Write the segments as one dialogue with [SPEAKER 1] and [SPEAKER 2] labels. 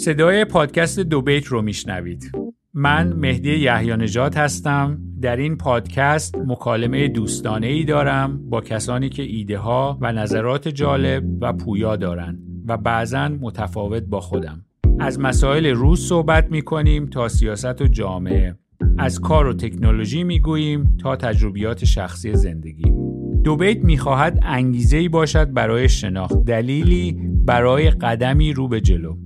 [SPEAKER 1] صدای پادکست دوبیت رو میشنوید. من مهدی یحیی نجات هستم. در این پادکست مکالمه دوستانه ای دارم با کسانی که ایده ها و نظرات جالب و پویا دارند و بعضا متفاوت با خودم. از مسائل روز صحبت می کنیم تا سیاست و جامعه. از کار و تکنولوژی می گوییم تا تجربیات شخصی زندگی. دوبیت می خواهد باشد برای شناخت. دلیلی برای قدمی رو به جلو.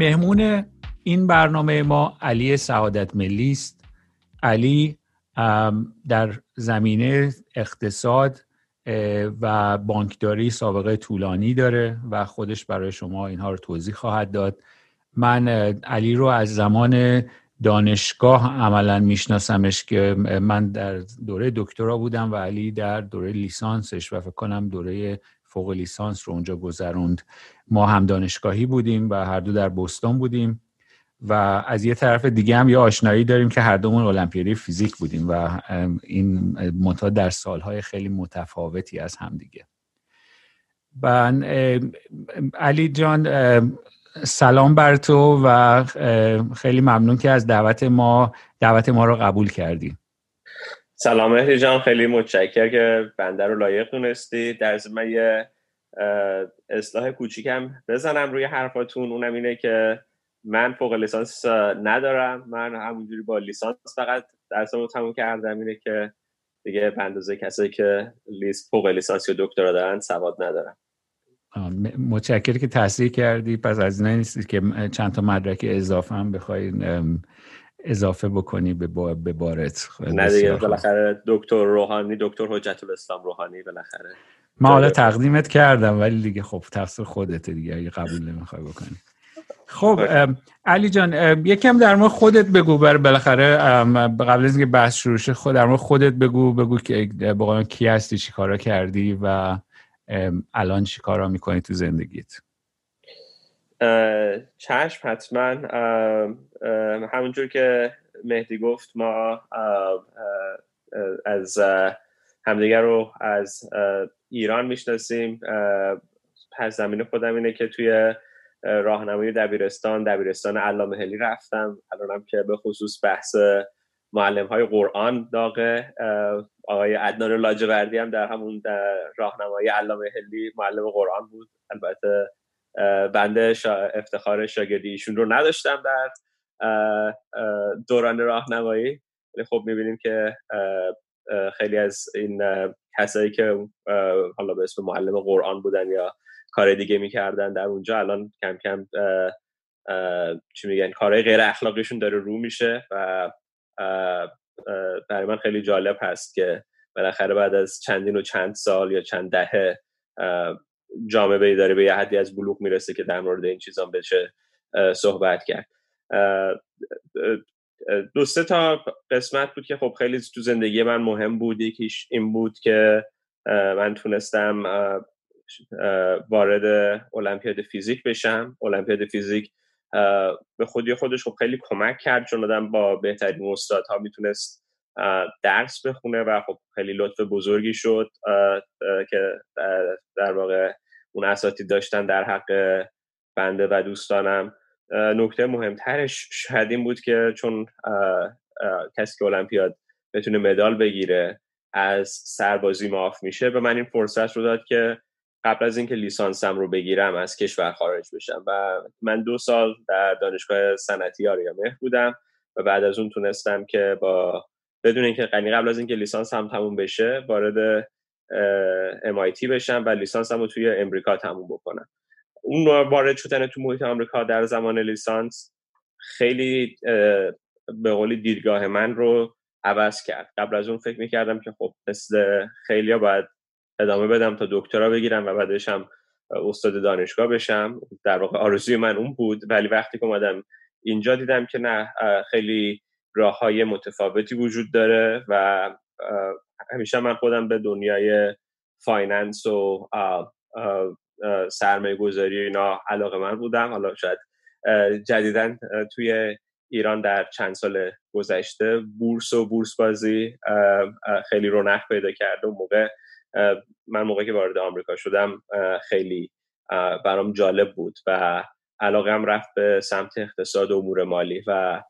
[SPEAKER 1] مهمون این برنامه ما علی سعادت ملی است. علی در زمینه اقتصاد و بانکداری سابقه طولانی داره و خودش برای شما اینها رو توضیح خواهد داد. من علی رو از زمان دانشگاه عملا میشناسمش که من در دوره دکترا بودم و علی در دوره لیسانسش و فکر کنم دوره فوق لیسانس رو اونجا گذروند. ما هم دانشگاهی بودیم و هر دو در بوستون بودیم و از یه طرف دیگه هم یه آشنایی داریم که هر دومون المپیادی فیزیک بودیم و این منتها در سالهای خیلی متفاوتی از هم دیگه. و علی جان سلام بر تو و خیلی ممنون که از دعوت ما دعوت ما رو قبول کردی.
[SPEAKER 2] سلام مهدی جان خیلی متشکر که بنده رو لایق دونستی. در من یه اصلاح کوچیکم بزنم روی حرفاتون. اونم اینه که من فوق لیسانس ندارم. من همونجوری با لیسانس فقط درسمو تموم کردم. اینه که دیگه به اندازه کسایی که لیست فوق لیسانس یا دکترا دارن سواد ندارم.
[SPEAKER 1] متشکر که تصحیح کردی. پس از این نیستی که چند تا مدرک اضافه هم بخوای اضافه بکنی به, به بارت.
[SPEAKER 2] نه دیگه بالاخره دکتر روحانی دکتر حجت الاسلام روحانی بالاخره.
[SPEAKER 1] من حالا تقدیمت کردم ولی دیگه خب تقصیر خودت دیگه اگه قبول نمی‌خوای بکنی. خب علی جان یکم در مورد خودت بگو بر بالاخره قبل از اینکه بحث شروع شه خود در مورد خودت بگو بگو که به کی هستی چی کارا کردی و الان چی کارا می‌کنی تو زندگیت؟
[SPEAKER 2] چشم حتما همونجور که مهدی گفت ما از همدیگر رو از ایران می‌شناسیم. پس زمین خودم اینه که توی راهنمایی دبیرستان دبیرستان علامه هلی رفتم. الانم که به خصوص بحث معلم های قرآن داغه. آقای عدنان لاجوردی هم در همون راهنمایی علامه هلی معلم قرآن بود. البته بنده افتخار شاگردی ایشون رو نداشتم در دوران راهنمایی. ولی خب می‌بینیم که خیلی از این کسایی که حالا به اسم معلم قرآن بودن یا کار دیگه می‌کردن در اونجا الان کم کم چی میگن کارهای غیر اخلاقیشون داره رو میشه و برای من خیلی جالب هست که بالاخره بعد از چندین و چند سال یا چند دهه جامعه داره به یه حدی از بلوغ می‌رسه که در مورد این چیزان بشه صحبت کرد. دو سه تا قسمت بود که خب خیلی تو زندگی من مهم بود. یکیش این بود که من تونستم وارد المپیاد فیزیک بشم. المپیاد فیزیک به خودی خودش خب خیلی کمک کرد چون آدم با بهترین استادها می‌تونست درس بخونه و خب خیلی لطف بزرگی شد که در واقع اون اساتید داشتن در حق بنده و دوستانم. نکته مهمترش شاید این بود که چون کسی که المپیاد بتونه مدال بگیره از سربازی معاف میشه به من این فرصت رو داد که قبل از اینکه لیسانسم رو بگیرم از کشور خارج بشم و من دو سال در دانشگاه صنعتی مهر بودم و بعد از اون تونستم که با بدون اینکه یعنی قبل از اینکه لیسانس هم تموم بشه وارد MIT بشم و لیسانس هم توی امریکا تموم بکنم اون وارد شدن تو محیط آمریکا در زمان لیسانس خیلی به قولی دیدگاه من رو عوض کرد. قبل از اون فکر می‌کردم که خب مثل خیلی باید ادامه بدم تا دکترا بگیرم و بعدش هم استاد دانشگاه بشم. در واقع آرزوی من اون بود ولی وقتی که اومدم اینجا دیدم که نه خیلی راه های متفاوتی وجود داره و همیشه من خودم به دنیای finance و سرمایه گذاری اینا علاقه‌مند بودم. حالا شاید جدیدا توی ایران در چند سال گذشته بورس و بورس بازی خیلی رونق پیدا کرده و موقع من موقعی که وارد آمریکا شدم خیلی برام جالب بود و علاقه هم رفت به سمت اقتصاد و امور مالی و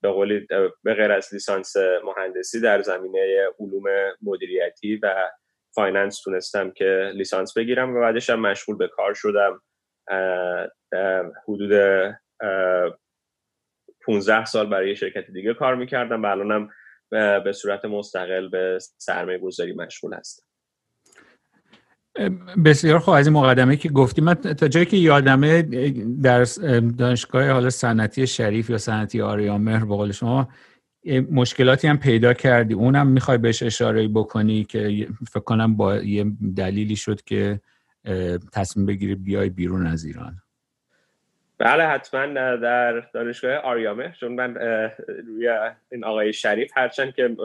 [SPEAKER 2] به قولی به غیر از لیسانس مهندسی در زمینه علوم مدیریتی و finance تونستم که لیسانس بگیرم و بعدش هم مشغول به کار شدم. حدود 15 سال برای شرکت دیگه کار می‌کردم و الانم به صورت مستقل به سرمایه گذاری مشغول هستم.
[SPEAKER 1] بسیار خوب از این مقدمه که گفتی. من تا جایی که یادمه در دانشگاه حالا صنعتی شریف یا صنعتی آریامهر به قول شما مشکلاتی هم پیدا کردی. اونم می‌خوای بهش اشاره بکنی که فکر کنم با یه دلیلی شد که تصمیم بگیری بیای بیرون از ایران.
[SPEAKER 2] بله حتما در دانشگاه آریامه چون من روی این آقای شریف هرچند که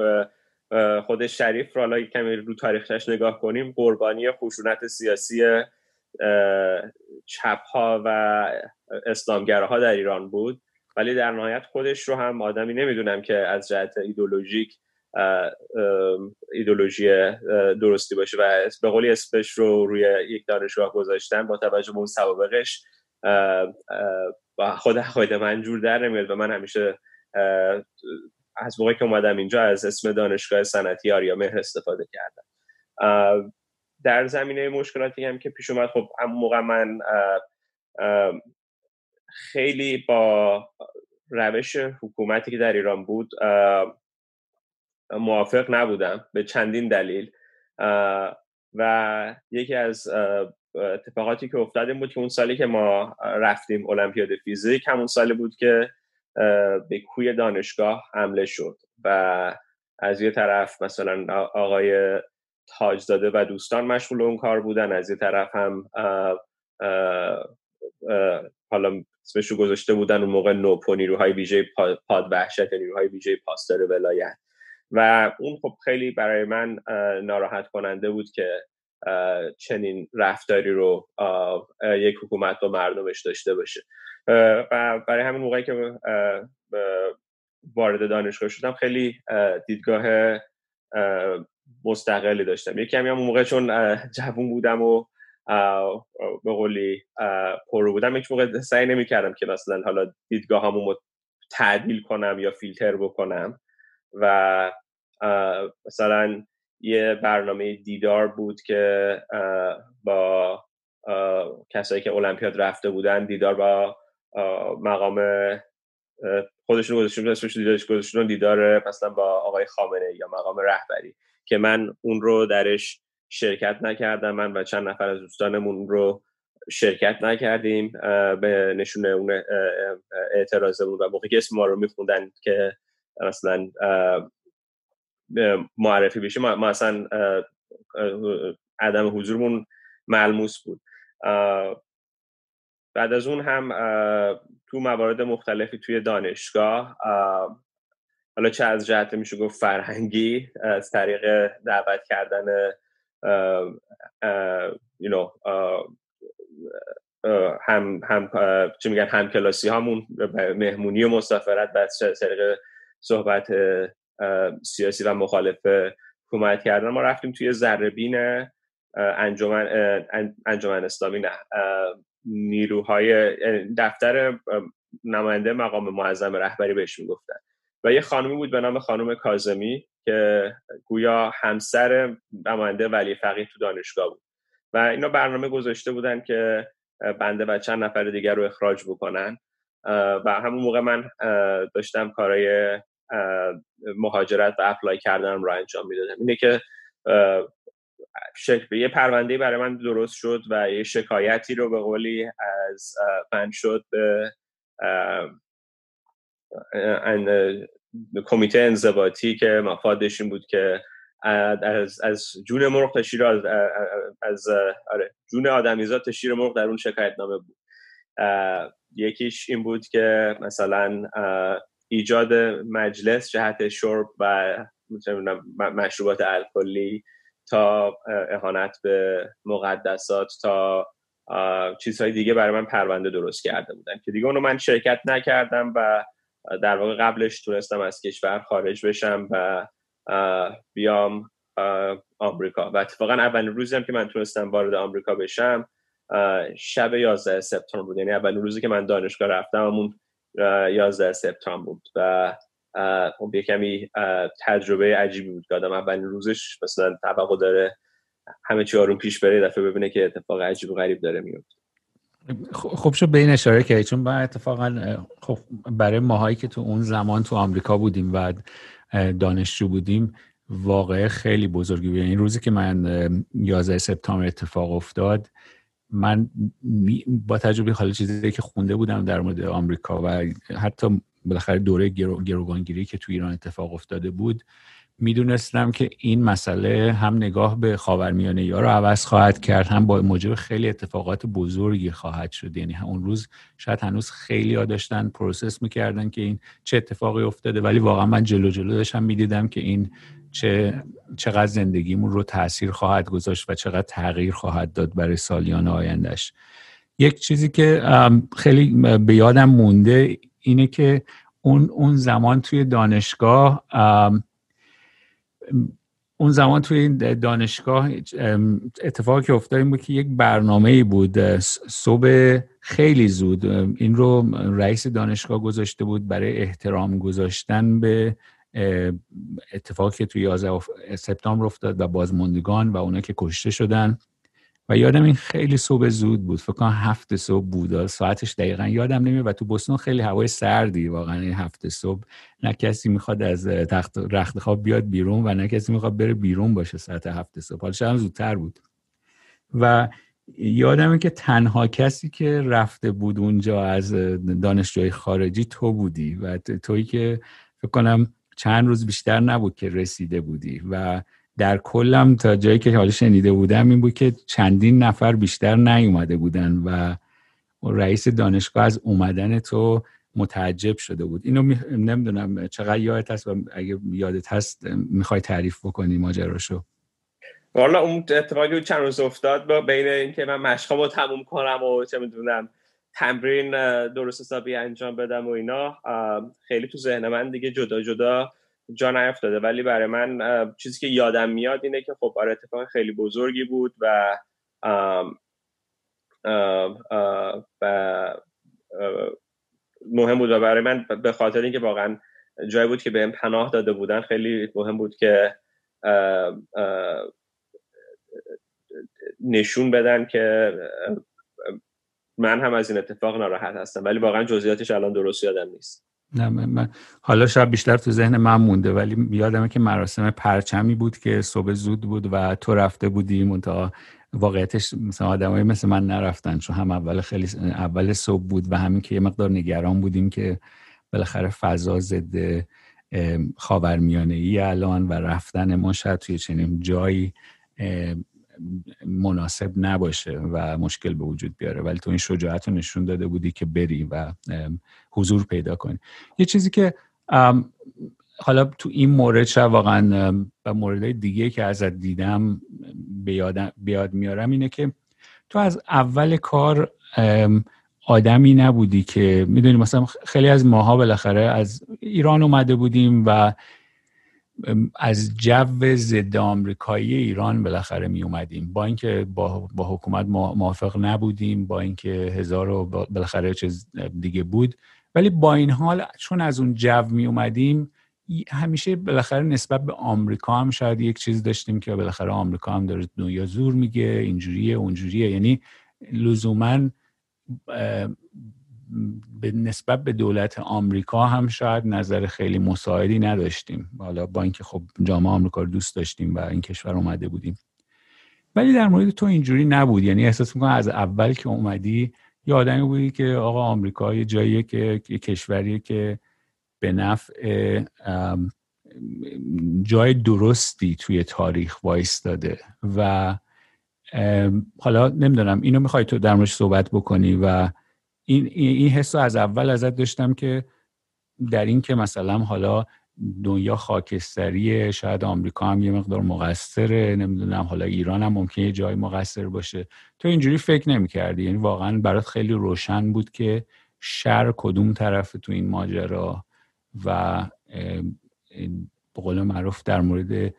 [SPEAKER 2] خود شریف رو حالا کمی رو تاریخش نگاه کنیم قربانی خشونت سیاسی چپ ها و ها در ایران بود. ولی در نهایت خودش رو هم آدمی نمی‌دونم که از جهت ایدولوژیک ایدولوژی درستی باشه و به قولی اسمش رو روی یک دانشگاه گذاشتن با توجه به اون سوابقش خود خود من جور در نمیاد و من همیشه از موقعی که اومدم اینجا از اسم دانشگاه صنعتی آریا مهر استفاده کردم. در زمینه مشکلاتی هم که پیش اومد خب موقع من خیلی با روش حکومتی که در ایران بود موافق نبودم به چندین دلیل. و یکی از اتفاقاتی که افتاد بود که اون سالی که ما رفتیم المپیاد فیزیک همون سالی بود که به کوی دانشگاه حمله شد و از یه طرف مثلا آقای تاجزاده و دوستان مشغول اون کار بودن از یه طرف هم حالا اسمش رو گذاشته بودن اون موقع نوپو نیروهای ویژه پاد وحشت نیروهای ویژه پاسدار ولایت. و اون خب خیلی برای من ناراحت کننده بود که چنین رفتاری رو یک حکومت با مردمش داشته باشه. و برای همین موقعی که وارد دانشگاه شدم خیلی دیدگاه مستقلی داشتم. یکی کمی هم موقع چون جوون بودم و به قولی پرو بودم یک موقع سعی نمی کردم که مثلا حالا دیدگاه همو تعدیل کنم یا فیلتر بکنم. و مثلا یه برنامه دیدار بود که با کسایی که المپیاد رفته بودن دیدار با مقام خودشون گذاشتون گذاشتون دیدار مثلا با آقای خامنه یا مقام رهبری که من اون رو درش شرکت نکردم من و چند نفر از دوستانمون رو شرکت نکردیم به نشون اون اعتراضمون و موقعی که اسم ما رو میخوندن که مثلا معرفی بشه. ما, اصلا عدم حضورمون ملموس بود. بعد از اون هم تو موارد مختلفی توی دانشگاه حالا چه از جهت میشه گفت فرهنگی از طریق دعوت کردن you know, هم هم چی میگن هم کلاسی هامون مهمونی و مسافرت و طریق صحبت سیاسی و مخالف حکومت کردن. ما رفتیم توی ذربین انجمن انجمن اسلامی نه نیروهای دفتر نماینده مقام معظم رهبری بهش می‌گفتن و یه خانمی بود به نام خانم کازمی که گویا همسر نماینده ولی فقیه تو دانشگاه بود. و اینا برنامه گذاشته بودن که بنده و چند نفر دیگر رو اخراج بکنن. و همون موقع من داشتم کارای مهاجرت و اپلای کردنم رو انجام می‌دادم. اینه که شکل یه پرونده برای من درست شد و یه شکایتی رو به قولی از من شد به کمیته انضباطی که مفادش این بود که از, از جون مرغ تا شیر از, از آره جون آدمیزاد تا شیر مرغ در اون شکایت نامه بود یکیش این بود که مثلا ایجاد مجلس جهت شرب و مشروبات الکلی تا اهانت به مقدسات تا چیزهای دیگه برای من پرونده درست کرده بودن که دیگه اونو من شرکت نکردم و در واقع قبلش تونستم از کشور خارج بشم و بیام آمریکا. و اتفاقا اولین روزی هم که من تونستم وارد آمریکا بشم شب 11 سپتامبر بود. یعنی اولین روزی که من دانشگاه رفتم همون 11 سپتامبر بود و خب یه کمی تجربه عجیبی بود که آدم اولین روزش مثلا توقع داره همه چی آروم پیش بره دفعه ببینه که اتفاق عجیب و غریب داره میفته.
[SPEAKER 1] خوب شد به این اشاره کردی چون با اتفاقا خب برای ماهایی که تو اون زمان تو آمریکا بودیم و دانشجو بودیم واقعه خیلی بزرگی بود. این یعنی روزی که من 11 سپتامبر اتفاق افتاد من با تجربه حالا چیزی که خونده بودم در مورد آمریکا و حتی بالاخره دوره گروگانگیری که تو ایران اتفاق افتاده بود می‌دونستم که این مسئله هم نگاه به خاورمیانه یا رو عوض خواهد کرد هم با موجب خیلی اتفاقات بزرگی خواهد شد. یعنی اون روز شاید هنوز خیلی ها داشتن پروسس می‌کردن که این چه اتفاقی افتاده ولی واقعا من جلو جلو داشتم می‌دیدم که این چه چقدر زندگیمون رو تاثیر خواهد گذاشت و چقدر تغییر خواهد داد برای سالیان آیندهش یک چیزی که خیلی به یادم مونده اینه که اون اون زمان توی دانشگاه اون زمان توی دانشگاه اتفاقی که افتاد این بود که یک برنامه بود صبح خیلی زود این رو رئیس دانشگاه گذاشته بود برای احترام گذاشتن به اتفاقی که توی 11 سپتامبر افتاد و بازماندگان و اونا که کشته شدن. و یادم این خیلی صبح زود بود. فکر کنم هفت صبح بود. ساعتش دقیقا یادم نمیاد و تو بوستون خیلی هوای سردی واقعا این هفت صبح. نه کسی می‌خواد از تخت رخت خواب بیاد بیرون و نه کسی می‌خواد بره بیرون باشه ساعت هفت صبح. حالا شاید زودتر بود. و یادمه که تنها کسی که رفته بود اونجا از دانشجوی خارجی تو بودی. و تویی که فکر کنم چند روز بیشتر نبود که رسیده بودی و در کلم تا جایی که حالا شنیده بودم این بود که چندین نفر بیشتر نیومده بودن و رئیس دانشگاه از اومدن تو متعجب شده بود. اینو نمی‌دونم چقدر یادت هست و اگه یادت هست می‌خوای تعریف بکنی ماجراشو.
[SPEAKER 2] والا اون اتفاقی چند روز افتاد با بین اینکه من مشقامو تموم کنم و چه می‌دونم تمرین درست حسابی انجام بدم و اینا. خیلی تو ذهن من دیگه جدا جدا جا نیفتاده. ولی برای من چیزی که یادم میاد اینه که خب آره اتفاق خیلی بزرگی بود و و مهم بود و برای من به خاطر اینکه واقعا جایی بود که بهم پناه داده بودن خیلی مهم بود که نشون بدن که من هم از این اتفاق ناراحت هستم ولی واقعا جزئیاتش الان درست یادم نیست.
[SPEAKER 1] نه من حالا شاید بیشتر تو ذهن من مونده ولی یادمه که مراسم پرچمی بود که صبح زود بود و تو رفته بودی منتها واقعیتش مثلا آدمایی مثل من نرفتن چون هم اول خیلی اول صبح بود و همین که یه مقدار نگران بودیم که بالاخره فضا ضد خاورمیانه ای الان و رفتن ما شاید توی چنین جایی مناسب نباشه و مشکل به وجود بیاره. ولی تو این شجاعت رو نشون داده بودی که بری و حضور پیدا کنی. یه چیزی که حالا تو این مورد شاید واقعا و مورد دیگه که ازت دیدم بیاد میارم اینه که تو از اول کار آدمی نبودی که می‌دونی مثلا خیلی از ماها بالاخره از ایران اومده بودیم و از جو ضد آمریکایی ایران بالاخره می اومدیم. با اینکه با, با حکومت موافق نبودیم با اینکه هزار و بالاخره چیز دیگه بود. ولی با این حال چون از اون جو می اومدیم همیشه بالاخره نسبت به آمریکا هم شاید یک چیز داشتیم که بالاخره آمریکا هم داره دنیا زور میگه اینجوریه اونجوریه. یعنی لزوما به نسبت به دولت آمریکا هم شاید نظر خیلی مساعدی نداشتیم. حالا با اینکه خب جامعه آمریکا رو دوست داشتیم و این کشور اومده بودیم. ولی در مورد تو اینجوری نبود. یعنی احساس می‌کنم از اول که اومدی یه آدمی بودی که آقا آمریکا یه جاییه که یه کشوریه که به نفع جای درستی توی تاریخ وایستاده و حالا نمی‌دونم اینو می‌خوای تو در صحبت بکنی و این این حس از اول ازت داشتم که در این که مثلا حالا دنیا خاکستریه شاید آمریکا هم یه مقدار مقصره نمی‌دونم حالا ایران هم ممکنه یه جایی مقصر باشه. تو اینجوری فکر نمی‌کردی؟ یعنی واقعا برات خیلی روشن بود که شر کدوم طرف تو این ماجرا و به قول معروف در مورد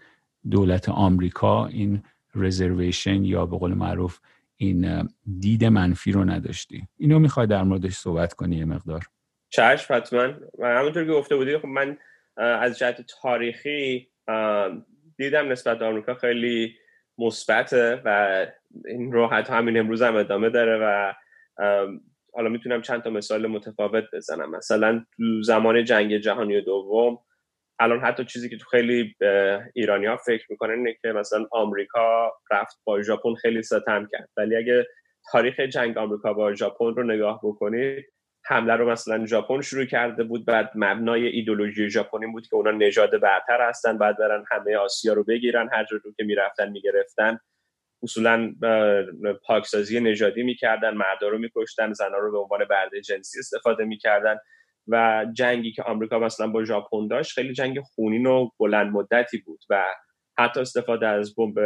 [SPEAKER 1] دولت آمریکا این رزرویشن یا به قول معروف این دید منفی رو نداشتی. اینو می‌خوای در موردش صحبت کنی یه مقدار.
[SPEAKER 2] چشم حتما. و همونطور که گفته بودی خب من از جهت تاریخی دیدم نسبت به آمریکا خیلی مثبته و این رو حتی همین امروز هم ادامه داره و حالا می‌تونم چند تا مثال متفاوت بزنم. مثلا تو زمان جنگ جهانی دوم الان حتی چیزی که تو خیلی ایرانی ها فکر می‌کنن اینه که مثلا آمریکا رفت با ژاپن خیلی ستم کرد. ولی اگه تاریخ جنگ آمریکا با ژاپن رو نگاه بکنید حمله رو مثلا ژاپن شروع کرده بود بعد مبنای ایدولوژی ژاپنی بود که اونا نژاد برتر هستن بعد برن همه آسیا رو بگیرن هر جا رو که می‌رفتن می‌گرفتن. اصولا پاکسازی نژادی می‌کردن مردا رو میکشتن زنها رو به عنوان برده جنسی استفاده می‌کردن. و جنگی که آمریکا مثلا با ژاپن داشت خیلی جنگ خونین و بلند مدتی بود و حتی استفاده از بمب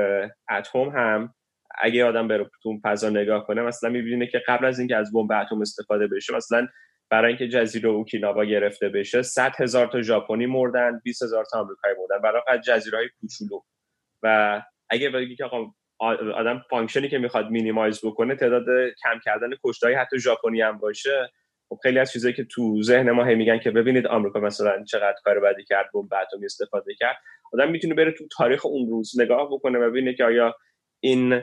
[SPEAKER 2] اتم هم اگه آدم بره تو فضا نگاه کنه مثلا می‌بینه که قبل از اینکه از بمب اتم استفاده بشه مثلا برای اینکه جزیره اوکیناوا گرفته بشه 100 هزار تا ژاپنی مردن 20 هزار تا آمریکایی مردن. برای فقط جزیره های کوچولو. و اگه بگی که آدم function ی که می‌خواد minimize بکنه تعداد کم کردن کشته‌های حتی ژاپنی هم باشه خب خیلی از چیزایی که تو ذهن ما هی میگن که ببینید آمریکا مثلا چقدر کار بدی کرد بمب اتمی استفاده کرد آدم می‌تونه بره تو تاریخ اون روز نگاه بکنه و ببینه که آیا این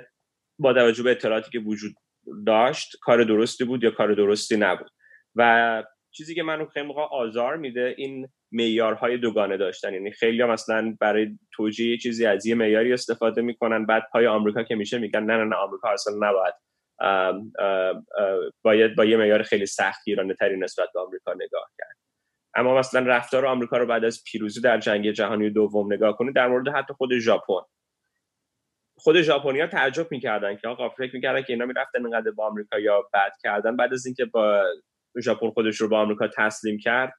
[SPEAKER 2] با توجه به اطلاعاتی که وجود داشت کار درستی بود یا کار درستی نبود. و چیزی که منو خیلی موقع آزار میده این معیارهای دوگانه داشتن. یعنی خیلی مثلا برای توجیه چیزی از یه معیاری استفاده می‌کنن بعد پای آمریکا که میشه میگن نه نه نه آمریکا اصلا نباید باید با یه معیار خیلی سخت ایرانه تری نسبت به آمریکا نگاه کرد. اما مثلا رفتار آمریکا رو بعد از پیروزی در جنگ جهانی دوم نگاه کنید در مورد حتی خود ژاپن. خود ژاپنیا تعجب می‌کردن که آقا فکر می‌کردن که اینا می‌رفتن اینقدر با آمریکا یا بد کردن. بعد از اینکه با ژاپن خودش رو با آمریکا تسلیم کرد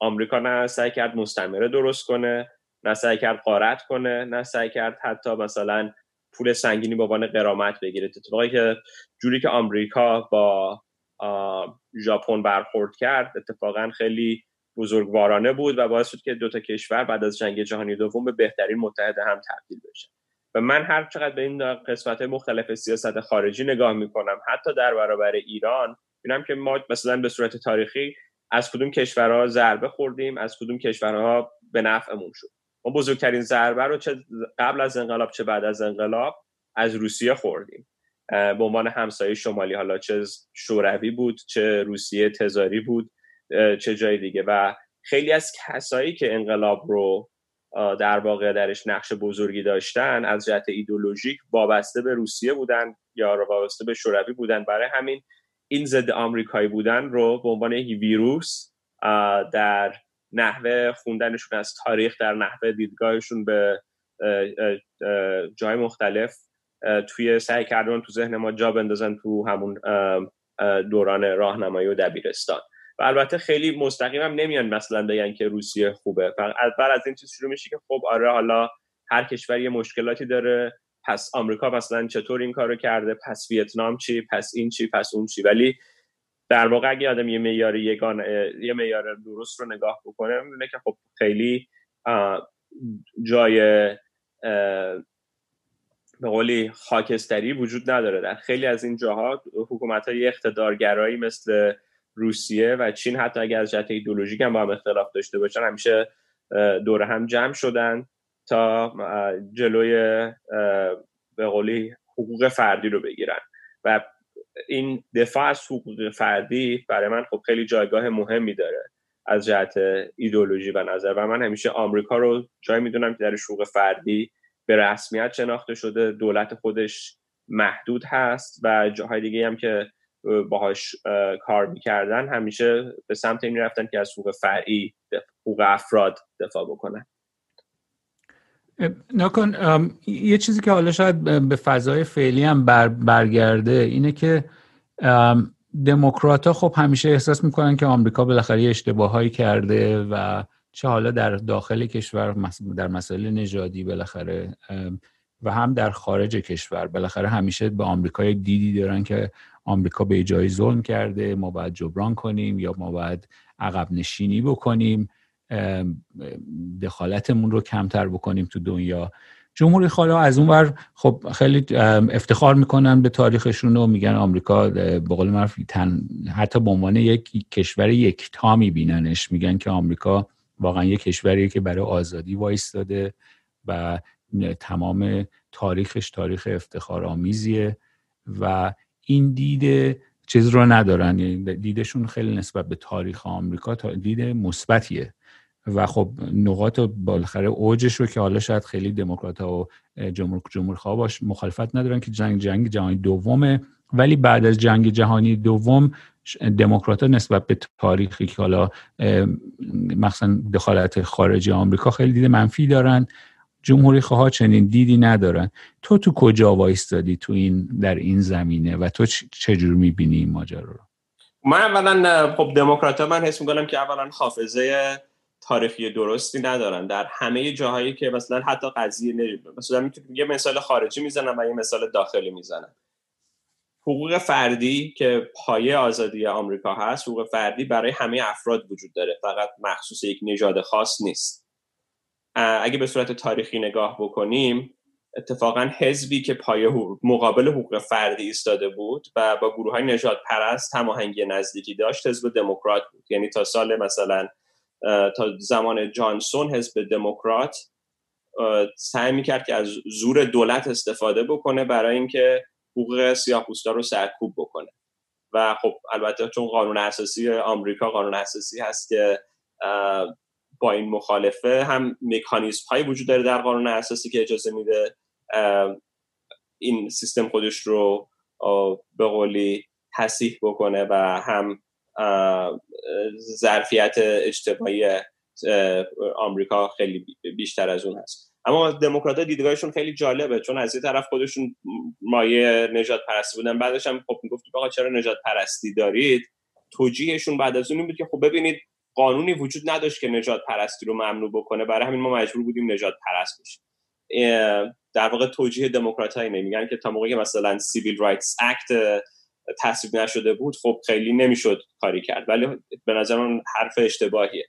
[SPEAKER 2] آمریکا نه سعی کرد مستمره درست کنه نه سعی کرد قارت کنه نه سعی کرد حتی مثلا پول سنگینی به عنوان قرامت بگیره. اتفاقی که جوری که آمریکا با ژاپن برخورد کرد اتفاقا خیلی بزرگوارانه بود و باعث شد که دو تا کشور بعد از جنگ جهانی دوم به بهترین متحد هم تبدیل بشن. و من هر چقدر به این قسمت مختلف سیاست خارجی نگاه می‌کنم حتی در برابر ایران بینم که ما مثلا به صورت تاریخی از کدوم کشورها ضربه خوردیم از کدوم کشورها به نفعمون شد. ما بزرگترین ضربه رو چه قبل از انقلاب چه بعد از انقلاب از روسیه خوردیم. به عنوان همسایه شمالی حالا چه شوروی بود چه روسیه تزاری بود چه جای دیگه. و خیلی از کسایی که انقلاب رو در واقع درش نقش بزرگی داشتن از جهت ایدولوژیک وابسته به روسیه بودن یا وابسته به شوروی بودن. برای همین این ضد آمریکایی بودن رو به عنوان یک ویروس در نحوه خوندنشون از تاریخ در نحوه دیدگاهشون به جای مختلف توی سعی کردن تو ذهن ما جا بندازن تو همون دوران راهنمایی و دبیرستان. و البته خیلی مستقیم هم نمیان مثلا بگن که روسیه خوبه. بعد از این چیز شروع میشه که خب آره حالا هر کشور یه مشکلاتی داره. پس آمریکا مثلا چطور این کارو کرده؟ پس ویتنام چی؟ پس این چی؟ پس اون چی؟ ولی در واقع اگه آدم یه معیار یگان یه معیار درست رو نگاه بکنه می‌بینه که خب خیلی جای به قولی خاکستری وجود نداره. در خیلی از این جاها حکومت های اقتدارگرایی مثل روسیه و چین حتی اگر از جهت ایدولوژیک هم با هم اختلاف داشته باشن همیشه دور هم جمع شدن تا جلوی به قولی حقوق فردی رو بگیرن. و این دفاع از حقوق فردی برای من خب خیلی جایگاه مهمی داره از جهت ایدولوژی و نظر. و من همیشه آمریکا رو جای می‌دونم که در حقوق فردی به رسمیت شناخته شده دولت خودش محدود هست و جاهای دیگه هم که باهاش کار می‌کردن همیشه به سمت این رفتن که از حقوق فرعی حقوق افراد دفاع بکنن.
[SPEAKER 1] نکن یه چیزی که حالا شاید به فضای فعلی هم بر برگرده اینه که دموکرات ها خب همیشه احساس می‌کنن که آمریکا بالاخره اشتباهایی کرده و چه حالا در داخل کشور در مسائل نژادی بالاخره و هم در خارج کشور. بالاخره همیشه به آمریکای دیدی دارن که آمریکا به جایی ظلم کرده ما باید جبران کنیم یا ما باید عقب نشینی بکنیم. دخالتمون رو کمتر بکنیم تو دنیا. جمهوری خواهی از اون ور خب خیلی افتخار می‌کنن به تاریخشون و میگن آمریکا به قول معروف حتی به عنوان یک کشور یکتا میبیننش. میگن که آمریکا واقعا یک کشوریه که برای آزادی وایستاده و تمام تاریخش تاریخ افتخار آمیزیه و این دید چیز رو ندارن. یعنی دیدشون خیلی نسبت به تاریخ آمریکا دید مثبتیه. و خب نقاط بالاخره اوجش رو که حالا شاید خیلی دموکرات ها و جمهور جمهور باش مخالفت ندارن که جنگ جنگ جهانی دومه. ولی بعد از جنگ جهانی دوم دموکرات ها نسبت به تاریخی که حالا مثلا دخالت خارجی آمریکا خیلی دید منفی دارن. جمهوری خواه چنین دیدی ندارن. تو تو کجا وایستادی تو این در این زمینه و تو چجور می‌بینی این ماجرا رو؟
[SPEAKER 2] من اولا خب دموکرات من حس می‌کنم که اولا حافظه تاریخی درستی ندارن. در همه جاهایی که مثلا حتی قضیه مثلا می‌تونم یه مثال خارجی می‌زنم و یه مثال داخلی می‌زنم. حقوق فردی که پایه آزادی آمریکا هست حقوق فردی برای همه افراد وجود داره. فقط مخصوص یک نژاد خاص نیست. اگه به صورت تاریخی نگاه بکنیم اتفاقا حزبی که پایه مقابل حقوق فردی ایستاده بود و با گروه های نجات پرست هماهنگی نزدیکی داشت حزب دموکرات بود. یعنی تا سال مثلا تا زمان جانسون حزب دموکرات سعی می‌کرد که از زور دولت استفاده بکنه برای اینکه حقوق سیاه‌پوستا رو سرکوب بکنه. و خب البته چون قانون اساسی آمریکا قانون اساسی هست که با این مخالفه هم مکانیزم هایی وجود داره در قانون اساسی که اجازه میده این سیستم خودش رو به قولی تصیح بکنه و هم ظرفیت اجتماعی آمریکا خیلی بیشتر از اون هست. اما دموکرات دیدگاهشون خیلی جالبه چون از یه طرف خودشون مایه نجات پرستی بودن. بعدش هم خب می‌گفت آقا چرا نجات پرستی دارید؟ توجیهشون بعد از اون بود که خب ببینید قانونی وجود نداشت که نجات پرستی رو ممنوع بکنه. برای همین ما مجبور بودیم نجات پرست بشیم. در واقع توجیه دموکرات اینه میگن که تا موقعی مثلا سیویل رایتس اکت تصویب نشده بود خب خیلی نمی‌شد کاری کرد. ولی به نظر من حرف اشتباهیه.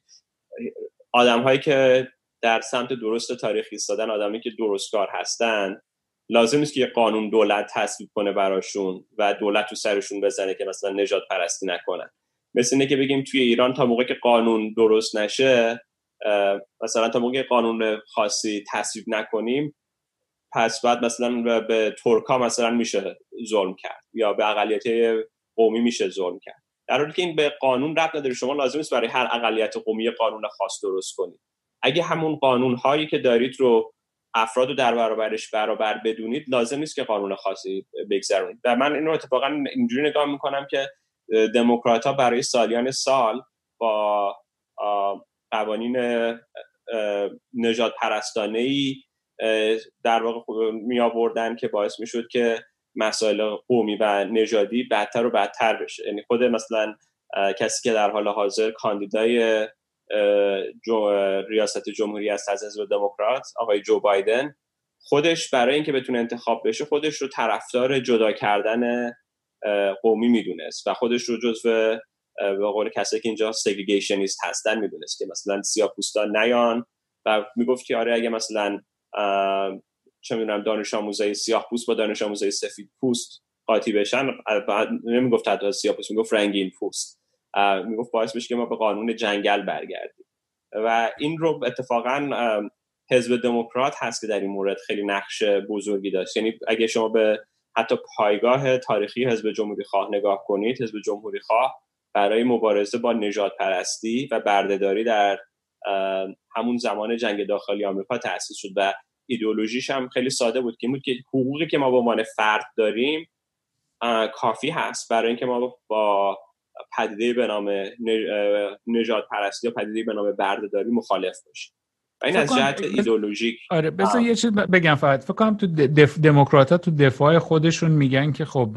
[SPEAKER 2] آدم هایی که در سمت درست تاریخی ایستادن آدمی که درستکار هستن لازم نیست که یه قانون دولت تصویب کنه براشون و دولت تو سرشون بزنه که مثلا نجات پرستی نکنن. مثل اینه که بگیم توی ایران تا موقع که قانون درست نشه مثلا تا موقع قانون خاصی تصویب نکنیم پس بعد مثلا به ترکا مثلا میشه ظلم کرد یا به اقلیت قومی میشه ظلم کرد. در حالی که این به قانون ربط نداره شما لازم است برای هر اقلیت قومی قانون خاص درست کنید. اگه همون قانون هایی که دارید رو افراد رو در برابرش برابر بدونید لازم نیست که قانون خاصی بگذرونید. و من این رو اتفاقا اینجوری نگاه می‌کنم که دموکرات ها برای سالیان سال با قوانین نجات پرستانه در واقع می آوردن که باعث می شد که مسائل قومی و نژادی بدتر و بدتر بشه. یعنی خود مثلا کسی که در حال حاضر کاندیدای ریاست جمهوری است از حزب دموکرات آقای جو بایدن خودش برای اینکه بتونه انتخاب بشه خودش رو طرفدار جدا کردن قومی می‌دونست و خودش رو جزو به قول کسی که اینجا سگریگیشنیست هستن می‌دونست که مثلا سیاه پوستان نیان و می‌گفت که آره اگه مثلا چه می‌دونم دانش آموزای سیاه پوست با دانش آموزای سفید پوست قاطی بشن. نمی‌گفت حتی سیاه پوست می‌گفت رنگین پوست. می‌گفت باعث بشه که ما به قانون جنگل برگردیم. و این رو اتفاقا حزب دموکرات هست که در این مورد خیلی نقش بزرگی داشت. یعنی اگه شما به حتی پایگاه تاریخی حزب جمهوری خواه نگاه کنید حزب جمهوری خواه برای مبارزه با نجات پرستی و بردهداری در همون زمان جنگ داخلی آمریکا تأسیس شد و ایدئولوژیش هم خیلی ساده بود که بود که حقوقی که ما به عنوان فرد داریم کافی هست. برای اینکه ما با پدیده به نام نجات پرستی یا پدیده به نام بردهداری مخالف باشیم. و این از جهت ایدئولوژیک.
[SPEAKER 1] آره بذار یه چیز بگم فقط. فکر کنم تو دف... دموکرات تو دفاع خودشون میگن که خب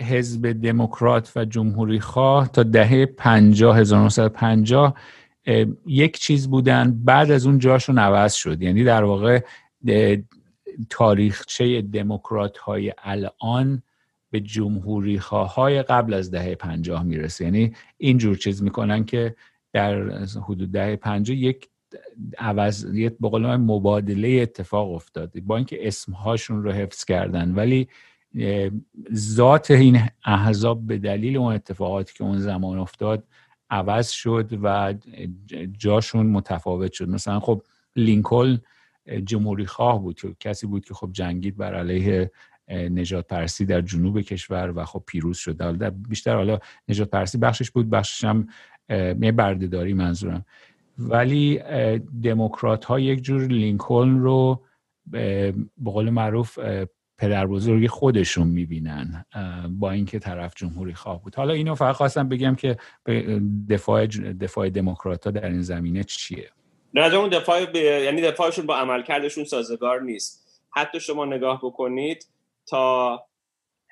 [SPEAKER 1] حزب دموکرات و جمهوری خواه تا دهه 50 1950 یک چیز بودن بعد از اون جاشون عوض شد. یعنی در واقع تاریخچه دموکرات های الان به جمهوری های قبل از دهه پنجاه می‌رسه. یعنی اینجور چیز می‌کنن که در حدود دهه پنجاه یک عوض به مبادله اتفاق افتاد. با اینکه اسمهاشون رو حفظ کردن. ولی ذات این احزاب به دلیل اون اتفاقاتی که اون زمان افتاد عوض شد و جاشون متفاوت شد. مثلا خب لینکلن جمهوری خواه بود که کسی بود که خب جنگید بر علیه نجات پرسی در جنوب کشور و خب پیروز شد. بیشتر حالا نجات پرسی بخشش بود بخشش هم بردهداری منظورم. ولی دموکرات ها یک جور لینکلن رو به قول معروف پدر بزرگی خودشون می‌بینن با اینکه طرف جمهوری خواه بود. حالا اینو فقط خواستم بگم که دفاع دفاع دموکرات ها در این زمینه چیه؟
[SPEAKER 2] نه اون دفاع یعنی دفاعشون با عملکردشون سازگار نیست. حتی شما نگاه بکنید تا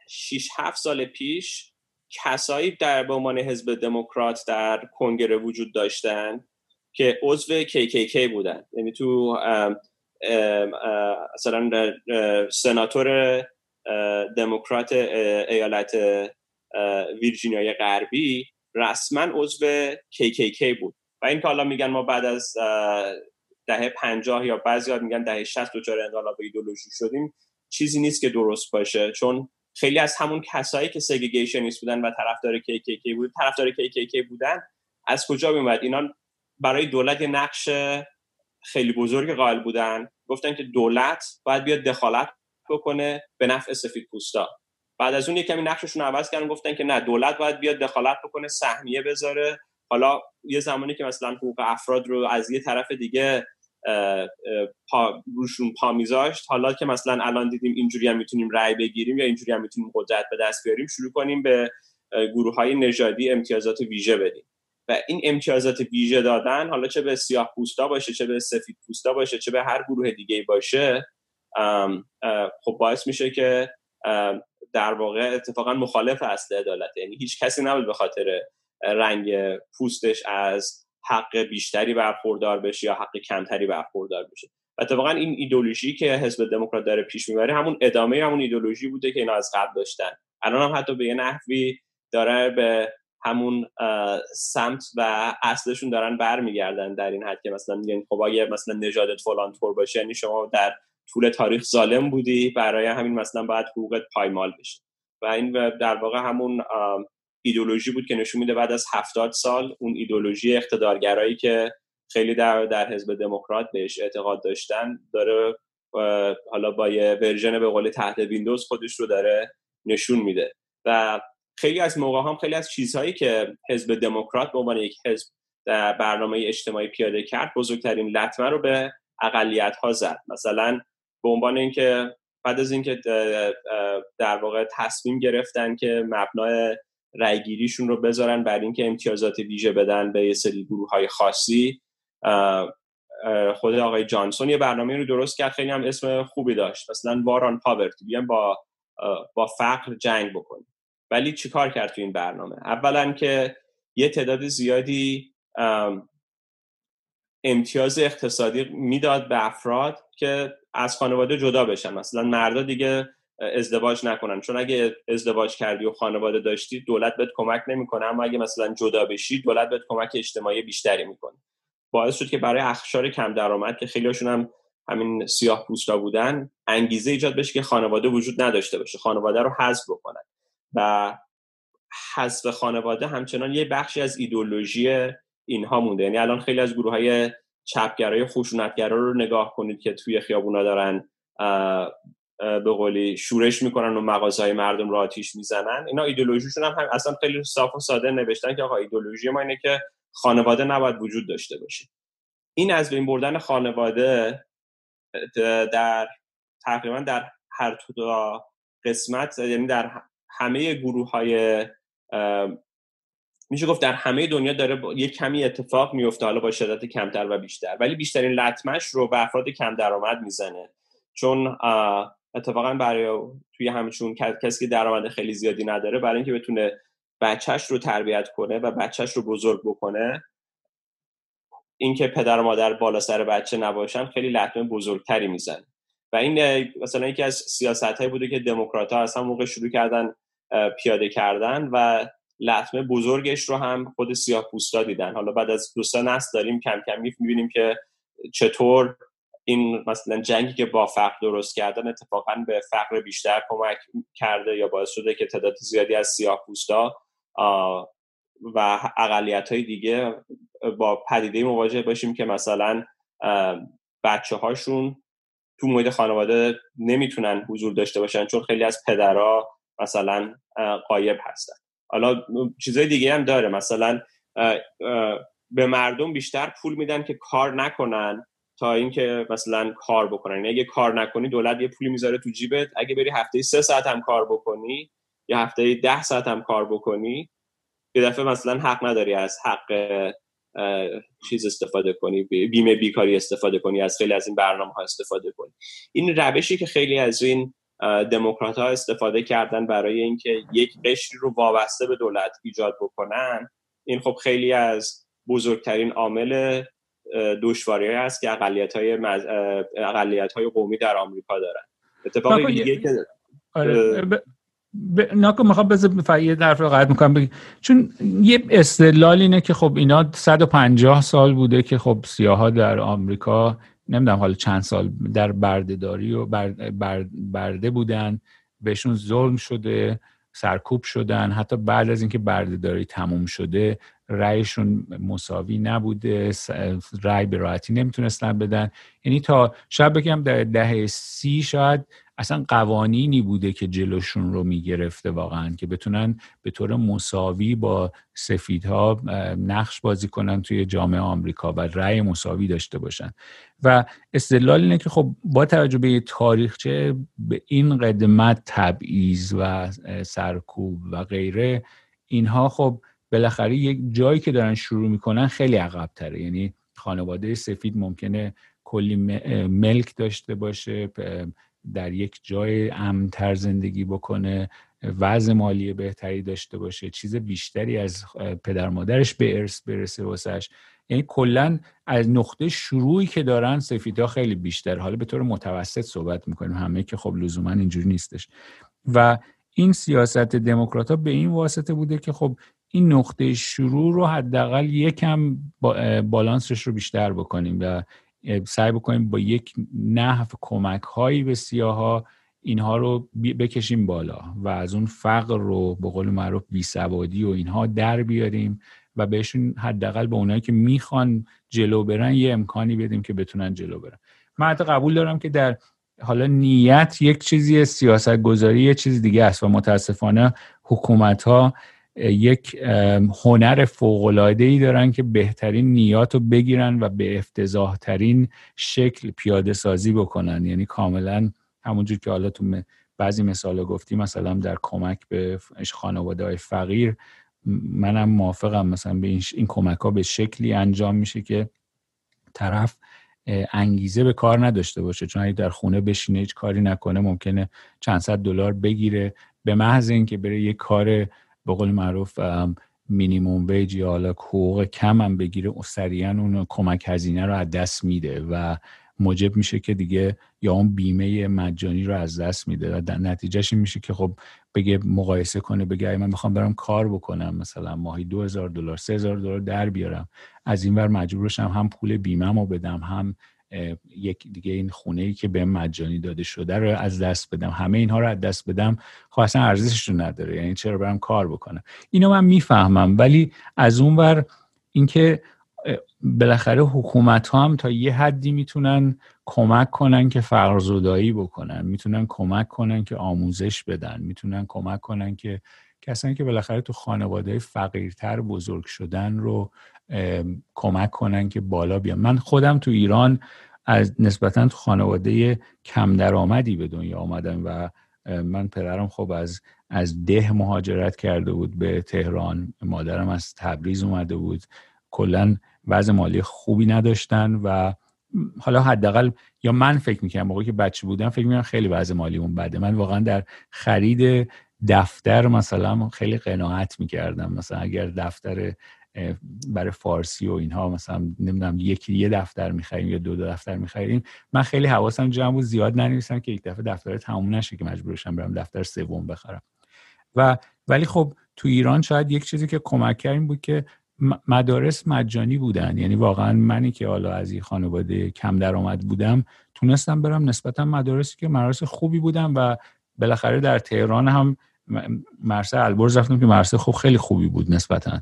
[SPEAKER 2] 6 7 سال پیش کسایی در به عنوان حزب دموکرات در کنگره وجود داشتن که عضو KKK بودن. یعنی تو مثلا سناتور دموکرات ایالت ویرجینیای غربی رسما عضو KKK بود. و این که حالا میگن ما بعد از دهه پنجاه یا بعضی میگن دهه شست دچار انقلاب ایدولوژی شدیم چیزی نیست که درست باشه. چون خیلی از همون کسایی که سگریگیشنیست بودن و طرفدار KKK بود طرفدار KKK بودن از کجا میومد اینا برای دولت نقش خیلی بزرگ قائل بودن. گفتن که دولت باید بیاد دخالت بکنه به نفع سفید پوستا. بعد از اون کمی نقششون عوض کردن گفتن که نه دولت باید بیاد دخالت بکنه سهمیه بذاره. حالا یه زمانی که مثلا حقوق افراد رو از یه طرف دیگه پا روشون پا میذاشت حالا که مثلا الان دیدیم اینجوری هم می‌تونیم رأی بگیریم یا اینجوری هم می‌تونیم قدرت به دست بیاریم شروع کنیم به گروه های نژادی امتیازات ویژه بدیم. و این امتیازات ویژه دادن حالا چه به سیاه پوستا باشه چه به سفید پوستا باشه چه به هر گروه دیگه باشه خب باعث میشه که در واقع اتفاقا مخالف اصل عدالت. یعنی هیچ کسی نبود به خاطر رنگ پوستش از حق بیشتری برخوردار بشه یا حق کمتری برخوردار بشه. و اتفاقا این ایدولوژی که حزب دموکرات داره پیش می‌بره همون ادامه همون ایدولوژی بوده که اینا از قبل داشتن. الان هم حتی به یه نحوی داره به همون سمت و اصلشون دارن برمیگردن در این حد که مثلا میگن خب اگه مثلا نژادت فلان طور باشه یعنی شما در طول تاریخ ظالم بودی برای همین مثلا باید حقوقت پایمال بشه. و این در واقع همون ایدولوژی بود که نشون میده بعد از هفتاد سال اون ایدولوژی اقتدارگرایی که خیلی در در حزب دموکرات بهش اعتقاد داشتن داره حالا با یه ورژن به قول تحت ویندوز خودش رو داره نشون میده. و خیلی از موقع هم خیلی از چیزهایی که حزب دموکرات به عنوان یک حزب در برنامه اجتماعی پیاده کرد بزرگترین لطمه رو به اقلیت ها زد. مثلا به عنوان اینکه بعد از اینکه در واقع تصمیم گرفتن که مبنای رأیگیریشون رو بذارن بر اینکه امتیازات ویژه بدن به یه سری گروه های خاصی خود آقای جانسون یه برنامه رو درست کرد خیلی هم اسم خوبی داشت. مثلا واران پاورتی بیان با با فقر جنگ بکنیم. ولی چیکار کرد تو این برنامه؟ اولا که یه تعداد زیادی امتیاز اقتصادی می‌داد به افراد که از خانواده جدا بشن. مثلا مردا دیگه ازدواج نکنن. چون اگه ازدواج کردی و خانواده داشتی دولت بهت کمک نمی‌کنه. اما اگه مثلا جدا بشی دولت بهت کمک اجتماعی بیشتری می‌کنه. باعث شد که برای اخشار کم درآمد که خیلیشون هم همین سیاه پوستا بودن انگیزه ایجاد بشه که خانواده وجود نداشته باشه. خانواده رو حذف بکنن. و حذف خانواده همچنان یه بخشی از ایدولوژی اینها مونده. یعنی الان خیلی از گروه های چپگرای خشونتگرا رو نگاه کنید که توی خیابونا دارن به قولی شورش می‌کنن و مغازه های مردم رو آتیش می‌زنن. اینا ایدولوژیشون هم, هم اصلا خیلی صاف و ساده نوشتن که آقا ایدولوژی ما اینه که خانواده نباید وجود داشته باشه. این از بین بردن خانواده در تقریبا در هر تو قسمت یعنی در همه گروه های میشه گفت در همه دنیا داره یک کمی اتفاق میفته حالا با شدت کمتر و بیشتر. ولی بیشترین لطمش رو به افراد کم درآمد می‌زنه. چون اتفاقا برای توی همچون کسی که درآمد خیلی زیادی نداره برای اینکه بتونه بچهش رو تربیت کنه و بچهش رو بزرگ بکنه اینکه پدر و مادر بالا سر بچه نباشن خیلی لطمه بزرگتری میزن و این مثلا یکی از سیاست هایی بوده که دموکرات ها اصلا موقع شروع کردن پیاده کردن و لطمه بزرگش رو هم خود سیاه پوستا دیدن. حالا بعد از دو سه نسل داریم کم کم می‌بینیم که چطور این مثلا جنگی که با فقر درست کردن اتفاقا به فقر بیشتر کمک کرده یا باعث شده که تعداد زیادی از سیاه پوستا و اقلیت های دیگه با پدیده مواجه باشیم که مثلا بچه هاشون تو محیط خانواده نمی‌تونن حضور داشته باشن چون خیلی از پدرها مثلا قایب هستن. حالا چیزای دیگه هم داره. مثلا به مردم بیشتر پول میدن که کار نکنن تا اینکه مثلا کار بکنن. یعنی اگه کار نکنی دولت یه پولی می‌ذاره تو جیبت. اگه بری هفته سه ساعت هم کار بکنی یا هفته ده ساعت هم کار بکنی یه دفعه مثلا حق نداری از حق چیز استفاده کنی بیمه بیکاری استفاده کنی از خیلی از این برنامه ها استفاده کنی. این روشی که خیلی از این دموکرات ها استفاده کردن برای اینکه یک قشری رو وابسته به دولت ایجاد بکنن این خب خیلی از بزرگترین عامل دشواری هست که اقلیت های, مز... اقلیت های قومی در آمریکا دارن اتفاقی دیگه که
[SPEAKER 1] آره. ب... ناکو می‌خوام بذار یه درف رو قاعد می‌کنم بگی. چون یه استدلال اینه که خب اینا 150 سال بوده که خب سیاها در آمریکا نمی‌دونم حالا چند سال در بردهداری و برده بودن بهشون ظلم شده سرکوب شدن حتی بعد از اینکه بردهداری تموم شده رأیشون مساوی نبوده رأی به راحتی نمی‌تونستن بدن. یعنی تا شاید بگم در دهه سی شاید اصلا قوانینی بوده که جلوشون رو می‌گرفته واقعا که بتونن به طور مساوی با سفیدها نقش بازی کنن توی جامعه آمریکا و رأی مساوی داشته باشن. و استدلال اینه که خب با توجه به تاریخچه به این قدمت تبعیض و سرکوب و غیره اینها خب بالاخره یک جایی که دارن شروع می‌کنن خیلی عقب تره یعنی خانواده سفید ممکنه کلی ملک داشته باشه در یک جای امنتر زندگی بکنه وضع مالی بهتری داشته باشه چیز بیشتری از پدر مادرش به ارث برسه واسش. یعنی کلا از نقطه شروعی که دارن سفیدها خیلی بیشتر حالا به طور متوسط صحبت می‌کنیم. همه که خب لزوما اینجوری نیستش. و این سیاست دموکرات به این واسطه بوده که خب این نقطه شروع رو حداقل یکم بالانسش رو بیشتر بکنیم و سعی بکنیم با یک نحو کمک هایی به سیاها اینها رو بکشیم بالا و از اون فقر رو به قول معروف بیسوادی و اینها در بیاریم و بهشون حداقل به اونایی که می‌خوان جلو برن یه امکانی بدیم که بتونن جلو برن. من حتی قبول دارم که در حالا نیت یک چیزی سیاست گذاری یه چیز دیگه است و متاسفانه حکومت ها یک هنر فوقلاده ای دارن که بهترین نیات رو بگیرن و به افتضاح ترین شکل پیاده سازی بکنن. یعنی کاملا همونجور که حالا تو بعضی مثال گفتی مثلا در کمک به خانواده های فقیر منم موافقم. مثلا به این, این کمک ها به شکلی انجام میشه که طرف انگیزه به کار نداشته باشه. چون اگه در خونه بشینه هیچ کاری نکنه ممکنه چند صد دلار بگیره. به محض اینکه بره یه کار به قول معروف مینیموم ویج یا حالا حقوق کم هم بگیره سریعا اون کمک هزینه رو از دست میده و موجب میشه که دیگه یا اون بیمه مجانی رو از دست میده و نتیجهش این میشه که خب بگه مقایسه کنه بگه من می‌خوام برم کار بکنم مثلا ماهی 2000 دلار 3000 دلار در بیارم از این ور مجبور هم پول بیمه بدم هم یک دیگه این خونه ای که به مجانی داده شده رو از دست بدم. همه اینها رو از دست بدم خب اصلا ارزشش رو نداره. یعنی چرا برم کار بکنم؟ اینو من می‌فهمم ولی از اون ور اینکه بالاخره حکومت ها هم تا یه حدی می‌تونن کمک کنن که فرزودایی بکنن. می‌تونن کمک کنن که آموزش بدن. می‌تونن کمک کنن که کسانی که بالاخره تو خانواده فقیرتر بزرگ شدن رو کمک کنن که بالا بیان. من خودم تو ایران از نسبتا خانواده کم درآمدی به دنیا آمدم و من پدرم خب از از ده مهاجرت کرده بود به تهران. مادرم از تبریز اومده بود. کلا وضع مالی خوبی نداشتن و حالا حداقل یا من فکر می‌کنم موقعی که بچه بودم فکر می‌کنم خیلی وضع مالیمون بده. من واقعا در خرید دفتر مثلا خیلی قناعت می‌کردم. مثلا اگر دفتر برای فارسی و اینها مثلا نمی‌دونم یکی یه دفتر می‌خریم یا دو, دو دفتر می‌خریم. من خیلی حواسم جمع بود زیاد ننویسم که یک دفعه دفتر تموم نشه که مجبورشم برم دفتر سوم بخرم. و ولی خب تو ایران شاید یک چیزی که کمک کردیم بود که مدارس مجانی بودن. یعنی واقعا منی که حالا از این خانواده کم درآمد بودم تونستم برم نسبتا مدارسی که مدارس خوبی بودن و بالاخره در تهران هم مرسه البرز رفتم که مرسه خوب خیلی خوبی بود نسبتا.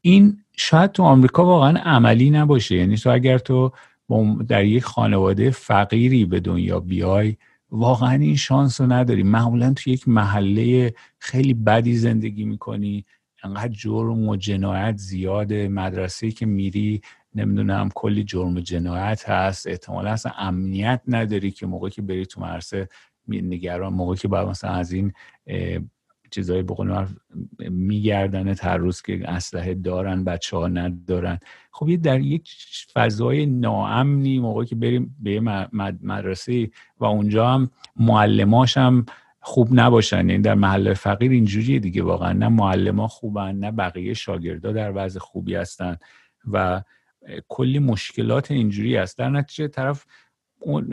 [SPEAKER 1] این شاید تو آمریکا واقعا عملی نباشه. یعنی تو اگر تو در یک خانواده فقیری به دنیا بیای واقعا این شانس رو نداری. معمولا تو یک محله خیلی بدی زندگی می‌کنی. انقدر جرم و جنایت زیاده. مدرسه که میری نمی‌دونم کلی جرم و جنایت هست. احتمالا اصلا امنیت نداری که موقعی که بری تو مرسه نگران موقعی که باید مثلا از این چیزای بقول میگردن هر روز که اسلحه دارن بچه ها ندارن. خب یه در یک فضای ناامنی موقعی که بریم به مدرسه و اونجا هم معلماش هم خوب نباشن. یعنی در محل فقیر اینجوریه دیگه واقعا. نه معلما خوبن نه بقیه شاگردا در وضع خوبی هستن و کلی مشکلات اینجوری هست. در نتیجه طرف اون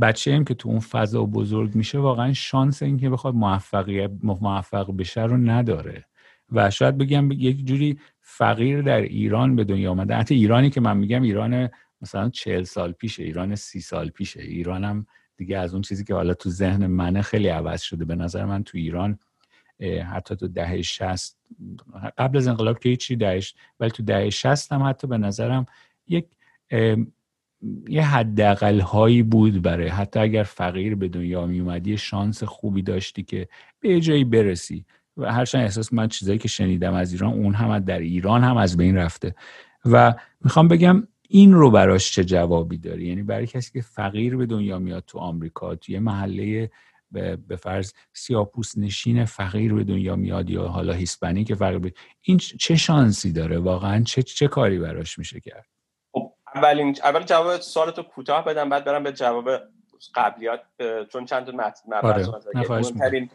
[SPEAKER 1] بچه هم که تو اون فضا بزرگ میشه واقعا شانس اینکه بخواد موفقیت موفق بشه رو نداره. و شاید بگم یک جوری فقیر در ایران به دنیا آمده حتی ایرانی که من میگم ایران مثلا چهل سال پیشه ایران سی سال پیشه. ایرانم دیگه از اون چیزی که حالا تو ذهن منه خیلی عوض شده. به نظر من تو ایران حتی تو دهه شست قبل از انقلاب که هیچی دهش ولی تو دهه شست هم حتی به نظرم یک یه حداقل هایی بود برای حتی اگر فقیر به دنیا می اومدی شانس خوبی داشتی که به جایی برسی. و هرچند احساس من چیزایی که شنیدم از ایران اون هم در ایران هم از بین رفته. و می‌خوام بگم این رو براش چه جوابی داری؟ یعنی برای کسی که فقیر به دنیا میاد تو آمریکا تو یه محله به فرض سیاپوس نشین فقیر به دنیا میاد یا حالا هیسپانی که فقیر این چه شانسی داره؟ واقعا چه چه کاری براش میشه کرد؟
[SPEAKER 2] اولین اول جواب سوالتو کوتاه بدم بعد برم به جواب قبلیات چون چند تا مبحث آره.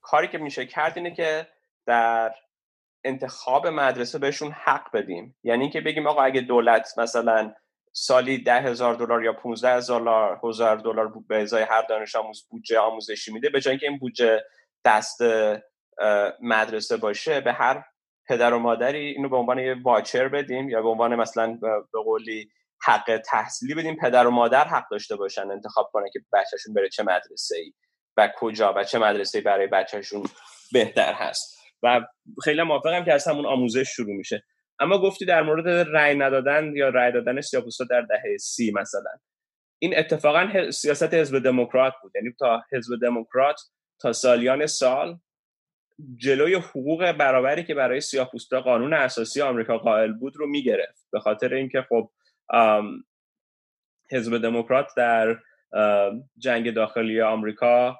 [SPEAKER 2] کاری که میشه کرد اینه که در انتخاب مدرسه بهشون حق بدیم یعنی اینکه بگیم آقا اگه دولت مثلا سالی ده هزار دلار یا 15 هزار هزار دلار به ازای هر دانش آموز بودجه آموزشی میده به جای اینکه این بودجه دست مدرسه باشه به هر پدر و مادری اینو به عنوان یه واچر بدیم یا به عنوان مثلا به قولی حق تحصیلی بدیم پدر و مادر حق داشته باشن انتخاب کنن که بچهشون بره چه مدرسه ای و کجا و چه مدرسه برای بچهشون بهتر هست. و خیلی موافقم که از همون آموزش شروع میشه. اما گفتی در مورد رأی ندادن یا رأی دادن سیاپوستا در دهه سی مثلا. این اتفاقا سیاست حزب دموکرات بود. یعنی تا حزب دموکرات تا سالیان سال جلوی حقوق برابری که برای سیاه‌پوستا قانون اساسی آمریکا قائل بود رو می‌گرفت. به خاطر اینکه خب حزب دموکرات در جنگ داخلی آمریکا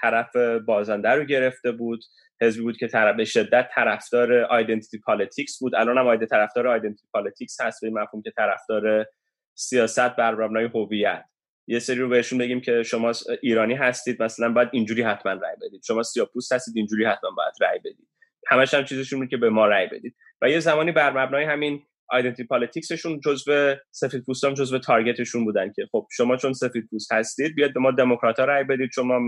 [SPEAKER 2] طرف بازنده رو گرفته بود. حزبی بود که طرف به شدت طرفدار identity politics بود. الان هم آیده طرفدار identity politics هست. به مفهوم که طرفدار سیاست بر مبنای هویت. یه سری رو بهشون بگیم که شما ایرانی هستید مثلا باید اینجوری حتما رأی بدید. شما سیاپوست هستید اینجوری حتما باید رأی بدید. همش هم چیزشون که به ما رأی بدید. و یه زمانی بر مبنای همین آیدنتی پالیتیکسشون جزو سفید پوستان جزو تارگتشون بودن که خب شما چون سفید پوست هستید بیاد به ما دموکرات رأی بدید شما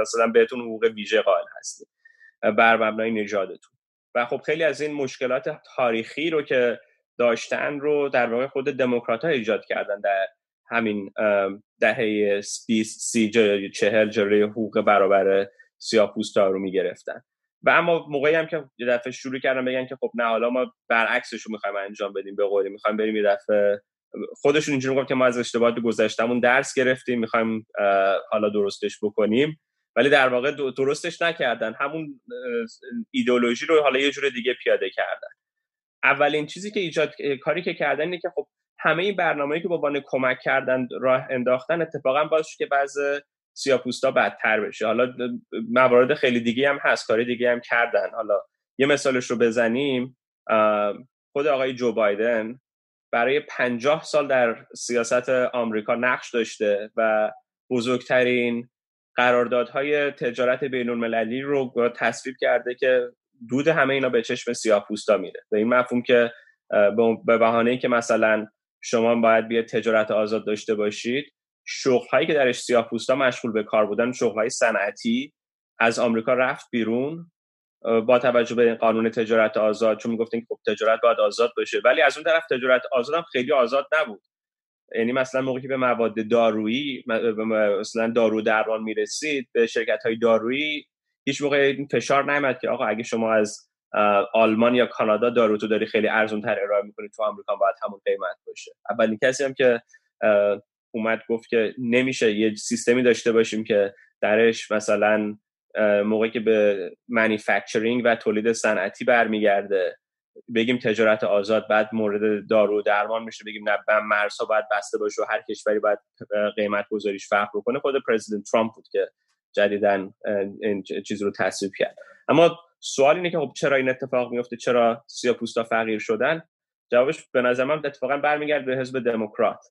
[SPEAKER 2] مثلا بهتون حقوق ویژه قائل هستید بر مبنای نژادتون. و خب خیلی از این مشکلات تاریخی رو که داشتن رو در واقع خود دموکرات ها ایجاد کردن در همین دهه 20 سی چهل جلوی حقوق برابر سیاپوستا رو می‌گرفتن. و اما موقعی هم که یه دفعه شروع کردن بگن که خب نه حالا ما برعکسش رو می‌خوایم انجام بدیم به قولی می‌خوایم بریم یه دفعه خودشون اینجوری گفت که ما از اشتباهات گذشتمون درس گرفتیم می‌خوایم حالا درستش بکنیم. ولی در واقع درستش نکردن. همون ایدئولوژی رو حالا یه جور دیگه پیاده کردن. اولین چیزی که ایجاد کاری که کردن اینه که خب همه این برنامه‌ای که با کمک کردن راه انداختن اتفاقا باعث که بعض سیاپوستا بدتر بشه. حالا موارد خیلی دیگه هم هست کاری دیگه هم کردن. حالا یه مثالش رو بزنیم. خود آقای جو بایدن برای پنجاه سال در سیاست آمریکا نقش داشته و بزرگترین قراردادهای تجارت بین المللی رو تصویب کرده که دود همه اینا به چشم سیاه پوستا میره. به این مفهوم که به بهانه که مثلا شما باید بیاد تجارت آزاد داشته باشید. شغل هایی که درش سیاه پوستا مشغول به کار بودن شغل های صنعتی. از آمریکا رفت بیرون. با توجه به این قانون تجارت آزاد چون می‌گفتین خب تجارت باید آزاد باشه. ولی از اون طرف تجارت آزاد هم خیلی آزاد نبود. یعنی مثلا موقعی به مواد دارویی مثلا دارو درمان می‌رسید به شرکت های دارویی هیچ موقع فشار نیامد که آقا اگه شما از آلمان یا کانادا دارو تو داری خیلی ارزون تر ارائه می‌کنی تو آمریکا باید همون قیمت باشه. اولین کسی هم که اومد گفت که نمیشه یه سیستمی داشته باشیم که درش مثلا موقعی که به مانیفکتچرینگ و تولید صنعتی برمیگرده بگیم تجارت آزاد بعد مورد دارو درمان میشه بگیم نه مرزها باید بسته باشه و هر کشوری باید قیمت گذاریش فرق بکنه خود پرزیدنت ترامپ بود که جدیدا این چیز رو تصویب کرد. اما سوال اینه که خب چرا این اتفاق میفته؟ چرا سیاپوستا فقیر شدن؟ جوابش به نظر من اتفاقا برمیگرد به حزب دموکرات.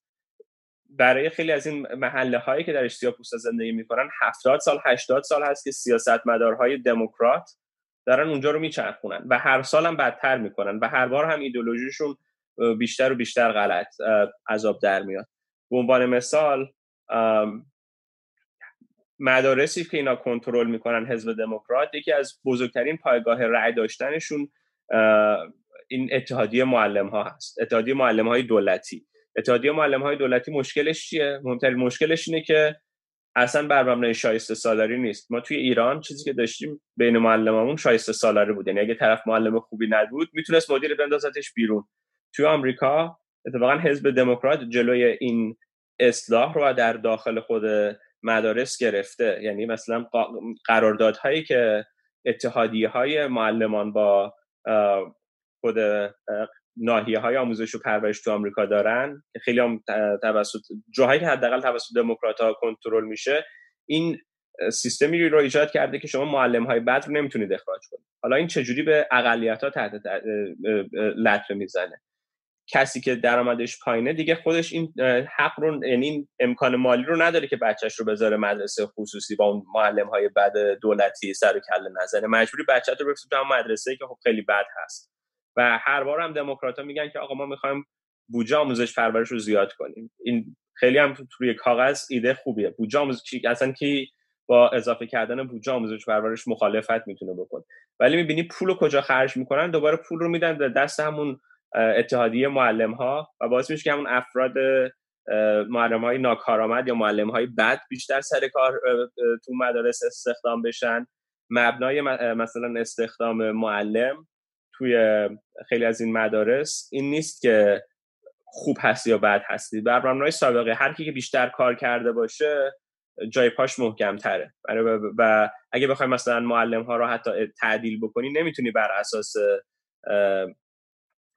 [SPEAKER 2] برای خیلی از این محله هایی که درش سیاپوستا زندگی می‌کنن 70 سال 80 سال هست که سیاستمدارهای دموکرات دارن اونجا رو میچرخونن و هر سال هم بدتر می‌کنن و هر بار هم ایدولوژیشون بیشتر و بیشتر غلط عذاب در میاد. به عنوان مثال مدارسی که اینا کنترل می‌کنن حزب دموکرات یکی از بزرگترین پایگاه رأی داشتنشون این اتحادیه معلم ها هست. اتحادیه معلم های دولتی. اتحادیه معلم های دولتی مشکلش چیه؟ مهمترین مشکلش اینه که اصلا بر مبنای شایسته سالاری نیست. ما توی ایران چیزی که داشتیم بین معلمامون شایسته سالاری بود. یعنی اگه طرف معلم خوبی نبود می‌تونست مدیر بندازتش بیرون. توی آمریکا اتفاقا حزب دموکرات جلوی این اصلاح رو در داخل خود مدارس گرفته. یعنی مثلا قراردادهایی که اتحادیه های معلمان با خود ناحیه های آموزش و پرورش تو آمریکا دارن که خیلی هم توسط جاهایی که حداقل توسط دموکرات ها کنترل میشه این سیستمی رو ایجاد کرده که شما معلم های بد رو نمی‌تونید اخراج کنید. حالا این چجوری به اقلیت ها تحت لطمه می‌زنه؟ کسی که درآمدش پایینه دیگه خودش این حق رو یعنی این امکان مالی رو نداره که بچهش رو بذاره مدرسه خصوصی با اون معلم های بد دولتی سر و کله نزنه. مجبوری بچه رو بفرسته تو مدرسه که خب خیلی بد هست. و هر بار هم دموکرات میگن که آقا ما می‌خوایم بودجه آموزش پرورش رو زیاد کنیم. این خیلی هم روی کاغذ ایده خوبیه. بودجه آموزش اصلا کی با اضافه کردن بودجه آموزش پرورش مخالفت می‌تونه بکن ولی می‌بینی پول رو کجا خرج می‌کنن؟ دوباره پول رو میدن به دست همون اتحادیه معلم ها و باعث میشه که همون افراد معلم های ناکارآمد یا معلم های بد بیشتر سر کار تو مدارس استخدام بشن. مبنای مثلا استخدام معلم توی خیلی از این مدارس این نیست که خوب هستی یا بد هستی. بر مبنای سابقه هر کی که بیشتر کار کرده باشه جای پاش محکم تره و اگه بخوای مثلا معلم ها رو حتی تعدیل بکنی نمی‌تونی بر اساس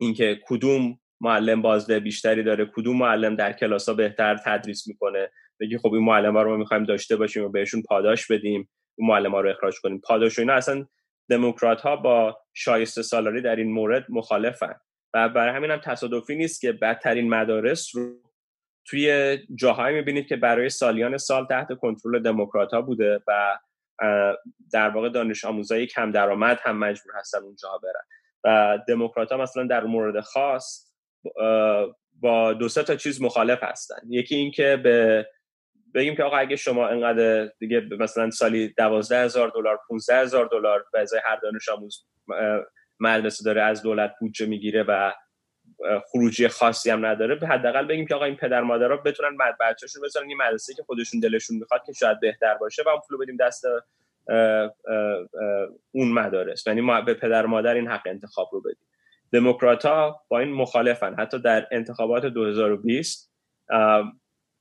[SPEAKER 2] اینکه کدوم معلم بازده بیشتری داره کدوم معلم در کلاس ها بهتر تدریس می‌کنه. بگی خب این معلم ها رو ما می‌خوایم داشته باشیم و بهشون پاداش بدیم اون معلم ها رو اخراج کنیم. پاداش اینا اصلا دموکرات ها با شایسته سالاری در این مورد مخالفن. و برای همین هم تصادفی نیست که بدترین مدارس رو توی جاهایی می‌بینید که برای سالیان سال تحت کنترل دموکرات ها بوده و در واقع دانش آموزای کم درآمد هم مجبور هستن اونجا برن. و دموکرات ها مثلا در مورد خاص با دو تا چیز مخالف هستن. یکی اینکه به بگیم که آقا اگه شما انقدر دیگه مثلا سالی دوازده هزار دلار 15 هزار دلار به ازای هر دانش آموز مدرسه داره از دولت بودجه می‌گیره و خروجی خاصی هم نداره به حداقل بگیم که آقا این پدر مادرها بتونن بچه‌شون بذارن این مدرسه که خودشون دلشون می‌خواد که شاید بهتر باشه و اون پولو بدیم دست اون مدارس. یعنی ما به پدر مادر این حق انتخاب رو بدیم. دموکرات ها با این مخالفن. حتی در انتخابات 2020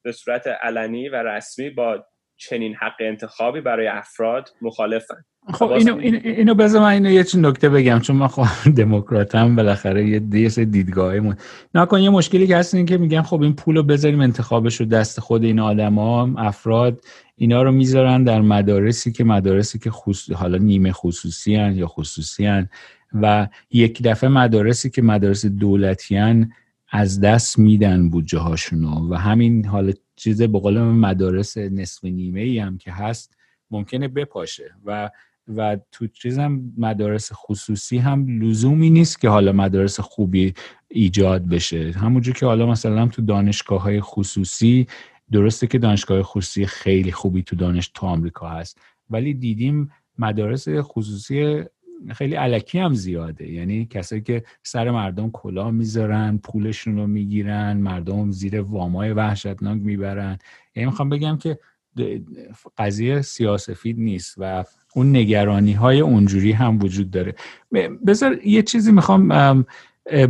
[SPEAKER 2] به صورت علنی و رسمی با چنین حق انتخابی برای افراد مخالفن.
[SPEAKER 1] خب اینو, اینو, بذار من اینو یه نکته بگم چون من خب دموکراتم بالاخره یه دیس دیدگاهمون نکن یه مشکلی که هست این که میگن خب این پول رو بذاریم انتخابش رو دست خود این آدما افراد اینا رو می‌ذارن در مدارسی که مدارسی که خصوص... حالا نیمه خصوصی هن یا خصوصی هن و یک دفعه مدارسی که مدارس دولتی هن از دست میدن بودجه هاشونو و همین حالا چیز به قول مدارس نصف نیمه ای هم که هست ممکنه بپاشه و و تو چیز هم مدارس خصوصی هم لزومی نیست که حالا مدارس خوبی ایجاد بشه. همونجور که حالا مثلا تو دانشگاه های خصوصی درسته که دانشگاه خصوصی خیلی خوبی تو دانش تو آمریکا هست ولی دیدیم مدارس خصوصی خیلی علکی هم زیاده. یعنی کسایی که سر مردم کلاه می‌ذارن پولشون رو می‌گیرن مردم زیر وامای وحشتناک می‌برن. یعنی می‌خوام بگم که قضیه سیاسفید نیست و اون نگرانی های اونجوری هم وجود داره. بذار یه چیزی می‌خوام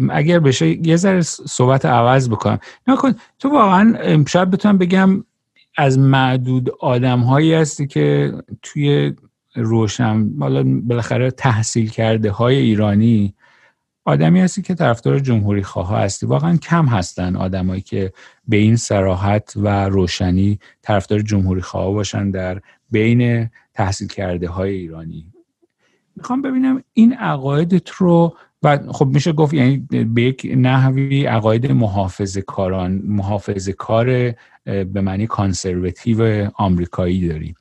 [SPEAKER 1] اگر بشه یه ذره صحبت عوض بکنم. نکن تو واقعا شاید بتونم بگم از معدود آدم هایی هستی که توی روشن حالا بالاخره تحصیل کرده های ایرانی آدمی هستی که طرفدار جمهوری خواه هستی. واقعا کم هستن آدمایی که به این سراحت و روشنی طرفدار جمهوری خواه باشن در بین تحصیل کرده های ایرانی. می‌خوام ببینم این عقایدت رو و خب میشه گفت یعنی به یک نحوی عقاید محافظ کاران محافظ کار به معنی کانسرواتیو آمریکایی داری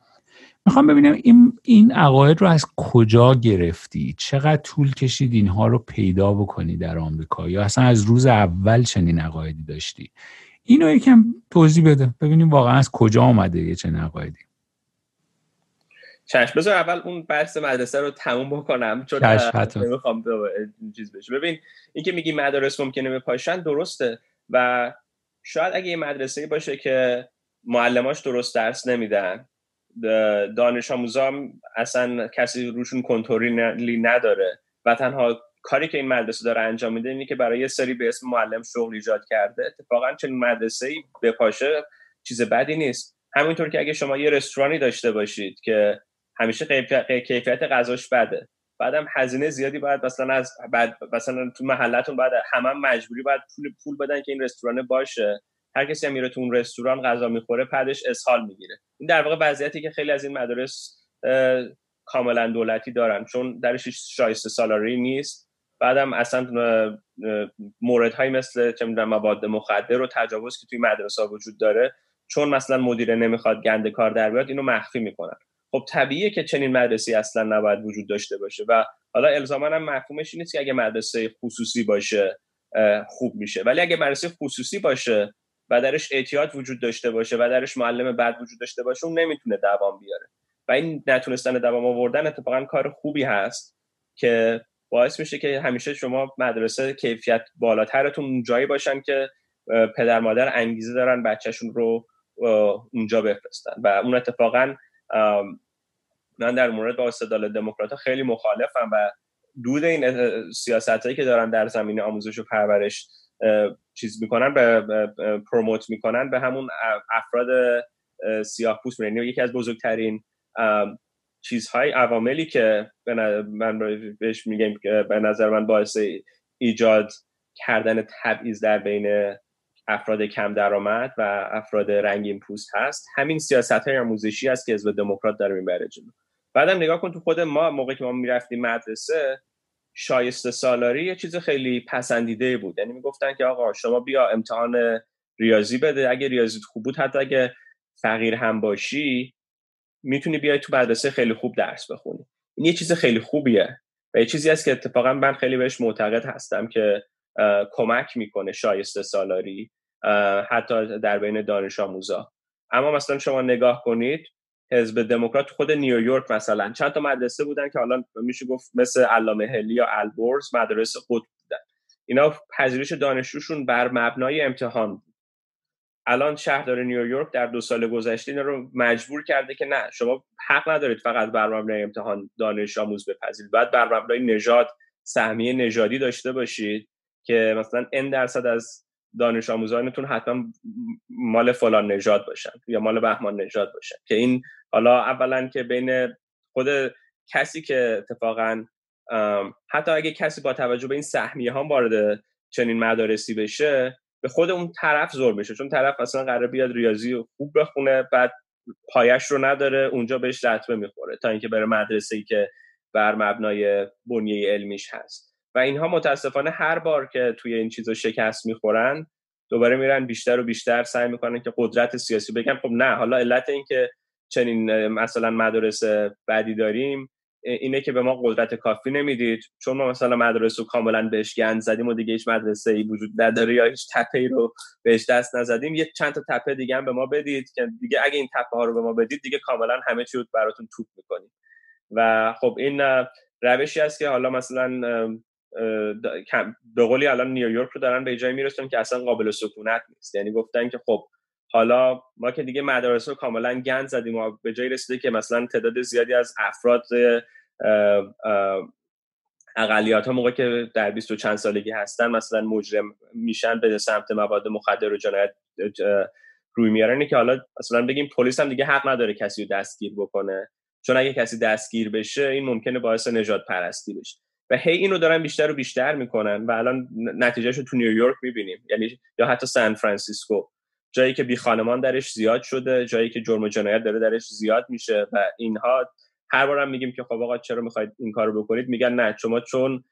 [SPEAKER 1] می‌خوام ببینم این این عقاید رو از کجا گرفتی؟ چقدر طول کشید اینها رو پیدا بکنی در آمریکا؟ یا اصلا از روز اول چنین عقایدی داشتی؟ اینو یکم توضیح بده. ببینیم واقعا از کجا آمده یه چنین عقایدی.
[SPEAKER 2] چشم بذار اول اون بحث مدرسه رو تموم بکنم چون نمی‌خوام چیز بشه. ببین اینکه میگی مدارس ممکنه بپاشن درسته. و شاید اگه یه مدرسه باشه که معلماش درست درس نمیدن دانش آموزا اصلا کسی روشون کنترلی نداره. و تنها کاری که این مدرسه داره انجام میده اینه که برای یه سری به اسم معلم شغل ایجاد کرده. اتفاقا چنین مدرسه ای بپاشه چیز بدی نیست. همینطور که اگه شما یه رستورانی داشته باشید که همیشه کیفیت غذاش بده بعدم هزینه زیادی باید مثلا از بعد مثلا تو محلتون بعد همه مجبوری باید پول پول بدن که این رستوران باشه. هر کسی میره تو اون رستوران غذا می‌خوره بعدش اسهال می‌گیره. این در واقع وضعیتی که خیلی از این مدارس کاملا دولتی دارن چون درش شایسته سالاری نیست. بعدم اصلا موردهایی مثل چه می‌دونم مواد مخدر و تجاوز که توی مدرسه وجود داره چون مثلا مدیره نمی‌خواد گند کار در بیاد اینو مخفی می‌کنن. خب طبیعیه که چنین مدرسی اصلا نباید وجود داشته باشه و حالا الزاما هم مفهومش نیست که اگه مدرسه خصوصی باشه خوب میشه. ولی اگه مدرسه خصوصی باشه و درش اعتیاد وجود داشته باشه و درش معلم بد وجود داشته باشه اون نمی‌تونه دوام بیاره. و این نتونستن دوام آوردن اتفاقا کار خوبی هست که باعث میشه که همیشه شما مدرسه کیفیت بالاترتون جایی باشن که پدر مادر انگیزه دارن بچهشون رو اونجا بفرستن. و اون اتفاقا من در مورد با استدلال دموکرات خیلی مخالفم و دود این سیاست هایی که دارن در زمینه آموزش و پرورش چیز می‌کنن به پروموت می‌کنن به همون افراد سیاه پوست یعنی یکی از بزرگترین چیزهای عواملی که من بهش میگم به نظر من باعث ایجاد کردن تبعیض در بین افراد کم درآمد و افراد رنگین پوست هست. همین سیاست های آموزشی است که حزب دموکرات داره می‌بره جلو. بعدم نگاه کن تو خود ما موقعی که ما می‌رفتیم مدرسه شایسته سالاری یه چیز خیلی پسندیده بود. یعنی می‌گفتن که آقا شما بیا امتحان ریاضی بده. اگه ریاضیت خوب بود حتی اگه فقیر هم باشی می‌تونی بیای تو مدرسه خیلی خوب درس بخونی. این یه چیز خیلی خوبیه و یه چیزی است که اتفاقا من خیلی بهش معتقد هستم که کمک می‌کنه شایسته سالاری حتی در بین دانش آموزا. اما مثلا شما نگاه کنید حزب دموکرات خود نیویورک مثلا. چند تا مدرسه بودن که حالا میشه گفت مثل علامه هلی یا البرز مدرسه خود بودن. اینا پذیرش دانشجوشون بر مبنای امتحان بود. الان شهردار نیویورک در دو سال گذشته اینا رو مجبور کرده که نه شما حق ندارید فقط بر مبنای امتحان دانش آموز بپذیرید. باید بر مبنای نژاد سهمیه نژادی داشته باشید که مثلا ان درصد از دانش آموزانتون حتما مال فلان نژاد باشن یا مال بهمان نژاد باشن که این حالا اولا که بین خود کسی که اتفاقا حتی اگه کسی با توجه به این سهمیه ها وارد چنین مدارسی بشه به خود اون طرف زور میشه. چون طرف اصلا قرار بیاد ریاضی خوب بخونه بعد پایش رو نداره اونجا بهش لطمه می‌خوره تا اینکه بره مدرسه ای که بر مبنای بنیه علمیش هست. و اینها متاسفانه هر بار که توی این چیزا شکست می‌خورن دوباره میرن بیشتر و بیشتر سعی می‌کنن که قدرت سیاسی بگن. خب نه حالا علت این که چنین مثلا مدارس بدی داریم اینه که به ما قدرت کافی نمی‌دید. چون ما مثلا مدرسه رو کاملا بهش گند زدیم و دیگه هیچ مدرسه ای وجود نداره یا هیچ تپه رو بهش دست نزدیم یه چند تا تپه دیگه هم به ما بدید که دیگه اگه این تپه ها رو به ما بدید دیگه کاملا همه چی رو براتون توپ می‌کنیم. و خب این روشی است که حالا مثلا به قولی الان نیویورک رو دارن به جای می‌رسن که اصلا قابل سکونت نیست. یعنی گفتن که خب حالا ما که دیگه مدارس رو کاملا گند زدیم و به جای رسیده که مثلا تعداد زیادی از افراد اقلیات ها موقع که در بیست و چند سالگی هستن مثلا مجرم میشن به سمت مواد مخدر و جنایت روی میارن. که حالا مثلا بگیم پلیس هم دیگه حق نداره کسی رو دستگیر بکنه. چون اگه کسی دستگیر بشه این ممکنه باعث نجات پرستی بشه. و هی اینو دارن بیشتر و بیشتر می‌کنن و الان نتیجهش رو تو نیویورک می‌بینیم. یعنی یا حتی سان فرانسیسکو. جایی که بی خانمان درش زیاد شده جایی که جرم و جنایت داره درش زیاد میشه و اینها هر بارم میگیم که خب آقا چرا می‌خواید این کارو بکنید؟ میگن نه شما چون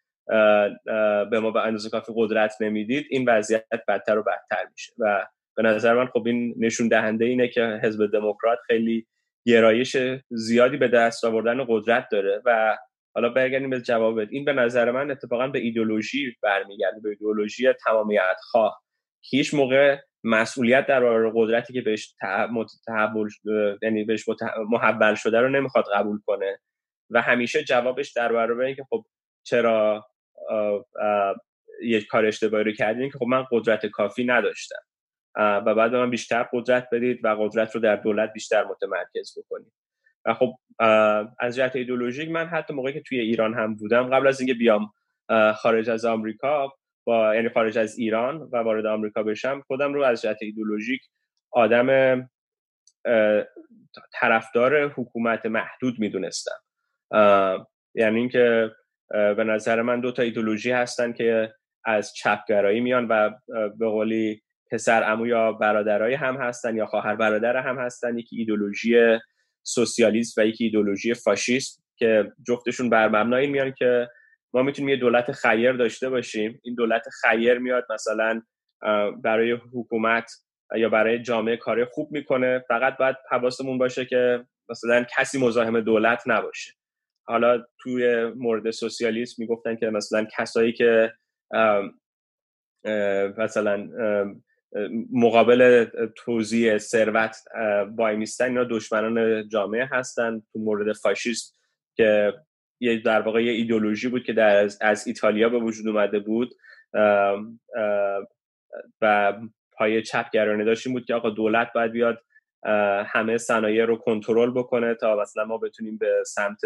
[SPEAKER 2] به ما به اندازه کافی قدرت نمی‌دید این وضعیت بدتر و بدتر میشه. و به نظر من خب این نشون دهنده اینه که حزب دموکرات خیلی گرایش زیادی به دست آوردن قدرت داره و حالا برگردیم به جوابت. این به نظر من اتفاقا به ایدولوژی برمیگرده به ایدولوژی تمامیت خواه هیچ موقع مسئولیت در برابر قدرتی که بهش تحول یعنی بهش محول شده رو نمی‌خواد قبول کنه. و همیشه جوابش در برابر اینکه خب چرا یک کار اشتباهی رو کردین که خب من قدرت کافی نداشتم. و بعد من بیشتر قدرت بدید و قدرت رو در دولت بیشتر متمرکز بکنید. خب از جهت ایدولوژیک من حتی موقعی که توی ایران هم بودم قبل از اینکه بیام خارج از آمریکا با یعنی خارج از ایران و وارد آمریکا بشم خودم رو از جهت ایدولوژیک آدم طرفدار حکومت محدود می‌دونستم. یعنی اینکه به نظر من دو تا ایدولوژی هستن که از چپگرایی میان و به قولی پسر امو یا برادرای هم هستن یا خواهر برادر هم هستن یکی ایدولوژی سوسیالیست و یکی ایدولوژی فاشیست که جفتشون بر مبنای میان که ما می‌تونیم یه دولت خیر داشته باشیم. این دولت خیر میاد مثلا برای حکومت یا برای جامعه کار خوب می‌کنه. فقط باید حواسمون باشه که مثلا کسی مزاحم دولت نباشه. حالا توی مورد سوسیالیسم می‌گفتن که مثلا کسایی که مثلا مقابل توزیع ثروت وای میستن اینا دشمنان جامعه هستن تو مورد فاشیست که یه در واقع یه ایدولوژی بود که در از, ایتالیا به وجود اومده بود. و پای چپگرانه داشتیم بود که آقا دولت باید بیاد همه صنایع رو کنترل بکنه تا مثلا ما بتونیم به سمت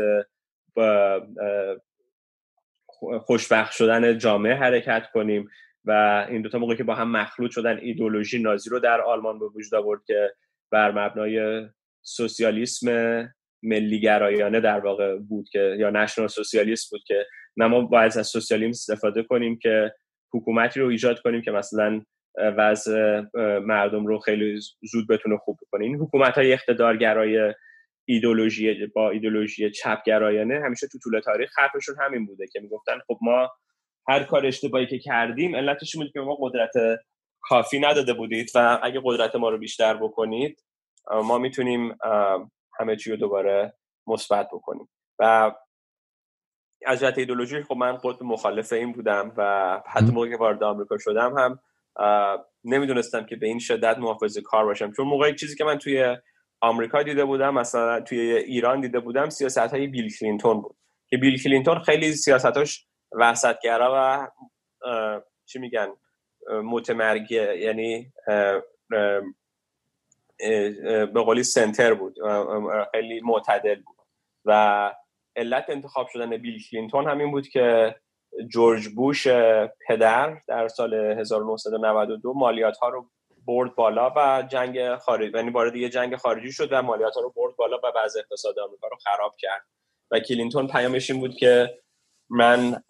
[SPEAKER 2] خوشبخت شدن جامعه حرکت کنیم. و این دوتا موقعی که با هم مخلوط شدن ایدولوژی نازی رو در آلمان به وجود آورد که بر مبنای سوسیالیسم ملیگرایانه در واقع بود که یا نشنال سوسیالیست بود که نه ما باید از سوسیالیسم استفاده کنیم که حکومتی رو ایجاد کنیم که مثلا وضع مردم رو خیلی زود بتونه خوب کنه این حکومت های اقتدارگرای ایدولوژی با ایدولوژی چپگرایانه همیشه تو طول تاریخ حرفشون همین بوده که می‌گفتن خب ما هر کار اشتباهی که کردیم علتش بود که ما قدرت کافی نداده بودید و اگه قدرت ما رو بیشتر بکنید ما می‌تونیم همه چی رو دوباره مثبت بکنیم. و از جهت ایدولوژی خب من خود مخالف این بودم و حتی موقعی که وارد آمریکا شدم هم نمی‌دونستم که به این شدت محافظه کار باشم. چون موقعی چیزی که من توی آمریکا دیده بودم مثلا توی ایران دیده بودم سیاست های بیل کلینتون بود. که بیل کلینتون خیلی سیاستاش وسطگرا و چی میگن متمرگی یعنی به قولی center بود خیلی معتدل بود. و علت انتخاب شدن بیل کلینتون همین بود که جورج بوش پدر در سال 1992 مالیات ها رو برد بالا و جنگ خارجی یعنی وارد یه جنگ خارجی شد و مالیات ها رو برد بالا و بعض اقتصاد آمریکا رو خراب کرد. و کلینتون پیامش این بود که من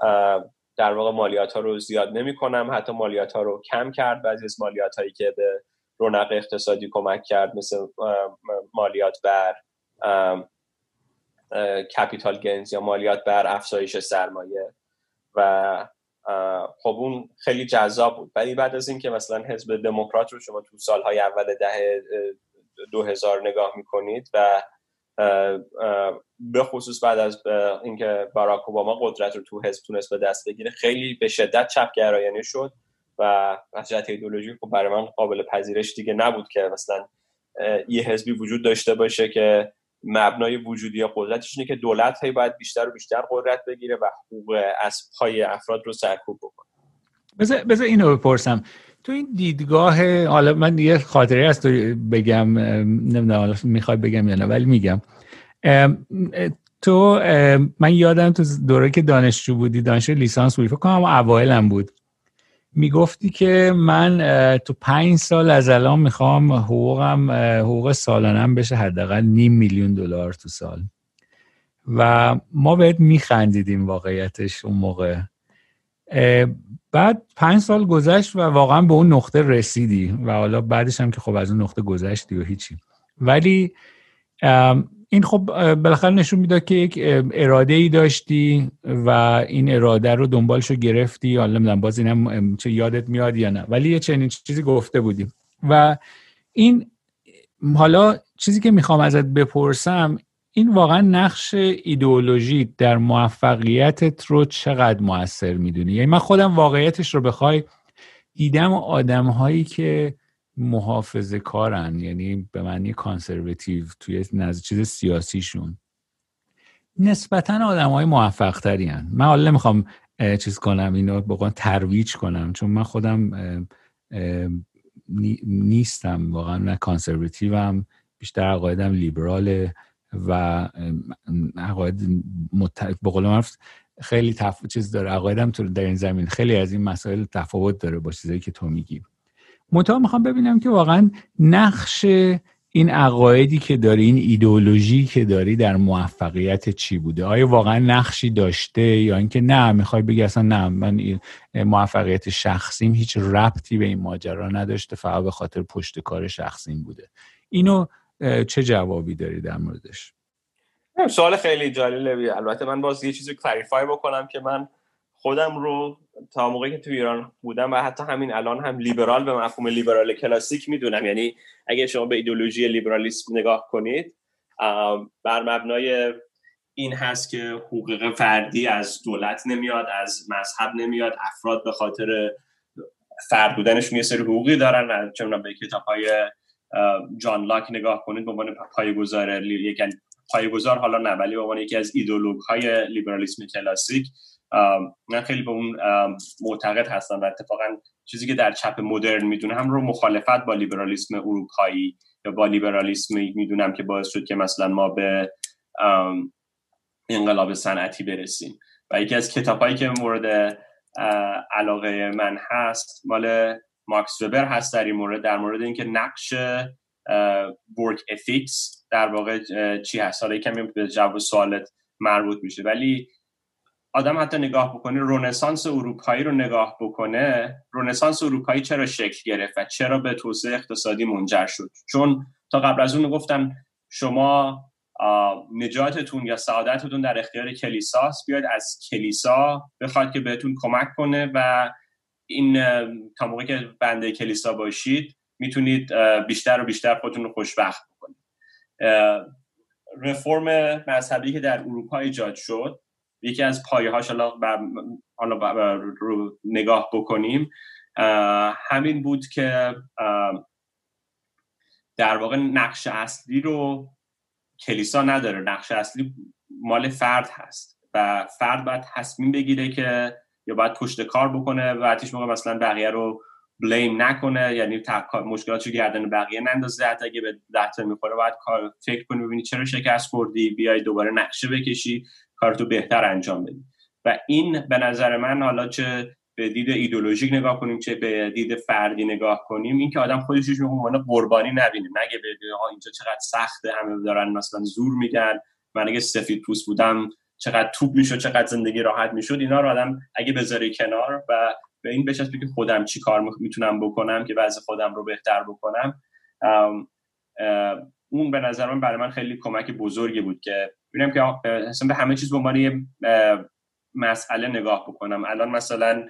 [SPEAKER 2] در واقع مالیات ها رو زیاد نمی کنم حتی مالیات ها رو کم کرد. بعضی از مالیات هایی که به رونق اقتصادی کمک کرد مثل مالیات بر کپیتال گنز یا مالیات بر افزایش سرمایه و خب اون خیلی جذاب بود. ولی بعد از اینکه مثلا حزب دموکرات رو شما تو سالهای اول ده 2000 نگاه می‌کنید و به خصوص بعد از اینکه باراک اوباما قدرت رو تو حزب تونست به دست بگیره خیلی به شدت چپگرایانه شد و جهت ایدولوژی خب برای من قابل پذیرش دیگه نبود که مثلا یه حزبی وجود داشته باشه که مبنای وجودی یا قدرتش اینه که دولت هایی باید بیشتر و بیشتر قدرت بگیره و حقوق از پای افراد رو سرکوب بکنه.
[SPEAKER 1] بذار اینو بپرسم. تو این دیدگاه حالا من یه خاطره از تو بگم نمی‌دونم حالا می‌خوای بگم یا نه ولی میگم. تو من یادم تو دوره که دانشجو بودی دانشجو لیسانس بودی فکر کنم اوایلم بود. می‌گفتی که من تو پنج سال از الان می‌خوام حقوقم حقوق سالانم بشه حداقل نیم میلیون دلار تو سال. و ما بهت میخندیدیم واقعیتش اون موقع. بعد پنج سال گذشت و واقعا به اون نقطه رسیدی و حالا بعدش هم که خب از اون نقطه گذشتی و هیچی. ولی این خب بالاخره نشون می‌داد که یک اراده ای داشتی و این اراده رو دنبالش رو گرفتی. حالا نمی‌دونم باز اینم چه یادت میاد یا نه. ولی یه چنین چیزی گفته بودیم. و این حالا چیزی که می‌خوام ازت بپرسم این واقعا نقش ایدئولوژی در موفقیتت رو چقدر موثر می‌دونی یعنی من خودم واقعیتش رو بخوای دیدم آدم هایی که محافظه کارن یعنی به معنی کانسرواتیو توی نزد چیز سیاسیشون نسبتا آدم های موفق تری هن. من حالا نمی‌خوام چیز کنم اینو بقول ترویج کنم چون من خودم نیستم واقعا نه کانسرواتیو هم بیشتر عقایدم لیبراله و عقاید مت... خیلی تف... چیز داره. عقایدم تو در این زمین. خیلی از این مسائل تفاوت داره با چیزایی که تو میگی. منتها می‌خوام ببینم که واقعا نقش این عقایدی که داری این ایدئولوژی که داری در موفقیت چی بوده؟ آیا واقعا نقشی داشته یا اینکه نه می‌خوای بگی اصلا نه من موفقیت شخصیم هیچ ربطی به این ماجرا نداشته فقط به خاطر پشت کار شخصیم بوده. اینو چه جوابی داری در موردش؟
[SPEAKER 2] سوال خیلی جالبی البته من باز یه چیزی کلاریفای بکنم که من خودم رو تا موقعی که تو ایران بودم و حتی همین الان هم لیبرال به مفهوم لیبرال کلاسیک می‌دونم. یعنی اگه شما به ایدولوژی لیبرالیسم نگاه کنید بر مبنای این هست که حقوق فردی از دولت نمیاد از مذهب نمیاد افراد به خاطر فرد بودنشون یه سری حقوقی دارن و چه به کتاب های جان لاک نگاه کنید به عنوان پایه‌گذار یک پایه‌گذار حالا نه ولی به عنوان یکی از ایدولوگ های لیبرالیسم کلاسیک من خیلی به اون معتقد هستم و اتفاقا چیزی که در چپ مدرن می‌دونه هم رو مخالفت با لیبرالیسم اروپایی یا با لیبرالیسم می‌دونم که باعث شد که مثلا ما به انقلاب صنعتی برسیم. و یکی از کتابهایی که مورد علاقه من هست مال ماکس وبر هست در این مورد در مورد اینکه نقش ورک افیکس در واقع چی هست. حالا کمی به جواب سوالت مربوط میشه. ولی آدم حتی نگاه بکنه رونسانس اروپایی رو نگاه بکنه رونسانس اروپایی چرا شکل گرفت و چرا به توسعه اقتصادی منجر شد؟ چون تا قبل از اون گفتم شما نجاتتون یا سعادتتون در اختیار کلیساست بیاید از کلیسا بخواد که بهتون کمک کنه و این تا موقعی که بنده کلیسا باشید می‌تونید بیشتر و بیشتر خودتون رو خوشبخت بکنید. رفرم مذهبی که در اروپا ایجاد شد یکی از پایه هاش حالا رو نگاه بکنیم همین بود که در واقع نقش اصلی رو کلیسا نداره نقش اصلی مال فرد هست و فرد باید تصمیم بگیره که یا باید پشت کار بکنه و هیچ موقع مثلا بقیه رو بلیم نکنه یعنی مشکلات رو گردن بقیه نندازه. حتی اگه به دهتا می‌خوره باید کار فکر کنی ببینی چرا شکست خوردی بیای دوباره نقشه بکشی کارتو بهتر انجام بدی. و این به نظر من حالا چه به دید ایدولوژیک نگاه کنیم چه به دید فردی نگاه کنیم این که آدم خودش رو عنوان قربانی نبینه. نگه به اینجا چقدر سخته همه دارن مثلا زور میگن. من اگه سفید پوست بودم چقدر توپ می‌شد چقدر زندگی راحت می‌شد اینا رو آدم اگه بذاری کنار و به این بچسبه که خودم چی کار می‌تونم بکنم که بعضی خودم رو بهتر بکنم اون به نظر من برای من خیلی کمک بزرگی بود که ببینم که اصلا به همه چیز به عنوان مسئله نگاه بکنم. الان مثلا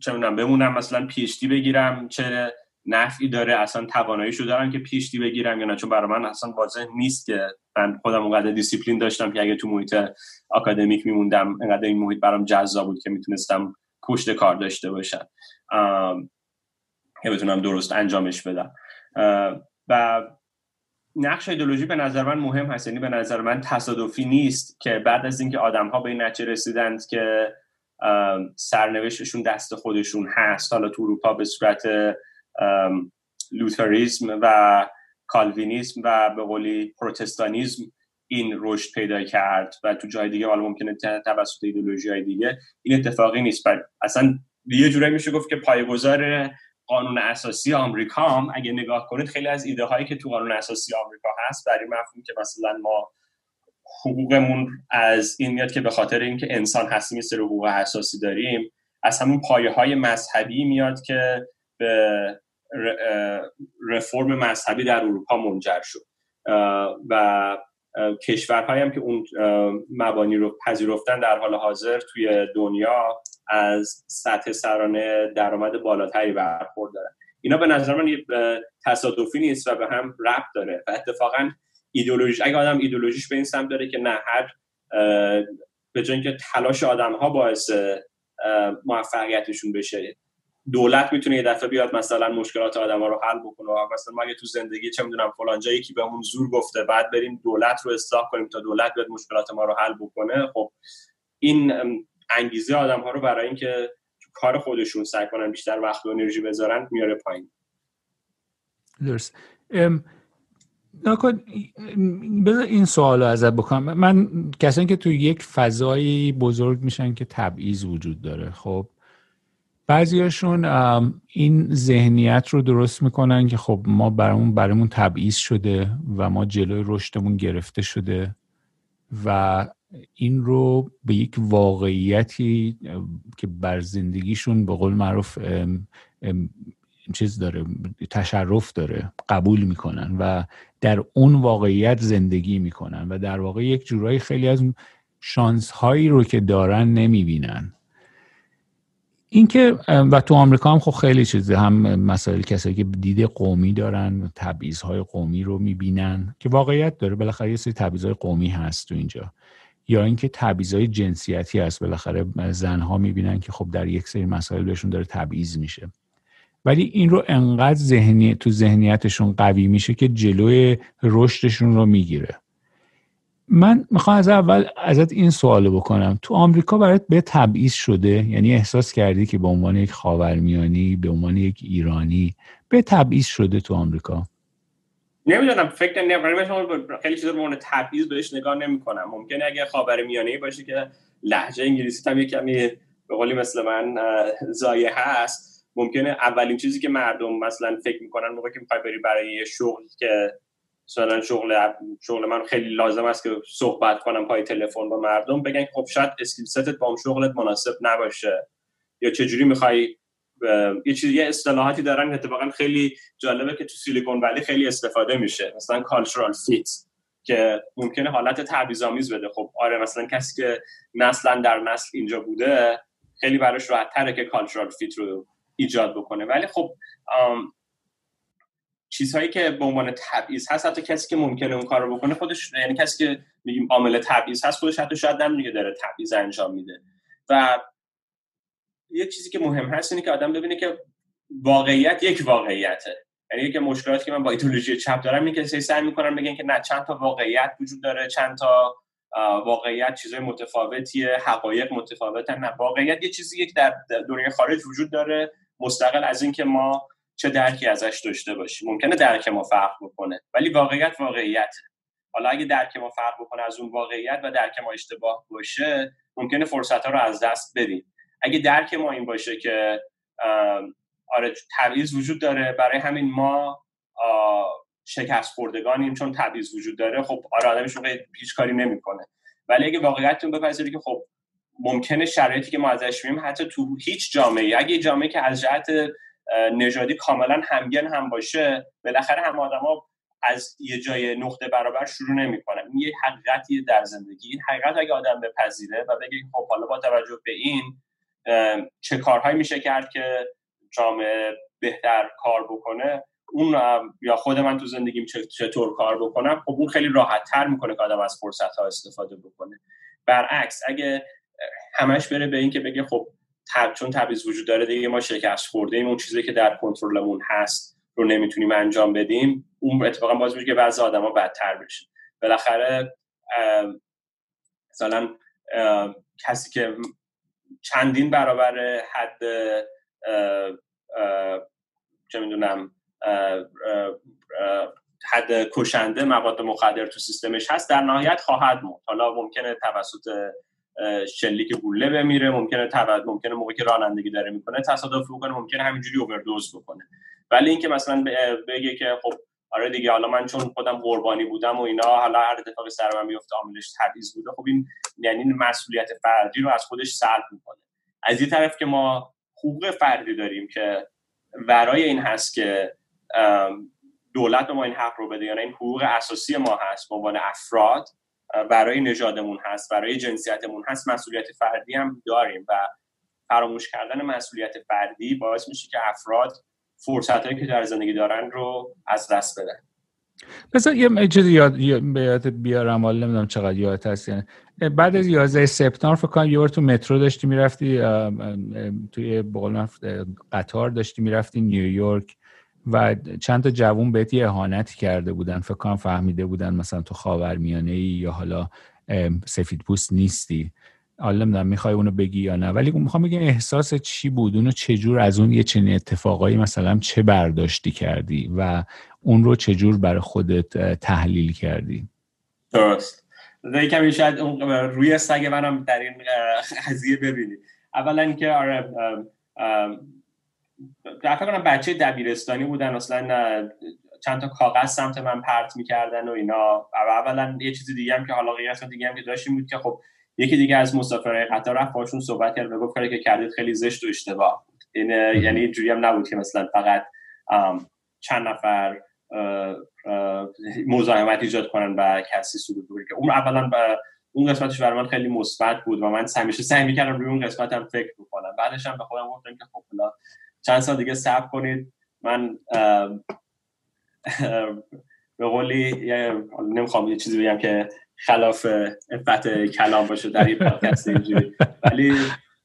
[SPEAKER 2] چه بمونم مثلا PhD بگیرم چه نفعی داره اصلا تواناییشو دارن که PhD بگیرم یا نه. چون برای من اصلا واضح نیست که من خودم اونقدر دیسیپلین داشتم که اگه تو محیط آکادمیک میموندم انقدر این محیط برام جذاب بود که می‌تونستم پشت کار داشته باشم. که بتونم درست انجامش بدم. و نقش ایدولوژی به نظر من مهم هست. یعنی به نظر من تصادفی نیست که بعد از اینکه آدم ها به این نتیجه رسیدند که سرنوشتشون دست خودشون هست. حالا تو اروپا به صورت لوتریزم و کالوینیسم و به قولی پروتستانیزم این رشد پیدا کرد و تو جای دیگه حالا ممکنه توسط ایدولوژی های دیگه این اتفاقی نیست. بل اصلا یه جورایی میشه گفت که پایگذار قانون اساسی آمریکا هم اگه نگاه کنید خیلی از ایده هایی که تو قانون اساسی آمریکا هست در این مفهوم که مثلا ما حقوقمون از این میاد که به خاطر اینکه انسان هستیم یه سری حقوق اساسی داریم از همون پایه های مذهبی میاد که به رفرم مذهبی در اروپا منجر شد. و کشورهایی هم که اون مبانی رو پذیرفتن در حال حاضر توی دنیا از سطح سرانه درآمد بالاتری برخورد دارن. اینا به نظر من تصادفی نیست و به هم ربط داره. و اتفاقا ایدولوژی اگه آدم ایدولوژیش به این سمت داره که نه هر به جای اینکه تلاش آدم ها باعث موفقیتشون بشه دولت می‌تونه یه دفعه بیاد مثلا مشکلات آدم ها رو حل بکنه. مثلا ما اگه تو زندگی چه می‌دونم فلان جایی که بهمون زور گفته بعد بریم دولت رو اصلاح کنیم تا دولت بیاد مشکلات ما رو حل بکنه. خب این انگیزه آدم ها رو برای اینکه کار خودشون سعی کنن بیشتر وقت و انرژی بذارن میاره پایین.
[SPEAKER 1] درست. بذار این سوال رو ازت بکنم. من کسانی که تو یک فضایی بزرگ میشن که تبعیض وجود داره خب بعضیاشون این ذهنیت رو درست می‌کنن که خب ما برامون برامون تبعیض شده و ما جلوی رشدمون گرفته شده و این رو به یک واقعیتی که بر زندگیشون به قول معروف چیز داره تشرف داره قبول می‌کنن و در اون واقعیت زندگی می‌کنن و در واقع یک جورایی خیلی از شانس هایی رو که دارن نمی‌بینن. اینکه و تو آمریکا هم خب خیلی چیزه. هم مسائل کسایی که دید قومی دارن های قومی رو می‌بینن که واقعیت داره. بالاخره یه سری های قومی هست تو اینجا. یا اینکه های جنسیتی هست. بالاخره زنها می‌بینن که خب در یک سری مسائل بهشون داره تبعیض میشه. ولی این رو انقدر ذهنی تو ذهنیتشون قوی میشه که جلوی رشدشون رو می‌گیره. من می‌خوام از اول ازت این سوال بکنم. تو آمریکا برات به تبعیض شده؟ یعنی احساس کردی که به عنوان یک خاورمیانی به عنوان یک ایرانی به تبعیض شده تو آمریکا؟
[SPEAKER 2] نمی‌دونم فکر نمی‌دونم خیلی چیزا عنوان تبعیض بهش نگاه نمی‌کنم. ممکنه اگه خاورمیانه باشه که لهجه انگلیسی هم یه کمی به قولی مثل من ضایع هست ممکنه اولین چیزی که مردم مثلا فکر می‌کنن موقعی که می‌خوای بری برای شغل که مثلا شغل شغل من خیلی لازم است که صحبت کنم پای تلفن با مردم. بگن خب شاید skill set ت با اون شغلت مناسب نباشه. یا چجوری می‌خوای یه چیزی یه اصطلاحاتی دارن اتفاقا خیلی جالبه که تو سیلیکون ولی خیلی استفاده میشه. مثلا cultural fit که ممکنه حالت تبعیض‌آمیز بده. خب آره مثلا کسی که نسلا در نسل اینجا بوده خیلی براش راحت تره که کالچورال فیت رو ایجاد بکنه. ولی خب چیزهایی که به عنوان تبعیض هست حتی کسی که ممکنه اون کار رو بکنه خودش یعنی کسی که میگیم عامل تبعیض هست خودش حتی شاید نمیگه داره تبعیض انجام میده. و یه چیزی که مهم هست اینه که آدم ببینه که واقعیت یک واقعیته. یعنی که مشکلاتی که من با ایدولوژی چپ دارم اینه که سعی می‌کنن بگن که نه چند تا واقعیت وجود داره چند تا واقعیت چیزای متفاوتیه حقایق متفاوتن. نه واقعیت یه چیزی که در دنیای خارج وجود داره. مستقل از اینکه ما چه درکی ازش داشته باشیم ممکنه درک ما فرق بکنه ولی واقعیت واقعیت حالا اگه درک ما فرق بکنه از اون واقعیت و درک ما اشتباه باشه ممکنه فرصت ها رو از دست بدیم. اگه درک ما این باشه که آره تبعیض وجود داره برای همین ما شکست خوردگانیم چون تبعیض وجود داره خب آره آدمش هیچ کاری نمی‌کنه. ولی اگه واقعیتتون بپذیری که خب ممکنه شرایطی که ما ازش می‌بینیم حتی تو هیچ جامعه اگه جامعه که از جهت نژادی کاملا همگن هم باشه بالاخره هم آدما از یه جای نقطه برابر شروع نمی‌کنن. این یه حقیقتی در زندگی. این حقیقت اگه آدم بپذیره و بگه خب حالا با توجه به این چه کارهایی میشه کرد که جامعه بهتر کار بکنه اون یا خود من تو زندگیم چطور کار بکنم خب اون خیلی راحت تر می‌کنه که آدم از فرصت ها استفاده بکنه. برعکس اگه همش بره به این که بگه خب تب چون تبعیض وجود داره دیگه ما شکست خورده ایم اون چیزی که در کنترلمون هست رو نمی‌تونیم انجام بدیم اون اتفاقا باز میشه که بعضی آدما بدتر بشه بالاخره مثلا کسی که چندین برابر حد چه می‌دونم حد کشنده مواد مخدر تو سیستمش هست در نهایت خواهد مرد. حالا ممکنه توسط شلیک گوله بمیره ممکنه توسط ممکنه موقعی که رانندگی داره می‌کنه تصادف بکنه ممکنه همینجوری اووردوز بکنه. ولی اینکه مثلا بگه که خب آره دیگه حالا من چون خودم قربانی بودم و اینا حالا هر اتفاقی سر من میفته عاملش تبعیض بوده خب این یعنی مسئولیت فردی رو از خودش سلب می‌کنه. از این طرف که ما حقوق فردی داریم که برای این هست که دولت به ما این حق رو بده یعنی این حقوق اساسی ما هست به عنوان افراد. برای نژادمون هست برای جنسیتمون هست مسئولیت فردی هم داریم و فراموش کردن مسئولیت فردی باعث میشه که افراد فرصت که در زندگی دارن رو از دست بدن.
[SPEAKER 1] مثلا یه چیزی یاد یاد بیارم حالا نمی‌دونم چقدر یاد هست یعنی بعد از 11 سپتامبر فکر کنم یه تو مترو داشتی می‌رفتی توی بقول قطار داشتی می‌رفتی نیویورک. و چند تا جوون بهت یه کرده بودن فکر کنم فهمیده بودن مثلا تو خاورمیانه ای یا حالا سفید پوست نیستی. حالا نمی‌دونم می‌خوای اونو بگی یا نه ولی می‌خوام بگم احساس چی بود؟ اونو چجور از اون یه چنین اتفاقایی مثلا چه برداشتی کردی و اون رو چجور برای خودت تحلیل کردی؟
[SPEAKER 2] درست. کمی شاید روی سگ منم در این قضیه ببینی اولا که آره در کنم بچه دبیرستانی بودن اصلا چند تا کاغذ سمت من پرت می‌کردن و اینا. اولا یه چیزی دیگه هم که حالا قیاس دیگه هم که داشتیم بود که خب یکی دیگه از مسافرهای قطار رفت باشون صحبت کرد و گفت که کردید خیلی زشت و اشتباه این یعنی اینجوری هم نبود که مثلا فقط چند نفر مزاحمت ایجاد کنن و کسی سلوک بکنن که اون اولا اون قسمتش برای من خیلی مثبت بود و من همیشه سعی می‌کردم روی اون قسمت هم فکر بکنم. بعدش هم به خودم گفتم که خب چند سال دیگه صبر کنید. من به قولی نمی‌خوام یه چیزی بگم که خلاف افت کلام باشه در این پادکست اینجوری. ولی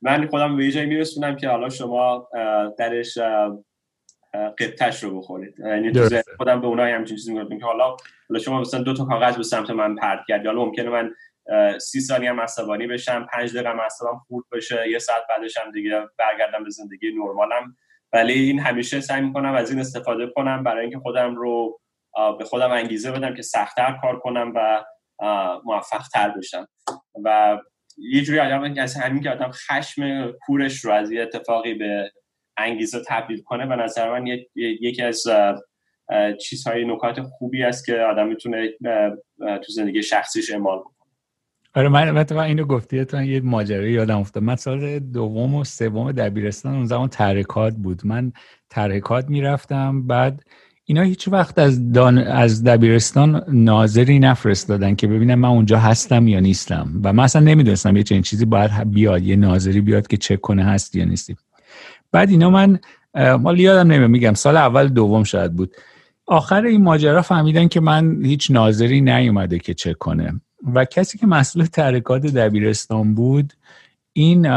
[SPEAKER 2] من خودم به جایی میرسونم که حالا شما درش قطعش رو بخورید. یعنی خودم به اونها همچین چیزی میگم که حالا حالا شما مثلا دو تا کاغذ به سمت من پرت کرد حالا ممکنه من سی ثانیه هم عصبانی بشم پنج دقیقه هم عصبم خورد بشه یه ساعت بعدش هم دیگه برگردم به زندگی نرمالم. ولی این همیشه سعی می‌کنم از این استفاده کنم برای اینکه خودم رو به خودم انگیزه بدم که سختتر کار کنم و موفق تر بشم. و یه جوری آدم از همین که آدم خشم کورش رو از یه اتفاقی به انگیزه تبدیل کنه به نظر من یکی از چیزهای نکات خوبی است که آدم می‌تونه تو زندگی شخصیش اعمال کنه.
[SPEAKER 1] آره من مثلا اینو گفتی تو یه ماجرا یادم افتاد. من سال دوم و سوم دبیرستان اون زمان ترکات بود. من ترکات می‌رفتم بعد اینا هیچ وقت از دان... از دبیرستان ناظری نفرستادن که ببینم من اونجا هستم یا نیستم. و من اصلا نمی‌دونستم یه چنین چیزی باید بیاد یه ناظری بیاد که چک کنه هست یا نیستی بعد اینا من مال یادم نمیاد میگم سال اول دوم شاید بود. آخر این ماجرا فهمیدن که من هیچ ناظری نیومده که چک کنه. و کسی که مسئول تحریکات دبیرستان بود این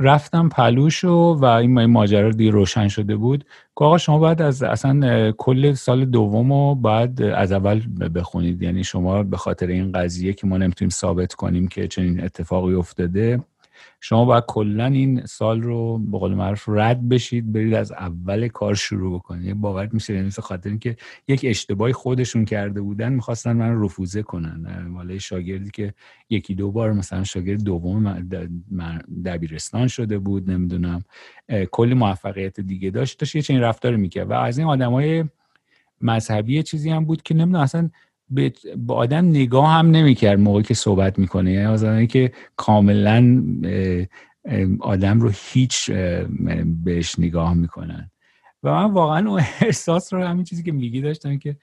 [SPEAKER 1] رفتم پلوشو و این ماجرا دیگه روشن شده بود. که آقا شما باید از اصلا کل سال دوم رو باید از اول بخونید. یعنی شما به خاطر این قضیه که ما نمی‌تونیم ثابت کنیم که چنین اتفاقی افتاده شما باید کلا این سال رو به قول معروف رد بشید برید از اول کار شروع بکنید. باور میشه یعنی خاطر اینکه یک اشتباهی خودشون کرده بودن می‌خواستن من رفوزه کنن. مال شاگردی که یکی دو بار مثلا شاگرد دوم دبیرستان شده بود نمی‌دونم کلی موفقیت دیگه داشت. داشت یه چنین رفتار می‌کرد. و از این آدمای مذهبی چیزی هم بود که نمی‌دونم اصلا به آدم نگاه هم نمی‌کرد موقعی که صحبت می‌کنه. یعنی آدمی که کاملا آدم رو هیچ بهش نگاه می‌کنن. و من واقعا اون احساس رو همین چیزی که میگی داشتم که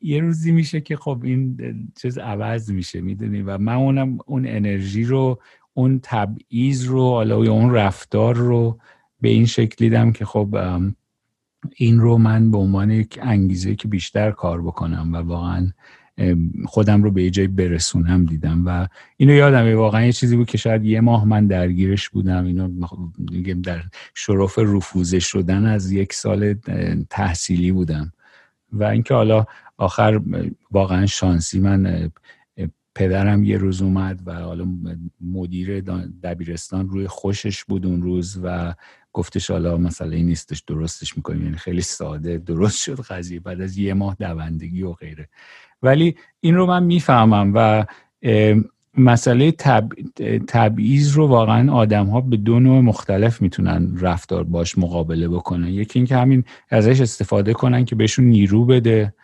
[SPEAKER 1] یه روزی میشه که خب این چیز عوض میشه می‌دونی؟ و من اونم اون انرژی رو اون تبعیض رو حالا اون رفتار رو به این شکل دیدم که خب این رو من به عنوان یک انگیزه که بیشتر کار بکنم و واقعا خودم رو به یه جایی برسونم دیدم و اینو یادمه واقعا یه چیزی بود که شاید یه ماه من درگیرش بودم. اینو میگم در شرف رفوزه شدن از یک سال تحصیلی بودم. و اینکه حالا آخر واقعا شانسی من پدرم یه روز اومد و حالا مدیر دبیرستان روی خوشش بود اون روز و گفتش حالا مسئله نیستش درستش می‌کنیم. یعنی خیلی ساده درست شد قضیه بعد از یه ماه دوندگی و غیره. ولی این رو من می‌فهمم و مسئله تب... تبعیض رو واقعا آدم ها به دو نوع مختلف می‌تونن رفتار باش مقابله بکنن. یکی اینکه همین ازش استفاده کنن که بهشون نیرو بده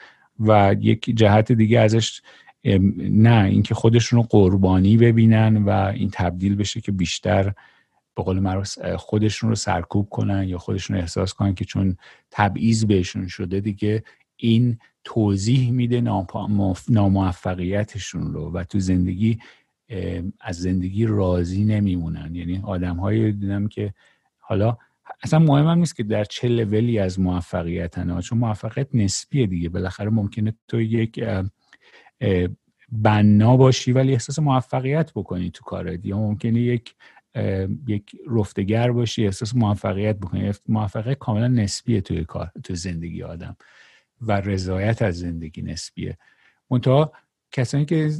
[SPEAKER 1] و یک جهت دیگه ازش نه اینکه خودشون رو قربانی ببینن و این تبدیل بشه که بیشتر به قول معروف خودشون رو سرکوب کنن یا خودشون رو احساس کنن که چون تبعیض بهشون شده دیگه این توضیح میده ناموفقیتشون رو و تو زندگی از زندگی راضی نمیمونن. یعنی آدم هایی دیدم که حالا اصلا مهم هم نیست که در چه لولی از موفقیتن چون موفقیت نسبیه دیگه. بالاخره ممکنه تو یک بنا باشی ولی احساس موفقیت بکنی تو کارت یا ممکنه یک یک رفتگر باشی احساس موفقیت بکنی. موفقیت کاملا نسبیه توی کار تو زندگی آدم و رضایت از زندگی نسبیه. منتها کسانی که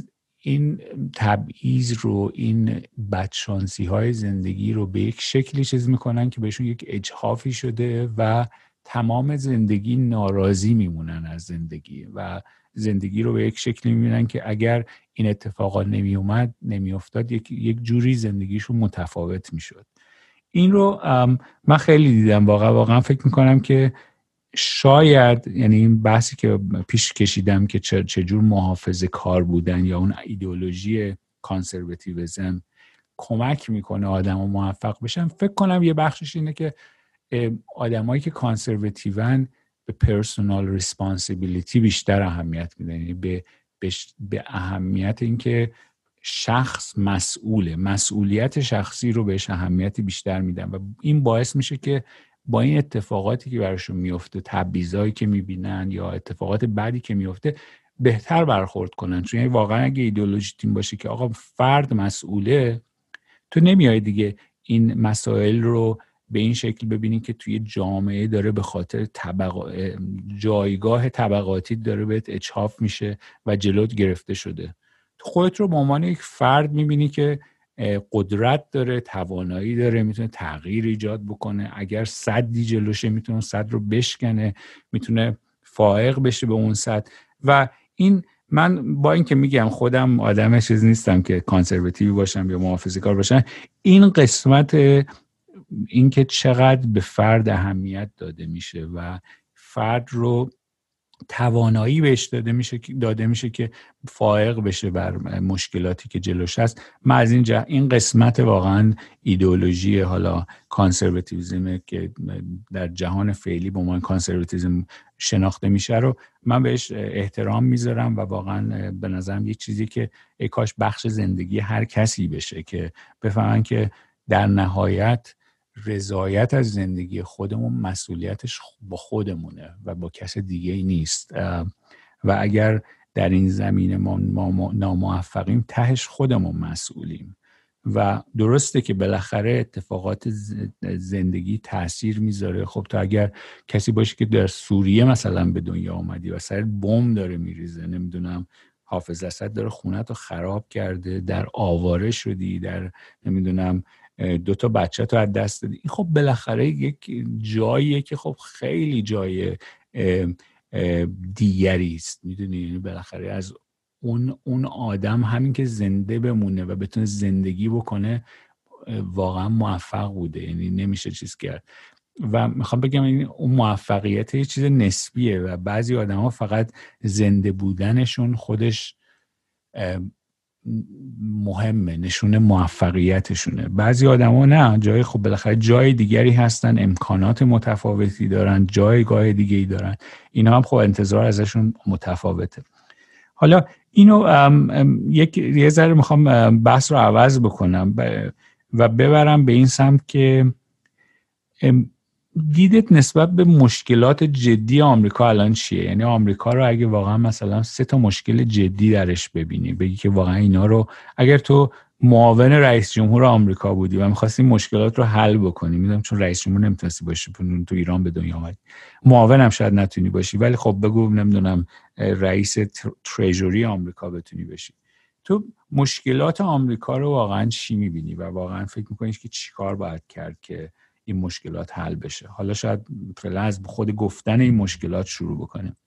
[SPEAKER 1] این تبعیض رو این بدشانسی های زندگی رو به یک شکلی چیز می‌کنن که بهشون یک اجحافی شده و تمام زندگی ناراضی میمونن از زندگی و زندگی رو به یک شکلی می‌بینن که اگر این اتفاقات نمی اومد نمی افتاد یک, یک جوری زندگیشون متفاوت می‌شد. این رو من خیلی دیدم. واقعا واقعا فکر می‌کنم که شاید یعنی این بحثی که پیش کشیدم که چجور محافظ کار بودن یا اون ایدئولوژی conservatism کمک می‌کنه آدم موفق بشن فکر کنم یه بخشش اینه که آدمایی که conservative ن به personal responsibility بیشتر اهمیت میدن یعنی به, به اهمیت اینکه شخص مسئوله. مسئولیت شخصی رو بهش اهمیت بیشتر میدن و این باعث میشه که با این اتفاقاتی که براشون میفته تبعیضایی که می‌بینن یا اتفاقات بعدی که میفته بهتر برخورد کنن. چون یعنی واقعا اگه ایدئولوژی تیم باشه که آقا فرد مسئوله تو نمیای دیگه این مسائل رو به این شکل ببینی که توی جامعه داره به خاطر طبق... جایگاه طبقاتی داره بهت اچاف میشه و جلوت گرفته شده. تو خودت رو به عنوان یک فرد می‌بینی که قدرت داره توانایی داره می‌تونه تغییر ایجاد بکنه. اگر صدی جلوشه می‌تونه صد رو بشکنه می‌تونه فائق بشه به اون صد. و این من با اینکه میگم خودم آدم چیز نیستم که کانسرواتیو باشم یا محافظه کار باشم این قسمت اینکه چقدر به فرد اهمیت داده میشه و فرد رو توانایی بهش داده میشه داده میشه که فائق بشه بر مشکلاتی که جلوش هست. من از این, این قسمت واقعا ایدئولوژی حالا کانسرواتیویسم که در جهان فعلی به عنوان کانسرواتیزم شناخته میشه رو من بهش احترام می‌ذارم و واقعا به نظرم یک چیزی که ای کاش بخش زندگی هر کسی بشه که بفهمن که در نهایت رضایت از زندگی خودمون مسئولیتش با خودمونه و با کس دیگه ای نیست. و اگر در این زمینه ما ناموفقیم تهش خودمون مسئولیم. و درسته که بالاخره اتفاقات زندگی تاثیر می‌ذاره. خب تو اگر کسی باشه که در سوریه مثلا به دنیا آمدی و سر بم داره میریزه نمی‌دونم حافظ اسد داره خونت رو خراب کرده در آواره شدی در نمی‌دونم دو تا بچه تو از دست دادی. این خب بالاخره یک جاییه که خب خیلی جای دیگری است. می‌دونی؟ یعنی بالاخره از اون اون آدم همین که زنده بمونه و بتونه زندگی بکنه واقعا موفق بوده. یعنی نمیشه چیز کرد. و می‌خوام بگم این اون موفقیت یه چیز نسبیه و بعضی آدم ها فقط زنده بودنشون خودش مهمه نشونه موفقیتشونه. بعضی آدما نه جای خب بالاخره جای دیگری هستن امکانات متفاوتی دارن جایگاه دیگه ای دارن. اینا هم خب انتظار ازشون متفاوته. حالا اینو یک یه ذره می‌خوام بحث رو عوض بکنم. و ببرم به این سمت که دیدت نسبت به مشکلات جدی آمریکا الان چیه؟ یعنی آمریکا رو اگه واقعا مثلا سه تا مشکل جدی درش ببینی بگی که واقعا اینا رو اگر تو معاون رئیس جمهور آمریکا بودی و می‌خواستی مشکلات رو حل بکنی می‌دونم چون رئیس جمهور نمی‌تونستی باشی تو ایران به دنیا معاون هم شاید نتونی باشی ولی خب بگو نمی‌دونم رئیس تریجوری آمریکا بتونی بشی تو مشکلات آمریکا رو واقعا چی می‌بینی؟ و واقعا فکر می‌کنی که چیکار باید کرد که این مشکلات حل بشه. حالا شاید فعلا از خود گفتن این مشکلات شروع بکنیم.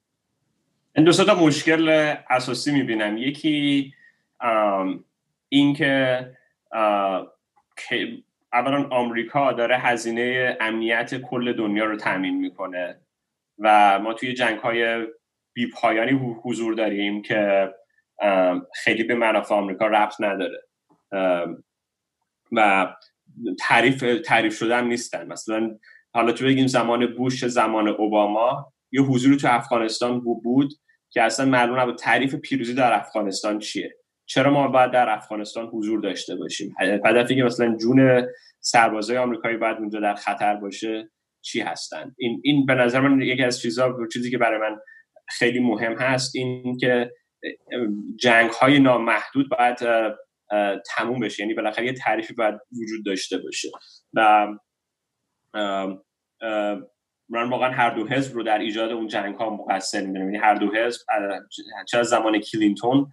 [SPEAKER 2] این دو تا مشکل اساسی می‌بینم. یکی اینکه اولا آمریکا داره هزینه امنیت کل دنیا رو تامین می‌کنه و ما توی جنگ های بیپایانی حضور داریم که خیلی به منافع آمریکا ربط نداره. و تعریف تعریف هم نیستن. مثلا حالا تو بگیم زمان بوش زمان اوباما یه حضور تو افغانستان بود که اصلا معلوم نبود تعریف پیروزی در افغانستان چیه. چرا ما باید در افغانستان حضور داشته باشیم؟ هدفی که مثلا جون سربازای آمریکایی باید اونجا در خطر باشه چی هستن؟ این این به نظر من یکی از چیزا چیزی که برای من خیلی مهم هست این که جنگ های نامحدود باید تموم بشه. یعنی بالاخره یه تعریفی باید وجود داشته باشه. و من واقعا هر دو حزب رو در ایجاد اون جنگ ها مقصر می‌دونم. یعنی هر دو حزب چه از زمان کلینتون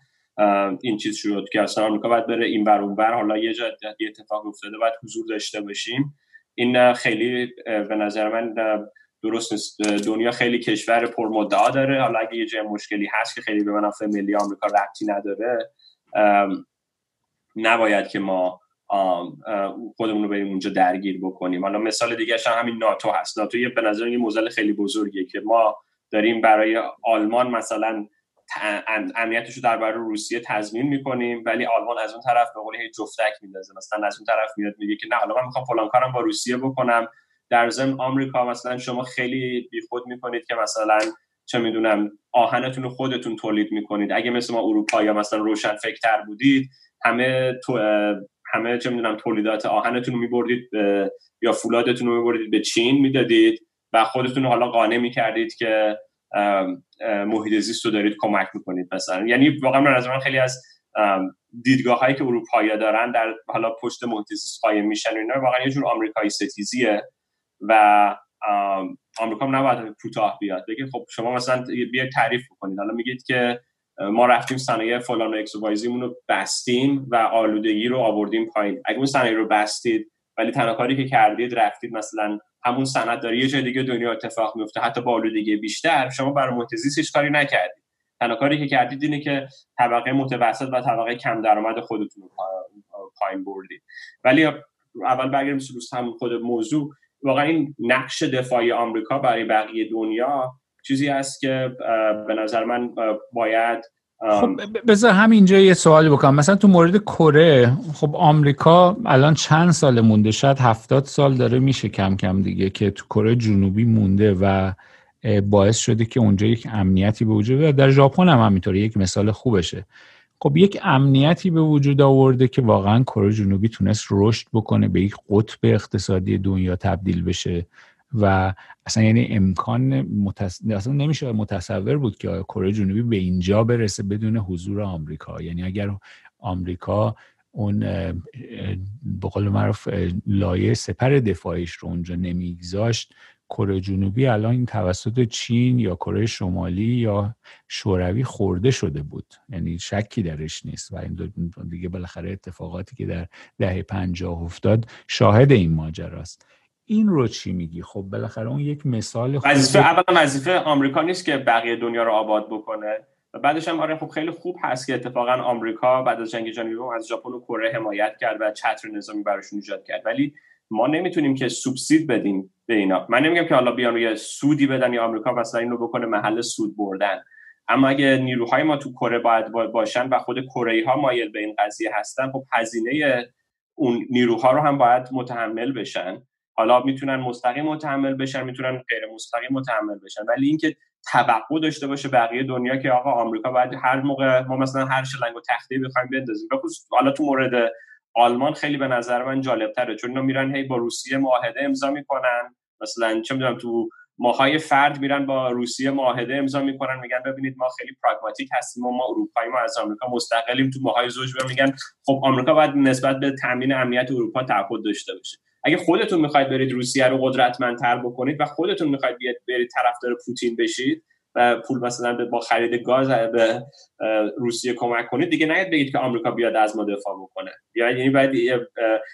[SPEAKER 2] این چیز شد که اصلا آمریکا باید بره این بر اون بر حالا یه جا یه اتفاق افتاده باید حضور داشته باشیم. این خیلی به نظر من درست نیست. دنیا خیلی کشور پرمدعا داره. حالا اگه یه جای مشکلی هست که خیلی به منافع ملی آمریکا ربطی نداره نباید که ما خودمون رو بریم اونجا درگیر بکنیم. حالا مثال دیگه هم همین ناتو هست. ناتو یه به نظر یه موزل خیلی بزرگیه که ما داریم برای آلمان مثلا امنیتش رو در برای روسیه تضمین می‌کنیم ولی آلمان از اون طرف به قول جفتک میندازه. مثلا از اون طرف میاد میگه که نه حالا من می‌خوام فلان کارم با روسیه بکنم. در ضمن آمریکا مثلا شما خیلی بیخود می‌کنید که مثلا چه می‌دونم آهنتون رو خودتون تولید می‌کنید. اگه مثل ما اروپا یا مثلا روشن فکرتر بودید همه تو همه چه می‌دونم تولیدات آهنتون رو میبردید یا فولادتون رو میبردید به چین می‌دادید و خودتون حالا قانع می‌کردید که محیط زیست رو دارید کمک می‌کنید. مثلا یعنی واقعا من از من خیلی از دیدگاه هایی که اروپایی دارن در حالا پشت محیط زیست قایم میشن اینا واقعا یه جور آمریکایی ستیزیه و آمریکا هم نباید کوتاه بیاد. بگید خب شما مثلا بیا تعریف بکنید. حالا میگید که ما رفتیم صنایع فلان و اکس رو بستیم و آلودگی رو آوردیم پایین. اگه اون صنایع رو بستید ولی تنها کاری که کردید رفتید مثلا همون سند داره یه جای دیگه دنیا اتفاق میفته حتی با آلودگی بیشتر شما برای هیچ کاری نکردید. تنها کاری که کردید اینه که طبقه متوسط و طبقه کم درآمد خودتون رو پایین بردید. ولی اول برگردیم هم خود موضوع. واقعا این نقش دفاعی آمریکا برای بقیه دنیا چیزی است که به نظر من باید
[SPEAKER 1] خب بذار همینجا یه سوالی بکنم. مثلا تو مورد کره خب آمریکا الان چند سال مونده؟ شاید هفتاد سال داره میشه کم کم دیگه که تو کره جنوبی مونده و باعث شده که اونجا یک امنیتی به وجود در ژاپن هم همینطوره یک مثال خوبشه. خب یک امنیتی به وجود آورده که واقعا کره جنوبی تونست رشد بکنه به یک قطب اقتصادی دنیا تبدیل بشه. و اصلا یعنی امکان متص... اصلا نمیشه متصور بود که کره جنوبی به اینجا برسه بدون حضور آمریکا. یعنی اگر آمریکا اون به قول معروف لایه سپر دفاعیش رو اونجا نمیگذاشت کره جنوبی الان این توسط چین یا کره شمالی یا شوروی خورده شده بود. یعنی شکی درش نیست و این دیگه بالاخره اتفاقاتی که در دهه پنجاه افتاد شاهد این ماجراست. این رو چی میگی؟ خب بالاخره اون یک مثال
[SPEAKER 2] وظیفه اولا وظیفه آمریکا نیست که بقیه دنیا رو آباد بکنه. و بعدش هم آره خب خیلی خوب هست که اتفاقا آمریکا بعد از جنگ جهانی از ژاپن و کره حمایت کرد و چتر نظامی براشون ایجاد کرد. ولی ما نمی‌تونیم که سوبسید بدیم به اینا. من نمیگم که حالا بیان یه سودی بدن یا آمریکا مثلا اینو بکنه محل سود بردن. اما اگه نیروهای ما تو کره باید باشن و خود کره ها مایل به این قضیه هستن خب هزینه اون نیروها رو هم باید متحمل بشن. حالا می‌تونن مستقیم متحمل بشن می‌تونن غیر مستقیم متحمل بشن. ولی اینکه توقع داشته باشه بقیه دنیا که آقا آمریکا باید هر موقع ما مثلا هر شلنگ و تخته بخوایم بندازیم. بخصوص حالا تو مورد آلمان خیلی به نظر من جالب تره چون اینا میرن هی با روسیه معاهده امضا می‌کنن. مثلا چه می‌دونم تو ماهای فرد میرن با روسیه معاهده امضا می‌کنن میگن ببینید ما خیلی پراگماتیک هستیم و ما اروپایی ما از آمریکا مستقلیم. تو ماهای زوج میگن خب آمریکا باید نسبت به تامین امنیت اروپا تعهد داشته باشه. اگه خودتون می‌خواید برید روسیه رو قدرتمندتر بکنید و خودتون می‌خواید برید طرفدار پوتین بشید و پول مثلا با خرید گاز به روسیه کمک کنید دیگه نید بگید که آمریکا بیاد از ما دفاع بکنه. یعنی باید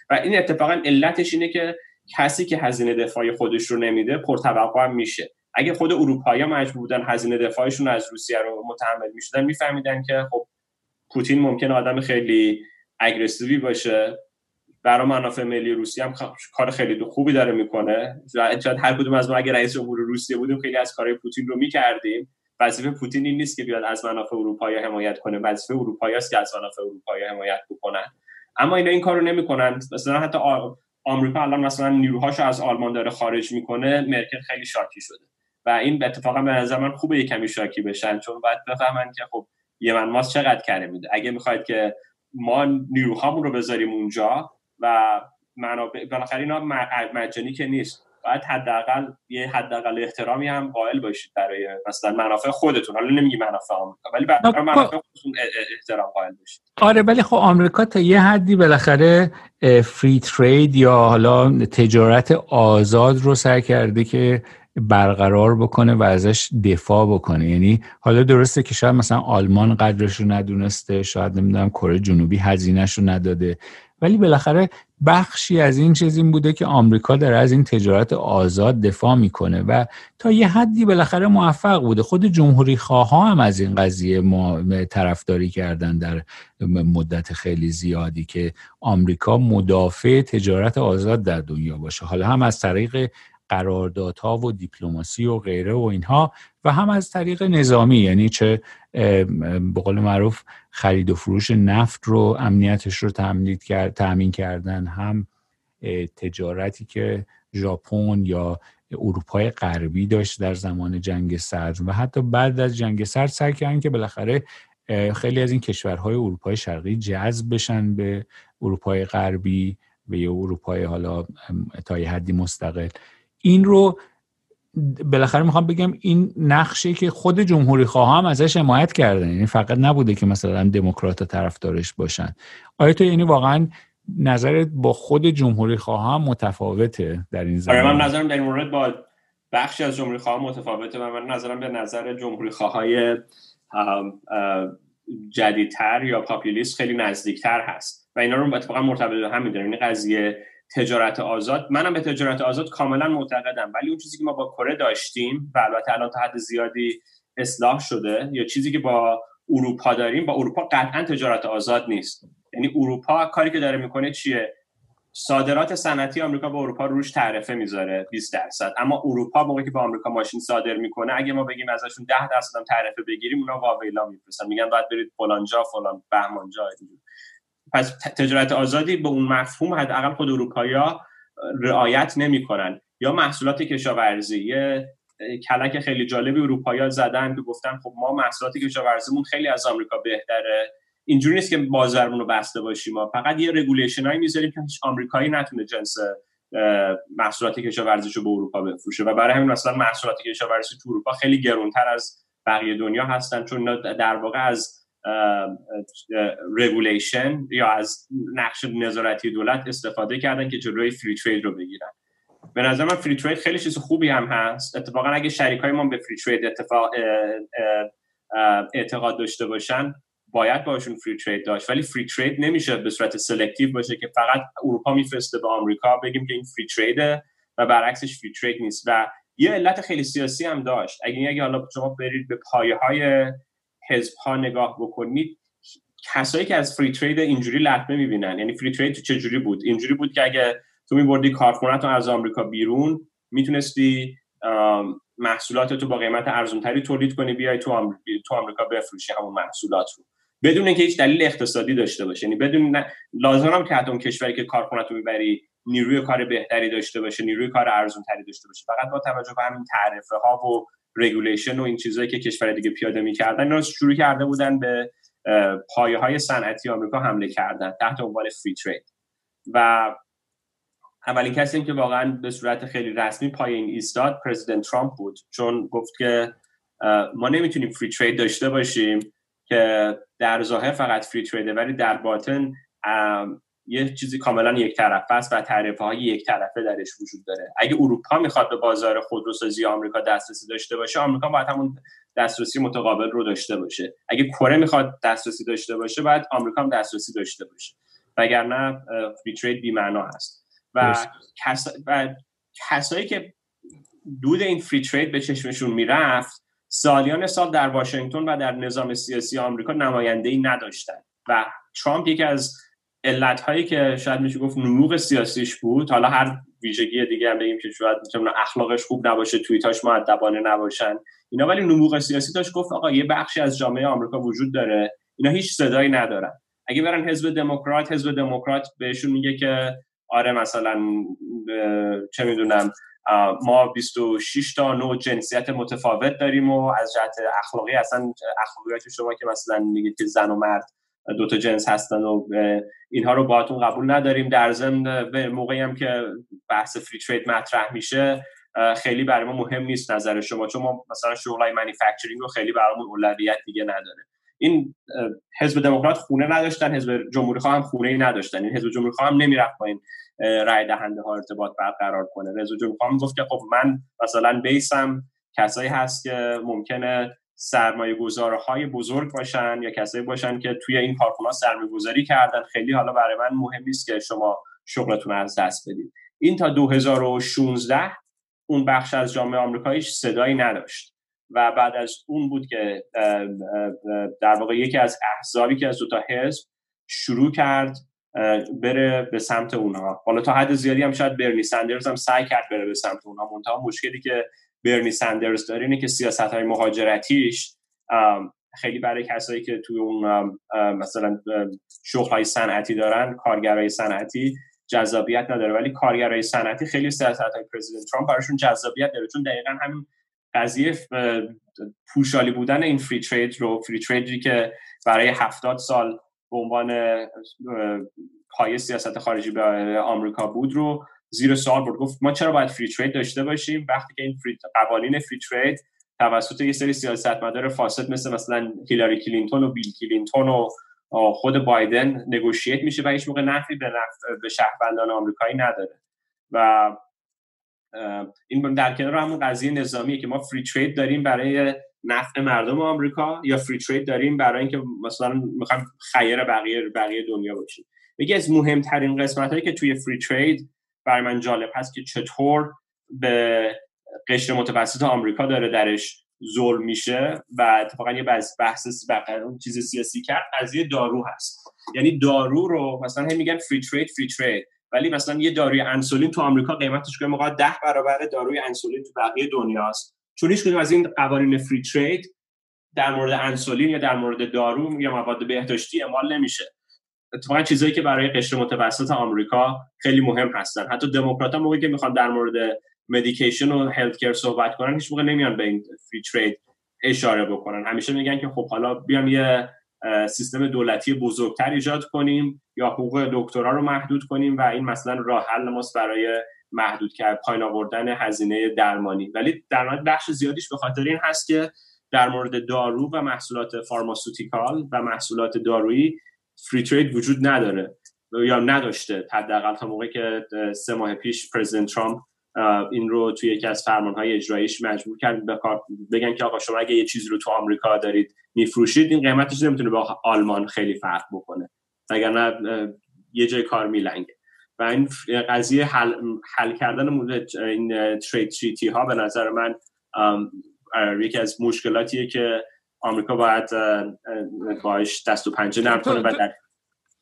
[SPEAKER 2] و این اتفاقا علتش اینه که کسی که هزینه دفاعی خودش رو نمیده پرتوقع هم میشه. اگه خود اروپایی مجبور بودن هزینه دفاعشون از روسیه رو متحمل می‌شدن میفهمیدن که خب پوتین ممکن آدم خیلی اگریسیوی باشه. برای منافع ملی روسیه هم کار خیلی خوبی داره می‌کنه. شاید هر کدوم از ما اگه رئیس جمهور روسیه بودیم خیلی از کارهای پوتین رو می‌کردیم. وظیفه پوتین این نیست که بیاد از منافع اروپایی حمایت کنه. وظیفه اروپایی است که از منافع اروپایی حمایت بکنن. اما اینا این کارو نمی‌کنن. مثلا حتی آمریکا الان مثلا نیروهاشو از آلمان داره خارج می‌کنه. مرکل خیلی شاکی شده. و این اتفاقا به نظر من خوبه کمی شاکی بشن. چون باید بفهمن که خب یمن ماست چقدر کرده میده. اگه می‌خواید که ما نیروهامون رو بذاریم اونجا و منابع بالاخره اینا مجانی که نیست. باید حداقل یه حداقل احترامی هم قائل باشید برای مثلا منافع خودتون. حالا نمیگی منافع آمریکا ولی برای منافع خودتون احترام قائل باشید.
[SPEAKER 1] آره ولی خب آمریکا تا یه حدی بالاخره فری ترید یا حالا تجارت آزاد رو سعی کرده که برقرار بکنه و ازش دفاع بکنه. یعنی حالا درسته که شاید مثلا آلمان قدرش رو ندونسته شاید نمی‌دونم کره جنوبی هزینهش رو نداده. ولی بالاخره بخشی از این چیز این بوده که آمریکا داره از این تجارت آزاد دفاع می‌کنه و تا یه حدی بالاخره موفق بوده. خود جمهوری خواه هم از این قضیه طرفداری کردن در مدت خیلی زیادی که آمریکا مدافع تجارت آزاد در دنیا باشه. حالا هم از طریق قراردادها و دیپلماسی و غیره و اینها و هم از طریق نظامی یعنی چه به قول معروف خرید و فروش نفت رو امنیتش رو تامین کردن هم تجارتی که ژاپن یا اروپای غربی داشت در زمان جنگ سرد و حتی بعد از جنگ سرد سعی کردن که بالاخره خیلی از این کشورهای اروپای شرقی جذب بشن به اروپای غربی به یه اروپای حالا تا حدی مستقل. این رو بالاخره می‌خوام بگم این نقشه که خود جمهوری خواه هم ازش حمایت کردن. یعنی فقط نبوده که مثلا دموکرات طرفدارش باشن. آیا تو یعنی واقعا نظرت با خود جمهوری خواه هم متفاوته در این زمینه؟
[SPEAKER 2] آره من نظرم در این مورد با بخشی از جمهوری خواه متفاوته و من نظرم به نظر جمهوری های جدیدتر یا پاپولیست خیلی نزدیکتر هست. و اینا رو اتفاقا مرتبط به هم می‌دونم این قضیه تجارت آزاد. منم به تجارت آزاد کاملا معتقدم. ولی اون چیزی که ما با کره داشتیم و البته الان تا حد زیادی اصلاح شده یا چیزی که با اروپا داریم با اروپا قطعا تجارت آزاد نیست. یعنی اروپا کاری که داره می‌کنه چیه؟ صادرات صنعتی آمریکا به اروپا روش تعرفه می‌ذاره 20 درصد. اما اروپا موقعی که به آمریکا ماشین صادر می‌کنه اگه ما بگیم ازشون 10 درصد هم تعرفه بگیریم اونا واویلا میفرستن. میگن باید برید فلان جا فلان بهمان جا پس تجارت آزادی به اون مفهوم حداقل خود اروپایا رعایت نمی‌کنن. یا محصولات کشاورزی یه کلک خیلی جالبی اروپایا زدن که گفتن خب ما محصولات کشاورزیمون خیلی از آمریکا بهتره. اینجوری نیست که بازارمون رو بسته باشیم ما. فقط یه regulation هایی می‌ذاریم که هیچ آمریکایی نتونه جنس محصولات کشاورزیشو به اروپا بفروشه. و برای همین مثلا محصولات کشاورزی تو اروپا خیلی گرونتر از بقیه دنیا هستن چون در واقع از regulation یا از نقش نظارتی دولت استفاده کردن که جلوی free trade رو بگیرن. به نظر من free trade خیلی چیز خوبی هم هست. اتفاقا اگه شریک های ما به free trade اتفاق اعتقاد داشته باشن باید باشون free trade داشت. ولی free trade نمیشه به صورت selective باشه که فقط اروپا میفرسته به آمریکا بگیم که این free trade ه و برعکسش free trade نیست. و یه علت خیلی سیاسی هم داشت. اگه اگه حالا شما برید به پایه های حزب ها نگاه بکنید کسایی که از فری ترید اینجوری لطمه می‌بینن. یعنی فری ترید چه جوری بود؟ اینجوری بود که اگه تو میبردی کارخونت از آمریکا بیرون می‌تونستی محصولات تو با قیمت ارزونتری تولید کنی بیای تو آمریکا, تو آمریکا بفروشی همون محصولات رو. بدون اینکه هیچ دلیل اقتصادی داشته باشه. یعنی بدون لازم هم که اون کشوری که کارخونت رو می‌بری نیروی کار بهتری داشته باشه نیروی کار ارزونتری داشته باشه. فقط با توجه به همین تعرفه ها و regulation و این چیزهایی که کشور دیگه پیاده می‌کردن اینا شروع کرده بودن به پایه های صنعتی آمریکا حمله کردن تحت عنوان free trade و اولین کسی که واقعا به صورت خیلی رسمی پای این ایستاد President ترامپ بود. چون گفت که ما نمی‌تونیم free trade داشته باشیم که در ظاهر فقط free trade ه ولی در باطن یه چیزی کاملا یک طرفه است و تعرفه های یک طرفه درش وجود داره. اگه اروپا می‌خواد به بازار خودروسازی آمریکا دسترسی داشته باشه آمریکا باید همون دسترسی متقابل رو داشته باشه. اگه کره می‌خواد دسترسی داشته باشه باید آمریکا هم دسترسی داشته باشه. وگرنه فری ترید بی معنا هست. و, و کسایی که دود این فری ترید به چشمشون می‌رفت سالیان سال در واشنگتن و در نظام سیاسی آمریکا نماینده ای نداشتن. و ترامپ یکی از علت هایی که شاید میشه گفت نموغ سیاسیش بود. حالا هر ویژگی دیگه هم بگیم که شاید می‌تونه اخلاقش خوب نباشه توییتاش معدبانه نباشن. اینا ولی نموغ سیاسی داشت گفت آقا یه بخشی از جامعه آمریکا وجود داره اینا هیچ صدایی ندارن. اگه برن حزب دموکرات حزب دموکرات بهشون میگه که آره مثلا چه می‌دونم ما 26 تا نوع جنسیت متفاوت داریم و از جهت اخلاقی اصلا اخلاقیات شما که مثلا میگید که زن و مرد دو تا جنس هستن و اینها رو باهاتون قبول نداریم. در ضمن به موقعی هم که بحث فری ترید مطرح میشه خیلی برای ما مهم نیست نظر شما چون ما مثلا شغلای مانیفکتچرینگ رو خیلی برامون اولویت دیگه نداره. این حزب دموکرات خونه نداشتن حزب جمهوری خواهم خونه ای نداشتن. این حزب جمهوری خواهم نمی‌رفت با این رای دهنده ها ارتباط برقرار کنه. حزب جمهوری خواهم گفت که خب من مثلا بیسم کسایی هست که ممکنه سرمایه های بزرگ باشن یا کسایی باشن که توی این کارخونه سرمایه گذاری کردن. خیلی حالا برای من مهم نیست که شما شغلتون از دست بدید. این تا 2016 اون بخش از جامعه آمریکاییش صدایی نداشت و بعد از اون بود که در واقع یکی از احزابی که از دو تا حزب شروع کرد بره به سمت اونها حالا تا حد زیادی هم شاید برنی سندرز هم سعی کرد بره به سمت اونها منتها مشکلی که برنی سندرز داره اینه که سیاست های مهاجرتیش خیلی برای کسایی که توی اون مثلا شغل های صنعتی دارن کارگرای صنعتی جذابیت نداره. ولی کارگرای صنعتی خیلی سیاست های President ترامپ براشون جذابیت داره. چون دقیقا همین قضیه پوشالی بودن این free trade رو free trade ی که برای هفتاد سال به عنوان پای سیاست خارجی به آمریکا بود رو زیر سوال برد گفت ما چرا باید free trade داشته باشیم وقتی که این free قوانین free trade توسط یه سری سیاستمدار فاسد مثل مثلا هیلاری کلینتون و بیل کلینتون و خود بایدن نگوشیت میشه و هیچ موقع نفعی به, نفع به شهروندان آمریکایی نداره. و این در کنار همون قضیه نظامیه که ما فری ترید داریم برای نفع مردم آمریکا یا فری ترید داریم برای اینکه مثلا می‌خوایم خیر بقیه بقیه دنیا باشیم. یکی از مهمترین قسمت هایی که توی فری ترید برای من جالب هست که چطور به قشر متوسط آمریکا داره درش ظلم میشه و اتفاقا یه بحث بحث چیز سیاسی کرد قضیه دارو هست. یعنی دارو رو مثلا هم میگن فری ترید فری ترید ولی مثلا یه داروی انسولین تو آمریکا قیمتش که موقع ده برابر داروی انسولین تو بقیه دنیاست. چون هیچ از این قوانین فری ترید در مورد انسولین یا در مورد دارو یا مواد بهداشتی اعمال نمیشه. اتفاقا چیزایی که برای قشر متوسط آمریکا خیلی مهم هستن. حتی دموکرات ها موقعی که می‌خوان در مورد مدیکیشن و هلت کیر صحبت کنن هیچ موقع نمیان به این فری ترید اشاره بکنن. همیشه میگن که خب حالا بیام یه سیستم دولتی بزرگتر ایجاد کنیم یا حقوق دکترا رو محدود کنیم و این مثلا راه حل ماست برای محدود کرد پایین آوردن هزینه درمانی. ولی در بخش زیادیش به خاطر این هست که در مورد دارو و محصولات فارماسوتیکال و محصولات دارویی فری ترید وجود نداره. یا نداشته حداقل تا موقعی که سه ماه پیش پرزیدنت ترامپ این رو توی یکی از فرمانهای اجراییش مجبور کرد بگن که آقا شما اگه یه چیزی رو تو آمریکا دارید میفروشید این قیمتش نمی‌تونه با آلمان خیلی فرق بکنه. نه یه جای کار میلنگه. و این قضیه حل, حل کردن این ترید تریتی ها به نظر من یکی از مشکلاتیه که آمریکا باید باش دست و پنجه نرم کنه و در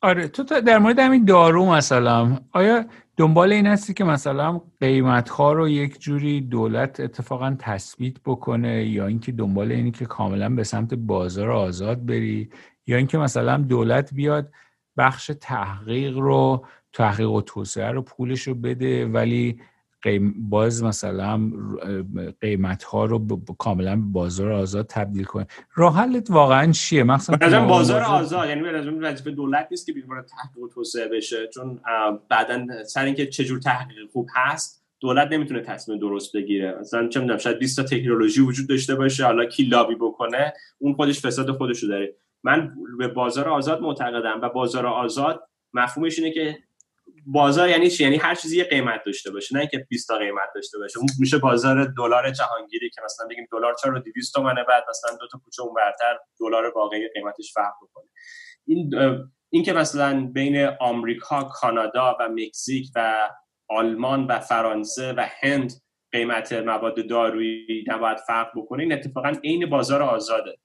[SPEAKER 1] آره تو در مورد همین دارو مثلا آیا دنبال این هستی که مثلا قیمت ها رو یک جوری دولت اتفاقا تثبیت بکنه یا اینکه دنبال اینی که کاملا به سمت بازار آزاد بری یا اینکه مثلا دولت بیاد بخش تحقیق رو تحقیق و توسعه رو پولش رو بده ولی باز مثلا قیمت ها رو کاملا بازار آزاد تبدیل کنه. راه حلت واقعا چیه؟
[SPEAKER 2] مثلا بازار آزاد یعنی به وظیفه دولت نیست که بیمار تحقیق توسعه بشه چون بعدا سر اینکه چجور تحقیق خوب هست دولت نمی‌تونه تصمیم درست بگیره. مثلا چه می‌دونم شاید 20 تا تکنولوژی وجود داشته باشه حالا کی لابی بکنه اون خودش فساد خودش رو داره. من به بازار آزاد معتقدم و بازار آزاد مفهومش اینه که بازار یعنی چی؟ یعنی هر چیزی یه قیمت داشته باشه نه اینکه 20 تا قیمت داشته باشه. اون میشه بازار دلار جهانگیری که مثلا بگیم دلار چرا 200 تومنه بعد مثلا دو تا کوچه اون برتر دلار واقعی قیمتش فرق بکنه. این این که مثلا بین آمریکا، کانادا و مکزیک و آلمان و فرانسه و هند قیمت مواد دارویی نباید فرق بکنه این اتفاقا عین بازار آزاده.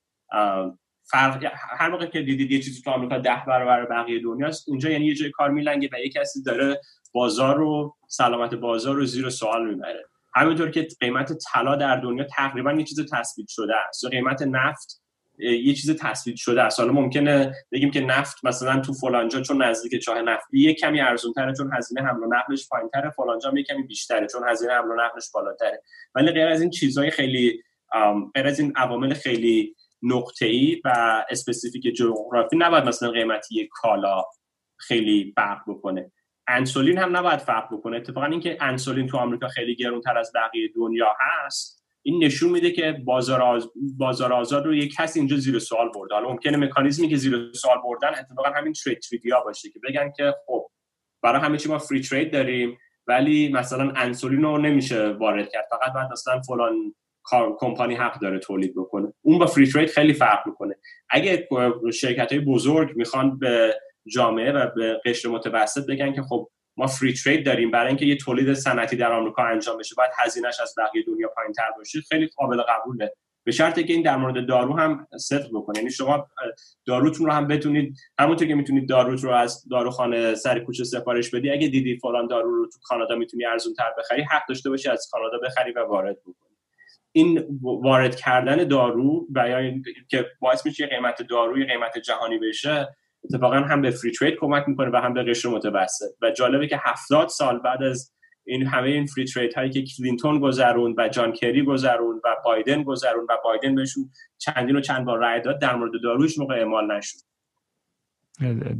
[SPEAKER 2] فرق هر موقع که دیدید یه چیزی تو آمریکا ده برابر بقیه دنیاست اونجا یعنی یه جای کار میلنگه و یه کسی داره بازار رو سلامت بازار رو زیر سوال می‌بره. همینطور که قیمت طلا در دنیا تقریبا یه چیز تثبیت شده است. قیمت نفت یه چیز تثبیت شده است. حالا ممکنه بگیم که نفت مثلا تو فلانجا چون نزدیک چاه نفتی یه کمی ارزون تره چون هزینه حمل و نقلش پایینتره فلانجا یه کمی بیشتره چون هزینه حمل و نقلش بالاتره. ولی غیر از این چیزهای خیلی غیر از این عوامل خیلی ای و specific جغرافی نباید مثلا قیمتی کالا خیلی فرق بکنه. انسولین هم نباید فرق بکنه. اتفاقا اینکه انسولین تو آمریکا خیلی گرونتر از بقیه دنیا هست این نشون میده که بازار, آز... بازار آزاد رو یک کسی اینجا زیر سوال برده. حالا ممکنه مکانیزمی که زیر سوال بردن اتفاقا همین ترید تریدیا باشه که بگن که خب برای همه چی ما فری ترید داریم ولی مثلا انسولین رو نمیشه وارد کرد. فقط بعد مثلا فلان کمپانی حق داره تولید بکنه. اون با فری ترید خیلی فرق می‌کنه. اگه شرکت های بزرگ می‌خوان به جامعه و به قشر متوسط بگن که خب ما فری ترید داریم برای اینکه یه تولید صنعتی در آمریکا انجام بشه باید هزینهش از بقیه دنیا پایین تر باشه خیلی قابل قبوله. به شرطی که این در مورد دارو هم صدق بکنه. یعنی شما داروتون رو هم بتونید همونطور که می‌تونید داروت رو از داروخانه سر کوچه سفارش بدی اگه دیدی فلان دارو رو تو کانادا می‌تونی ارزون تر بخری حق داشته باشی از کانادا بخری و وارد بکنی این وارد کردن دارو و یا که باعث میشه قیمت داروی قیمت جهانی بشه اتفاقا هم به فری ترید کمک می‌کنه و هم به قشر متوسط. و جالبه که هفتاد سال بعد از این همه این فری ترید هایی که کلینتون گذرون و جان کری گذرون و بایدن گذرون و بایدن بهشون چندین و چند بار رای داد در مورد داروش موقع اعمال نشد.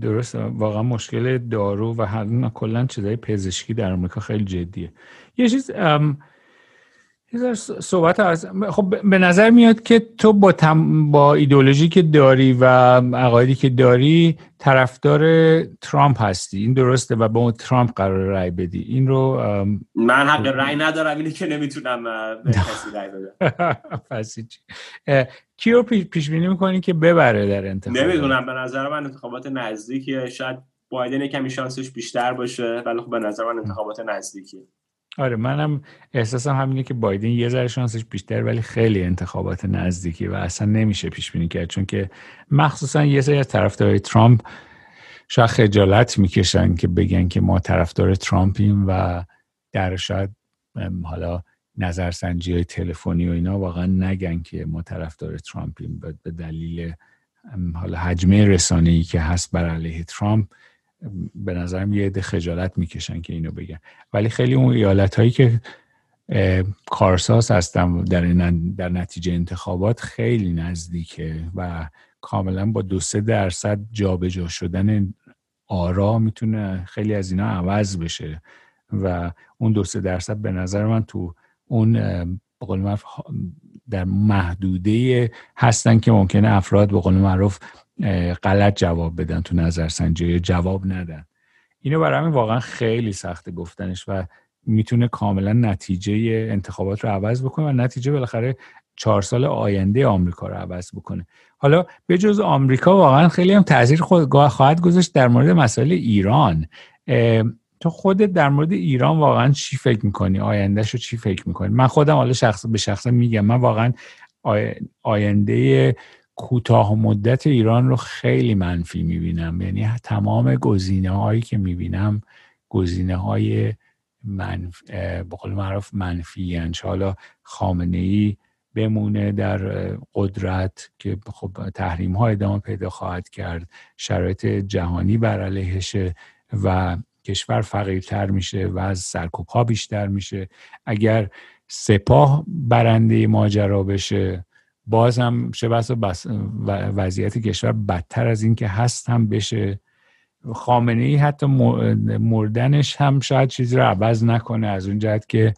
[SPEAKER 1] درست واقعا مشکل دارو و هر کلا چیزای پزشکی در آمریکا خیلی جدیه. یه چیز صحبت از خب به نظر میاد که تو با, تم... با ایدولوژی که داری و عقایدی که داری طرفدار ترامپ هستی. این درسته و با ترامپ قرار رای بدی. این رو
[SPEAKER 2] من حق رای ندارم اینی که نمی‌تونم به کسی رای بدم.
[SPEAKER 1] کی رو پیش بینی می‌کنی که ببره در انتخابات؟
[SPEAKER 2] نمی‌دونم به نظر من انتخابات نزدیکیه. شاید بایدن کمی شانسش بیشتر باشه ولی خب به نظر من انتخابات نزدیکیه.
[SPEAKER 1] آره منم احساسم همینه که بایدن یه ذره شانسش بیشتر ولی خیلی انتخابات نزدیکی و اصلا نمیشه پیش بینی کرد. چون که مخصوصا یه سری از طرفدارای ترامپ شاید خجالت می‌کشن که بگن که ما طرفدار ترامپیم و در شاید حالا نظرسنجی های تلفنی و اینا واقعا نگن که ما طرفدار ترامپیم. به دلیل حالا حجمه رسانه ای که هست بر علیه ترامپ به نظرم یه عده خجالت می‌کشن که اینو بگن. ولی خیلی اون ایالت هایی که کارساز هستن در, در نتیجه انتخابات خیلی نزدیکه و کاملا با دو سه درصد جابجا شدن آرا می‌تونه خیلی از اینا عوض بشه. و اون دو سه درصد به نظر من تو اون بقول در محدوده هستن که ممکنه افراد به قول معروف غلط جواب بدن تو نظرسنجی جواب ندن. اینو برای همین واقعا خیلی سخته گفتنش و می‌تونه کاملا نتیجه انتخابات رو عوض بکنه و نتیجه بالاخره چهار سال آینده آمریکا رو عوض بکنه. حالا به جز آمریکا واقعا خیلی هم تاثیر خود خواهد گذاشت در مورد مسائل ایران. تو خودت در مورد ایران واقعا چی فکر می‌کنی؟ آیندهش رو چی فکر می‌کنی؟ من خودم حالا شخص به شخص میگم من واقعا آینده کوتاه مدت ایران رو خیلی منفی می‌بینم. یعنی تمام گزینه هایی که می‌بینم گزینه های منف... بقول معروف منفی یعنی حالا خامنه ای بمونه در قدرت که خب تحریم ها ادامه پیدا خواهد کرد شرایط جهانی بر علیهشه و کشور فقیرتر میشه و از سرکوب بیشتر میشه. اگر سپاه برنده ماجرا بشه باز هم چه بس وضعیت کشور بدتر از این که هست هم بشه. خامنه ای حتی مردنش هم شاید چیزی رو عوض نکنه از اون جهت که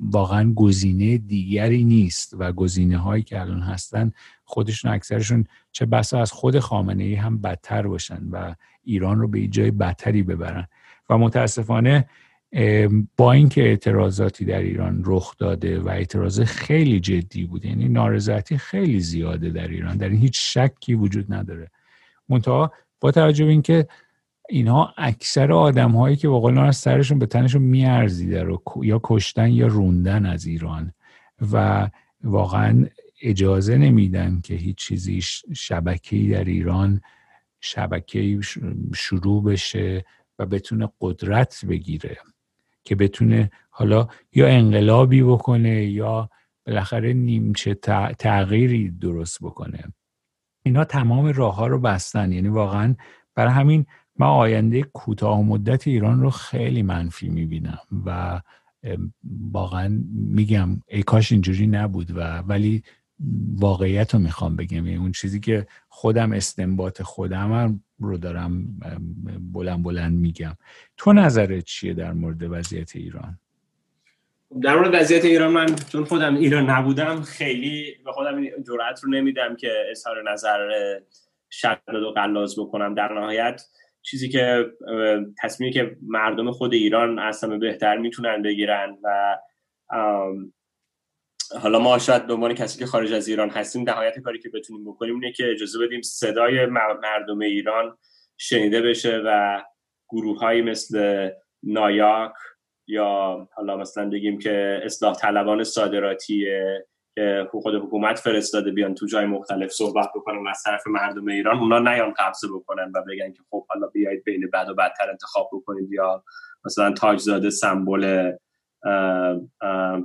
[SPEAKER 1] واقعا گزینه دیگری نیست و گزینه هایی که الان هستن خودشون اکثرشون چه بسا از خود خامنه ای هم بدتر باشن و ایران رو به جای بدتری ببرن. و متاسفانه با اینکه اعتراضاتی در ایران رخ داده و اعتراض خیلی جدی بود یعنی نارضایتی خیلی زیاده در ایران در این هیچ شکی وجود نداره. منتها با توجه به اینکه اینها اکثر آدم هایی که بقول از سرشون به تنشون میارزیده رو یا کشتن یا روندن از ایران. و واقعا اجازه نمیدن که هیچ چیزی شبکه‌ای در ایران شبکه شروع بشه و بتونه قدرت بگیره که بتونه حالا یا انقلابی بکنه یا بالاخره نیمچه تغییری درست بکنه. اینا تمام راه ها رو بستن. یعنی واقعا برای همین من آینده کوتاه مدت ایران رو خیلی منفی می‌بینم و واقعا میگم ای کاش اینجوری نبود و ولی واقعیت رو می‌خوام بگم. یعنی اون چیزی که خودم استنباط خودم رو دارم بلند بلند میگم. تو نظرت چیه در مورد وضعیت ایران؟
[SPEAKER 2] در مورد وضعیت ایران من چون خودم ایران نبودم خیلی به خودم جرأت رو نمیدم که اظهار نظر شدد و قلاز بکنم. در نهایت چیزی که تصمیمی که مردم خود ایران اصلا بهتر می‌تونن بگیرن و حالا ما شاید به عنوان کسی که خارج از ایران هستیم نهایت کاری که بتونیم بکنیم اینه که اجازه بدیم صدای مردم ایران شنیده بشه و گروه مثل نایاک یا حالا مثلا بگیم که اصلاح طلبان صادراتی که خود حکومت فرستاده بیان تو جای مختلف صحبت بکنن از طرف مردم ایران اونا نیان قبضه بکنن و بگن که خب حالا بیایید بین بد و بدتر انتخاب بکنید یا مثلا تاجزاده سمبل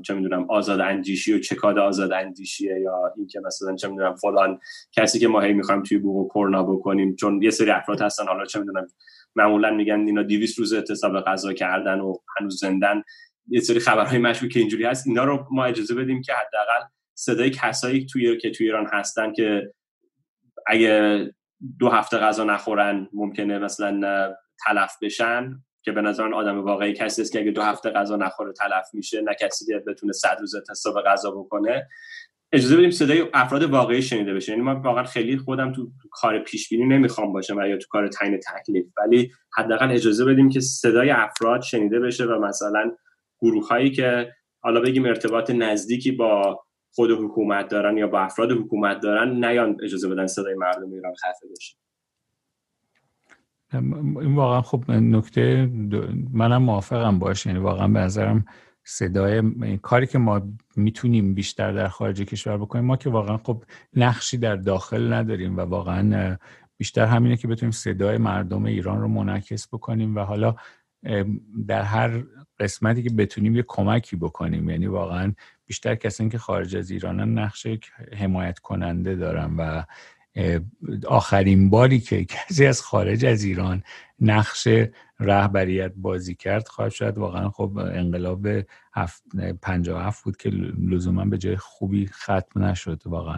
[SPEAKER 2] چه می‌دونم آزاد اندیشی و چکاد آزاد اندیشیه یا اینکه مثلا چه می‌دونم فلان کسی که ما هی می‌خوایم توی بوق کرنا بکنیم چون یه سری افراد هستن. حالا چه می‌دونم معمولا میگن اینا 200 روز اعتصاب غذا کردن و هنوز زندن. یه سری خبرهای مشکوک که اینجوری هست اینا رو ما اجازه بدیم که حداقل صدای کسایی توی که توی ایران هستن که اگه دو هفته غذا نخورن ممکنه مثلا تلف بشن که به نظر آدم واقعی کسی است که اگه دو هفته غذا نخوره تلف میشه نه کسی که بتونه صد روز اعتصاب غذا بکنه. اجازه بدیم صدای افراد واقعی شنیده بشه. یعنی من واقعا خیلی خودم تو, کار پیش بینی نمی‌خوام باشم یا تو کار تعیین تکلیف ولی حداقل اجازه بدیم که صدای افراد شنیده بشه و مثلا گروه هایی که حالا بگیم ارتباط نزدیکی با خود حکومت دارن یا با افراد حکومت دارن نیان اجازه بدن صدای مردم ایران خفه بشه؟
[SPEAKER 1] این واقعا خب نکته منم موافقم باشه. یعنی واقعا به نظرم صدای کاری که ما می‌تونیم بیشتر در خارج کشور بکنیم ما که واقعا خب نقشی در داخل نداریم و واقعا بیشتر همینه که بتونیم صدای مردم ایران رو منعکس بکنیم. و حالا در هر قسمتی که بتونیم یه کمکی بکنیم. یعنی واقعا بیشتر کسانی که خارج از ایرانن نقش حمایت کننده دارن و آخرین باری که کسی از خارج از ایران نقش رهبریت بازی کرد خواهد شد. واقعا خب انقلاب هفت بود که لزوما به جای خوبی ختم نشد. واقعا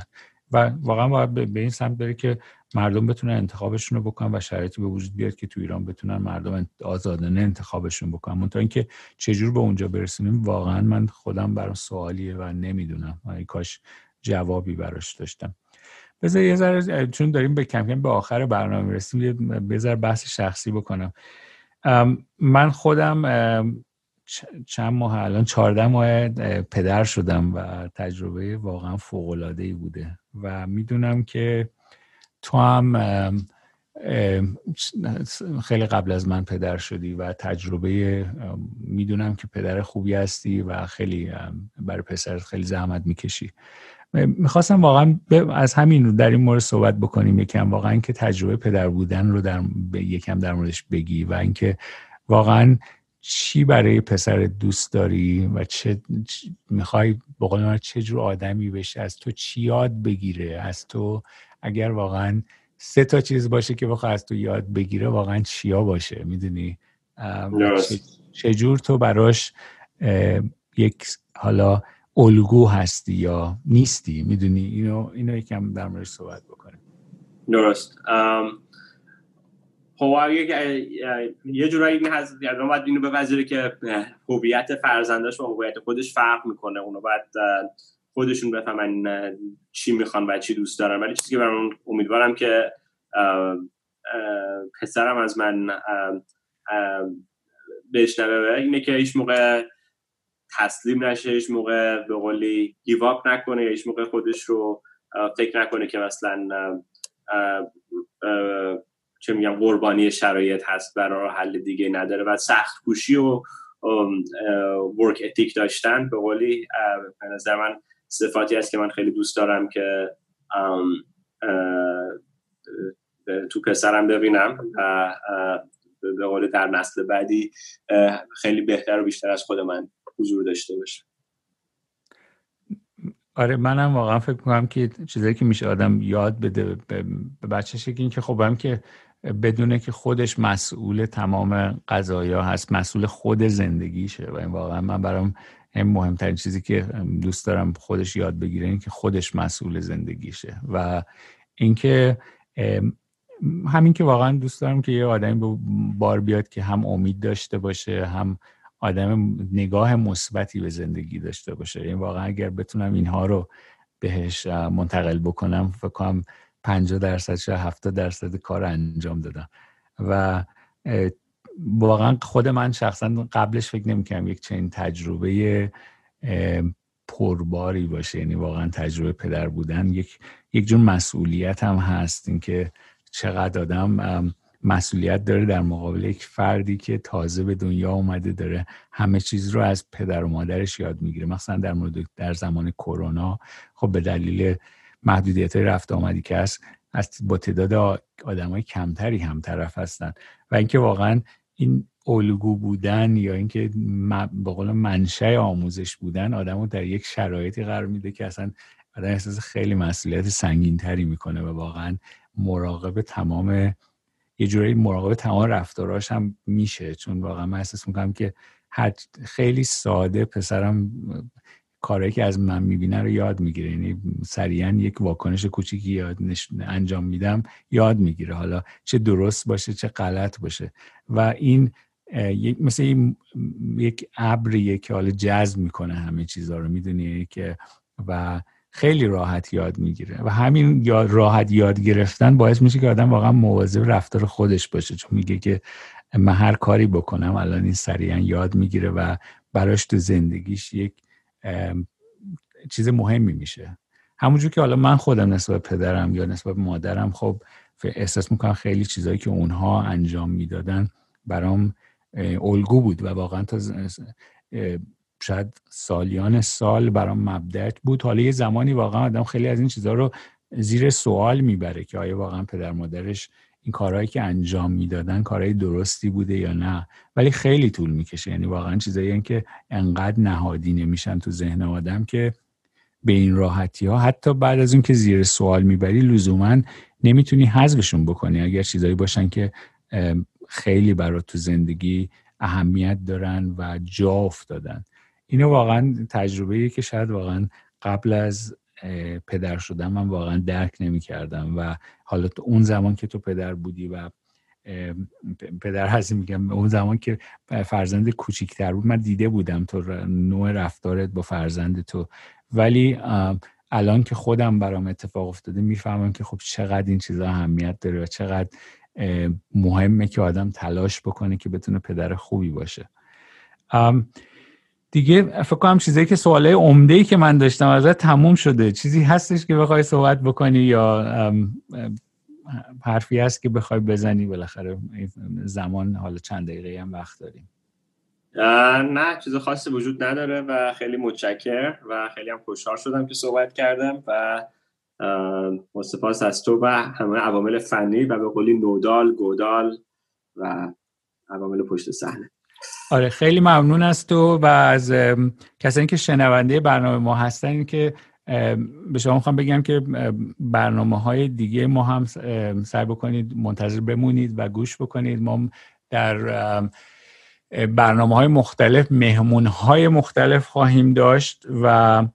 [SPEAKER 1] و واقعا باید به این سمت بره که مردم بتونن انتخابشون رو بکنن و شرایطی به وجود بیاد که تو ایران بتونن مردم آزادانه انتخابشون بکنن. منتها اینکه چجور به اونجا برسونیم واقعا من خودم برام سوالیه و نمی‌دونم. کاش جوابی براش داشتم. بذار یه ذره چون داریم به کم کم به آخر برنامه رسیم ذره بحث شخصی بکنم. من خودم چند ماه الان چهارده ماه پدر شدم و تجربه واقعا فوق العاده ای بوده. و می‌دونم که تو هم خیلی قبل از من پدر شدی و تجربه می‌دونم که پدر خوبی هستی و خیلی برای پسرت خیلی زحمت می‌کشی. می‌خواستم واقعا از همین در این مورد صحبت بکنیم. یکم واقعا که تجربه پدر بودن رو در یکم در موردش بگی و اینکه واقعا چی برای پسر دوست داری و چه می‌خوای بقول چه جور آدمی بشه از تو چی یاد بگیره؟ از تو اگر واقعا سه تا چیز باشه که بخواه از تو یاد بگیره واقعا چیا باشه؟ می‌دونی؟ چجور تو براش یک حالا الگو هستی یا نیستی؟ می‌دونی؟ اینو اینو یکم در مورد صحبت بکنیم.
[SPEAKER 2] درست. خب یه جورایی این هست یعنی باید اینو بپذیره که هویت فرزندش و هویت خودش فرق می‌کنه. اونو باید خودشون بفهمن چی می‌خوان و چی دوست دارن. ولی چیزی که برام امیدوارم که پسرم از من بشنوه اینه که هیچ موقع تسلیم نشه هیچ موقع به قولی گیواپ نکنه هیچ موقع خودش رو فکر نکنه که مثلا چه میگم قربانی شرایط هست برای حل دیگه نداره و سخت کوشی و ورک اتیک داشتن به قولی به نظر من صفاتی هست که من خیلی دوست دارم که تو پسرم ببینم و به قول در نسل بعدی خیلی بهتر و بیشتر از خود من حضور داشته باشه.
[SPEAKER 1] آره منم واقعا فکر می‌کنم که چیزایی که میشه آدم یاد بده به بچهش این که خب هم که بدونه که خودش مسئول تمام قضایا هست مسئول خود زندگیشه. و این واقعا من برام هم مهمترین چیزی که دوست دارم خودش یاد بگیره این که خودش مسئول زندگیشه. و اینکه همین که واقعا دوست دارم که یه آدمی به بار بیاد که هم امید داشته باشه هم آدم نگاه مثبتی به زندگی داشته باشه. این واقعا اگر بتونم اینها رو بهش منتقل بکنم فکر کنم 50 درصد یا 70 درصد کار انجام دادم. و واقعا خود من شخصا قبلش فکر نمی‌کنم یک چنین تجربه پرباری باشه. یعنی واقعا تجربه پدر بودن یک یک جور مسئولیت هم هست. اینکه چقدر آدم مسئولیت داره در مقابل یک فردی که تازه به دنیا اومده داره همه چیز رو از پدر و مادرش یاد می‌گیره. مثلا در مورد در زمان کرونا. خب به دلیل محدودیت رفت آمدی که هست از با تعداد های کمتری هم طرف هستن. و اینکه واقعا این الگو بودن یا اینکه به قول منشأ آموزش بودن آدم رو در یک شرایطی قرار میده که اصلا آدم احساس خیلی مسئولیت سنگین تری می‌کنه و واقعا مراقب تمام یه جوری مراقب تمام رفتاراش هم میشه. چون واقعا من احساس می‌کنم که خیلی ساده پسرم کارهایی که از من می‌بینه رو یاد می‌گیره. یعنی سریعا یک واکنش کوچیکی یاد انجام میدم یاد می‌گیره. حالا چه درست باشه چه غلط باشه. و این مثل یک ابریه که حالا جذب می‌کنه همه چیزها رو می‌دونی؟ که و خیلی راحت یاد می‌گیره. و همین یاد راحت یاد گرفتن باعث میشه که آدم واقعا مواظب رفتار خودش باشه. چون میگه که من هر کاری بکنم الان این سریعا یاد می‌گیره و براش تو زندگیش یک چیز مهمی میشه. همونجور که حالا من خودم نسبت پدرم یا نسبت مادرم خب احساس می‌کنم خیلی چیزایی که اونها انجام می‌دادن برام الگو بود و واقعا تا شاید سالیان سال برام مبدعت بود. حالا یه زمانی واقعا آدم خیلی از این چیزها رو زیر سوال می‌بره که آیا واقعا پدر مادرش این کارهایی که انجام می‌دادن کارهای درستی بوده یا نه؟ ولی خیلی طول می‌کشه. یعنی واقعا چیزایی که انقدر نهادی نمیشن تو ذهن آدم که به این راحتی ها حتی بعد از اون که زیر سوال می‌بری لزوما نمی‌تونی حذفشون بکنی. اگر چیزایی باشن که خیلی برات تو زندگی اهمیت دارن و جا افتادن. اینو واقعا تجربه که شاید واقعا قبل از پدر شدن من واقعا درک نمی کردم و حالا تو اون زمان که تو پدر بودی و پدر هستی میگم اون زمان که فرزند کوچیکتر بود من دیده بودم تو نوع رفتارت با فرزند تو. ولی الان که خودم برام اتفاق افتاده می‌فهمم که خب چقدر این چیزا اهمیت داره و چقدر مهمه که آدم تلاش بکنه که بتونه پدر خوبی باشه. دیگه فکر کنم چیزایی که سواله عمده ای که من داشتم ازت تموم شده. چیزی هستش که بخوای صحبت بکنی یا حرفی هست که بخوای بزنی؟ بالاخره زمان حالا چند دقیقه هم وقت داریم.
[SPEAKER 2] نه چیز خاصی وجود نداره و خیلی متشکر و خیلی هم خوشحال شدم که صحبت کردم و سپاس از تو و همه عوامل فنی و به قولی نودال گودال و عوامل پشت صحنه.
[SPEAKER 1] آره خیلی ممنون از تو و از کسانی که شنونده برنامه ما هستن که به شما می‌خوام بگم که برنامه های دیگه ما هم سعی بکنید منتظر بمونید و گوش بکنید. ما در برنامه های مختلف مهمون های مختلف خواهیم داشت و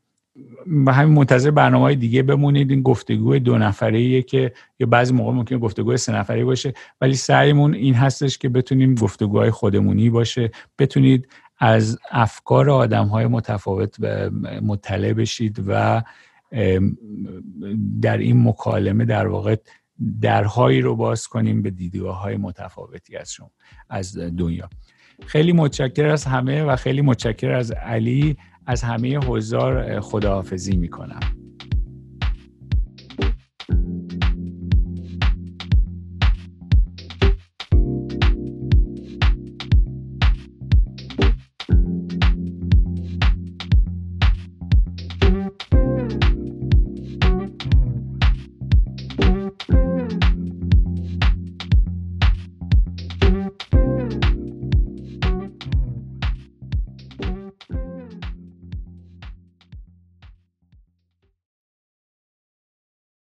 [SPEAKER 1] و همین منتظر برنامه های دیگه بمونید. این گفتگو دو نفره که یا بعضی موقع ممکن گفتگو سه نفره باشه. ولی سعیمون این هستش که بتونیم گفتگوهای خودمونی باشه. بتونید از افکار آدم های متفاوت مطلع بشید و در این مکالمه در واقع درهایی رو باز کنیم به دیدگاه های متفاوتی از شما از دنیا. خیلی متشکر از همه و خیلی متشکر از علی. از همه حضار خداحافظی می‌کنم.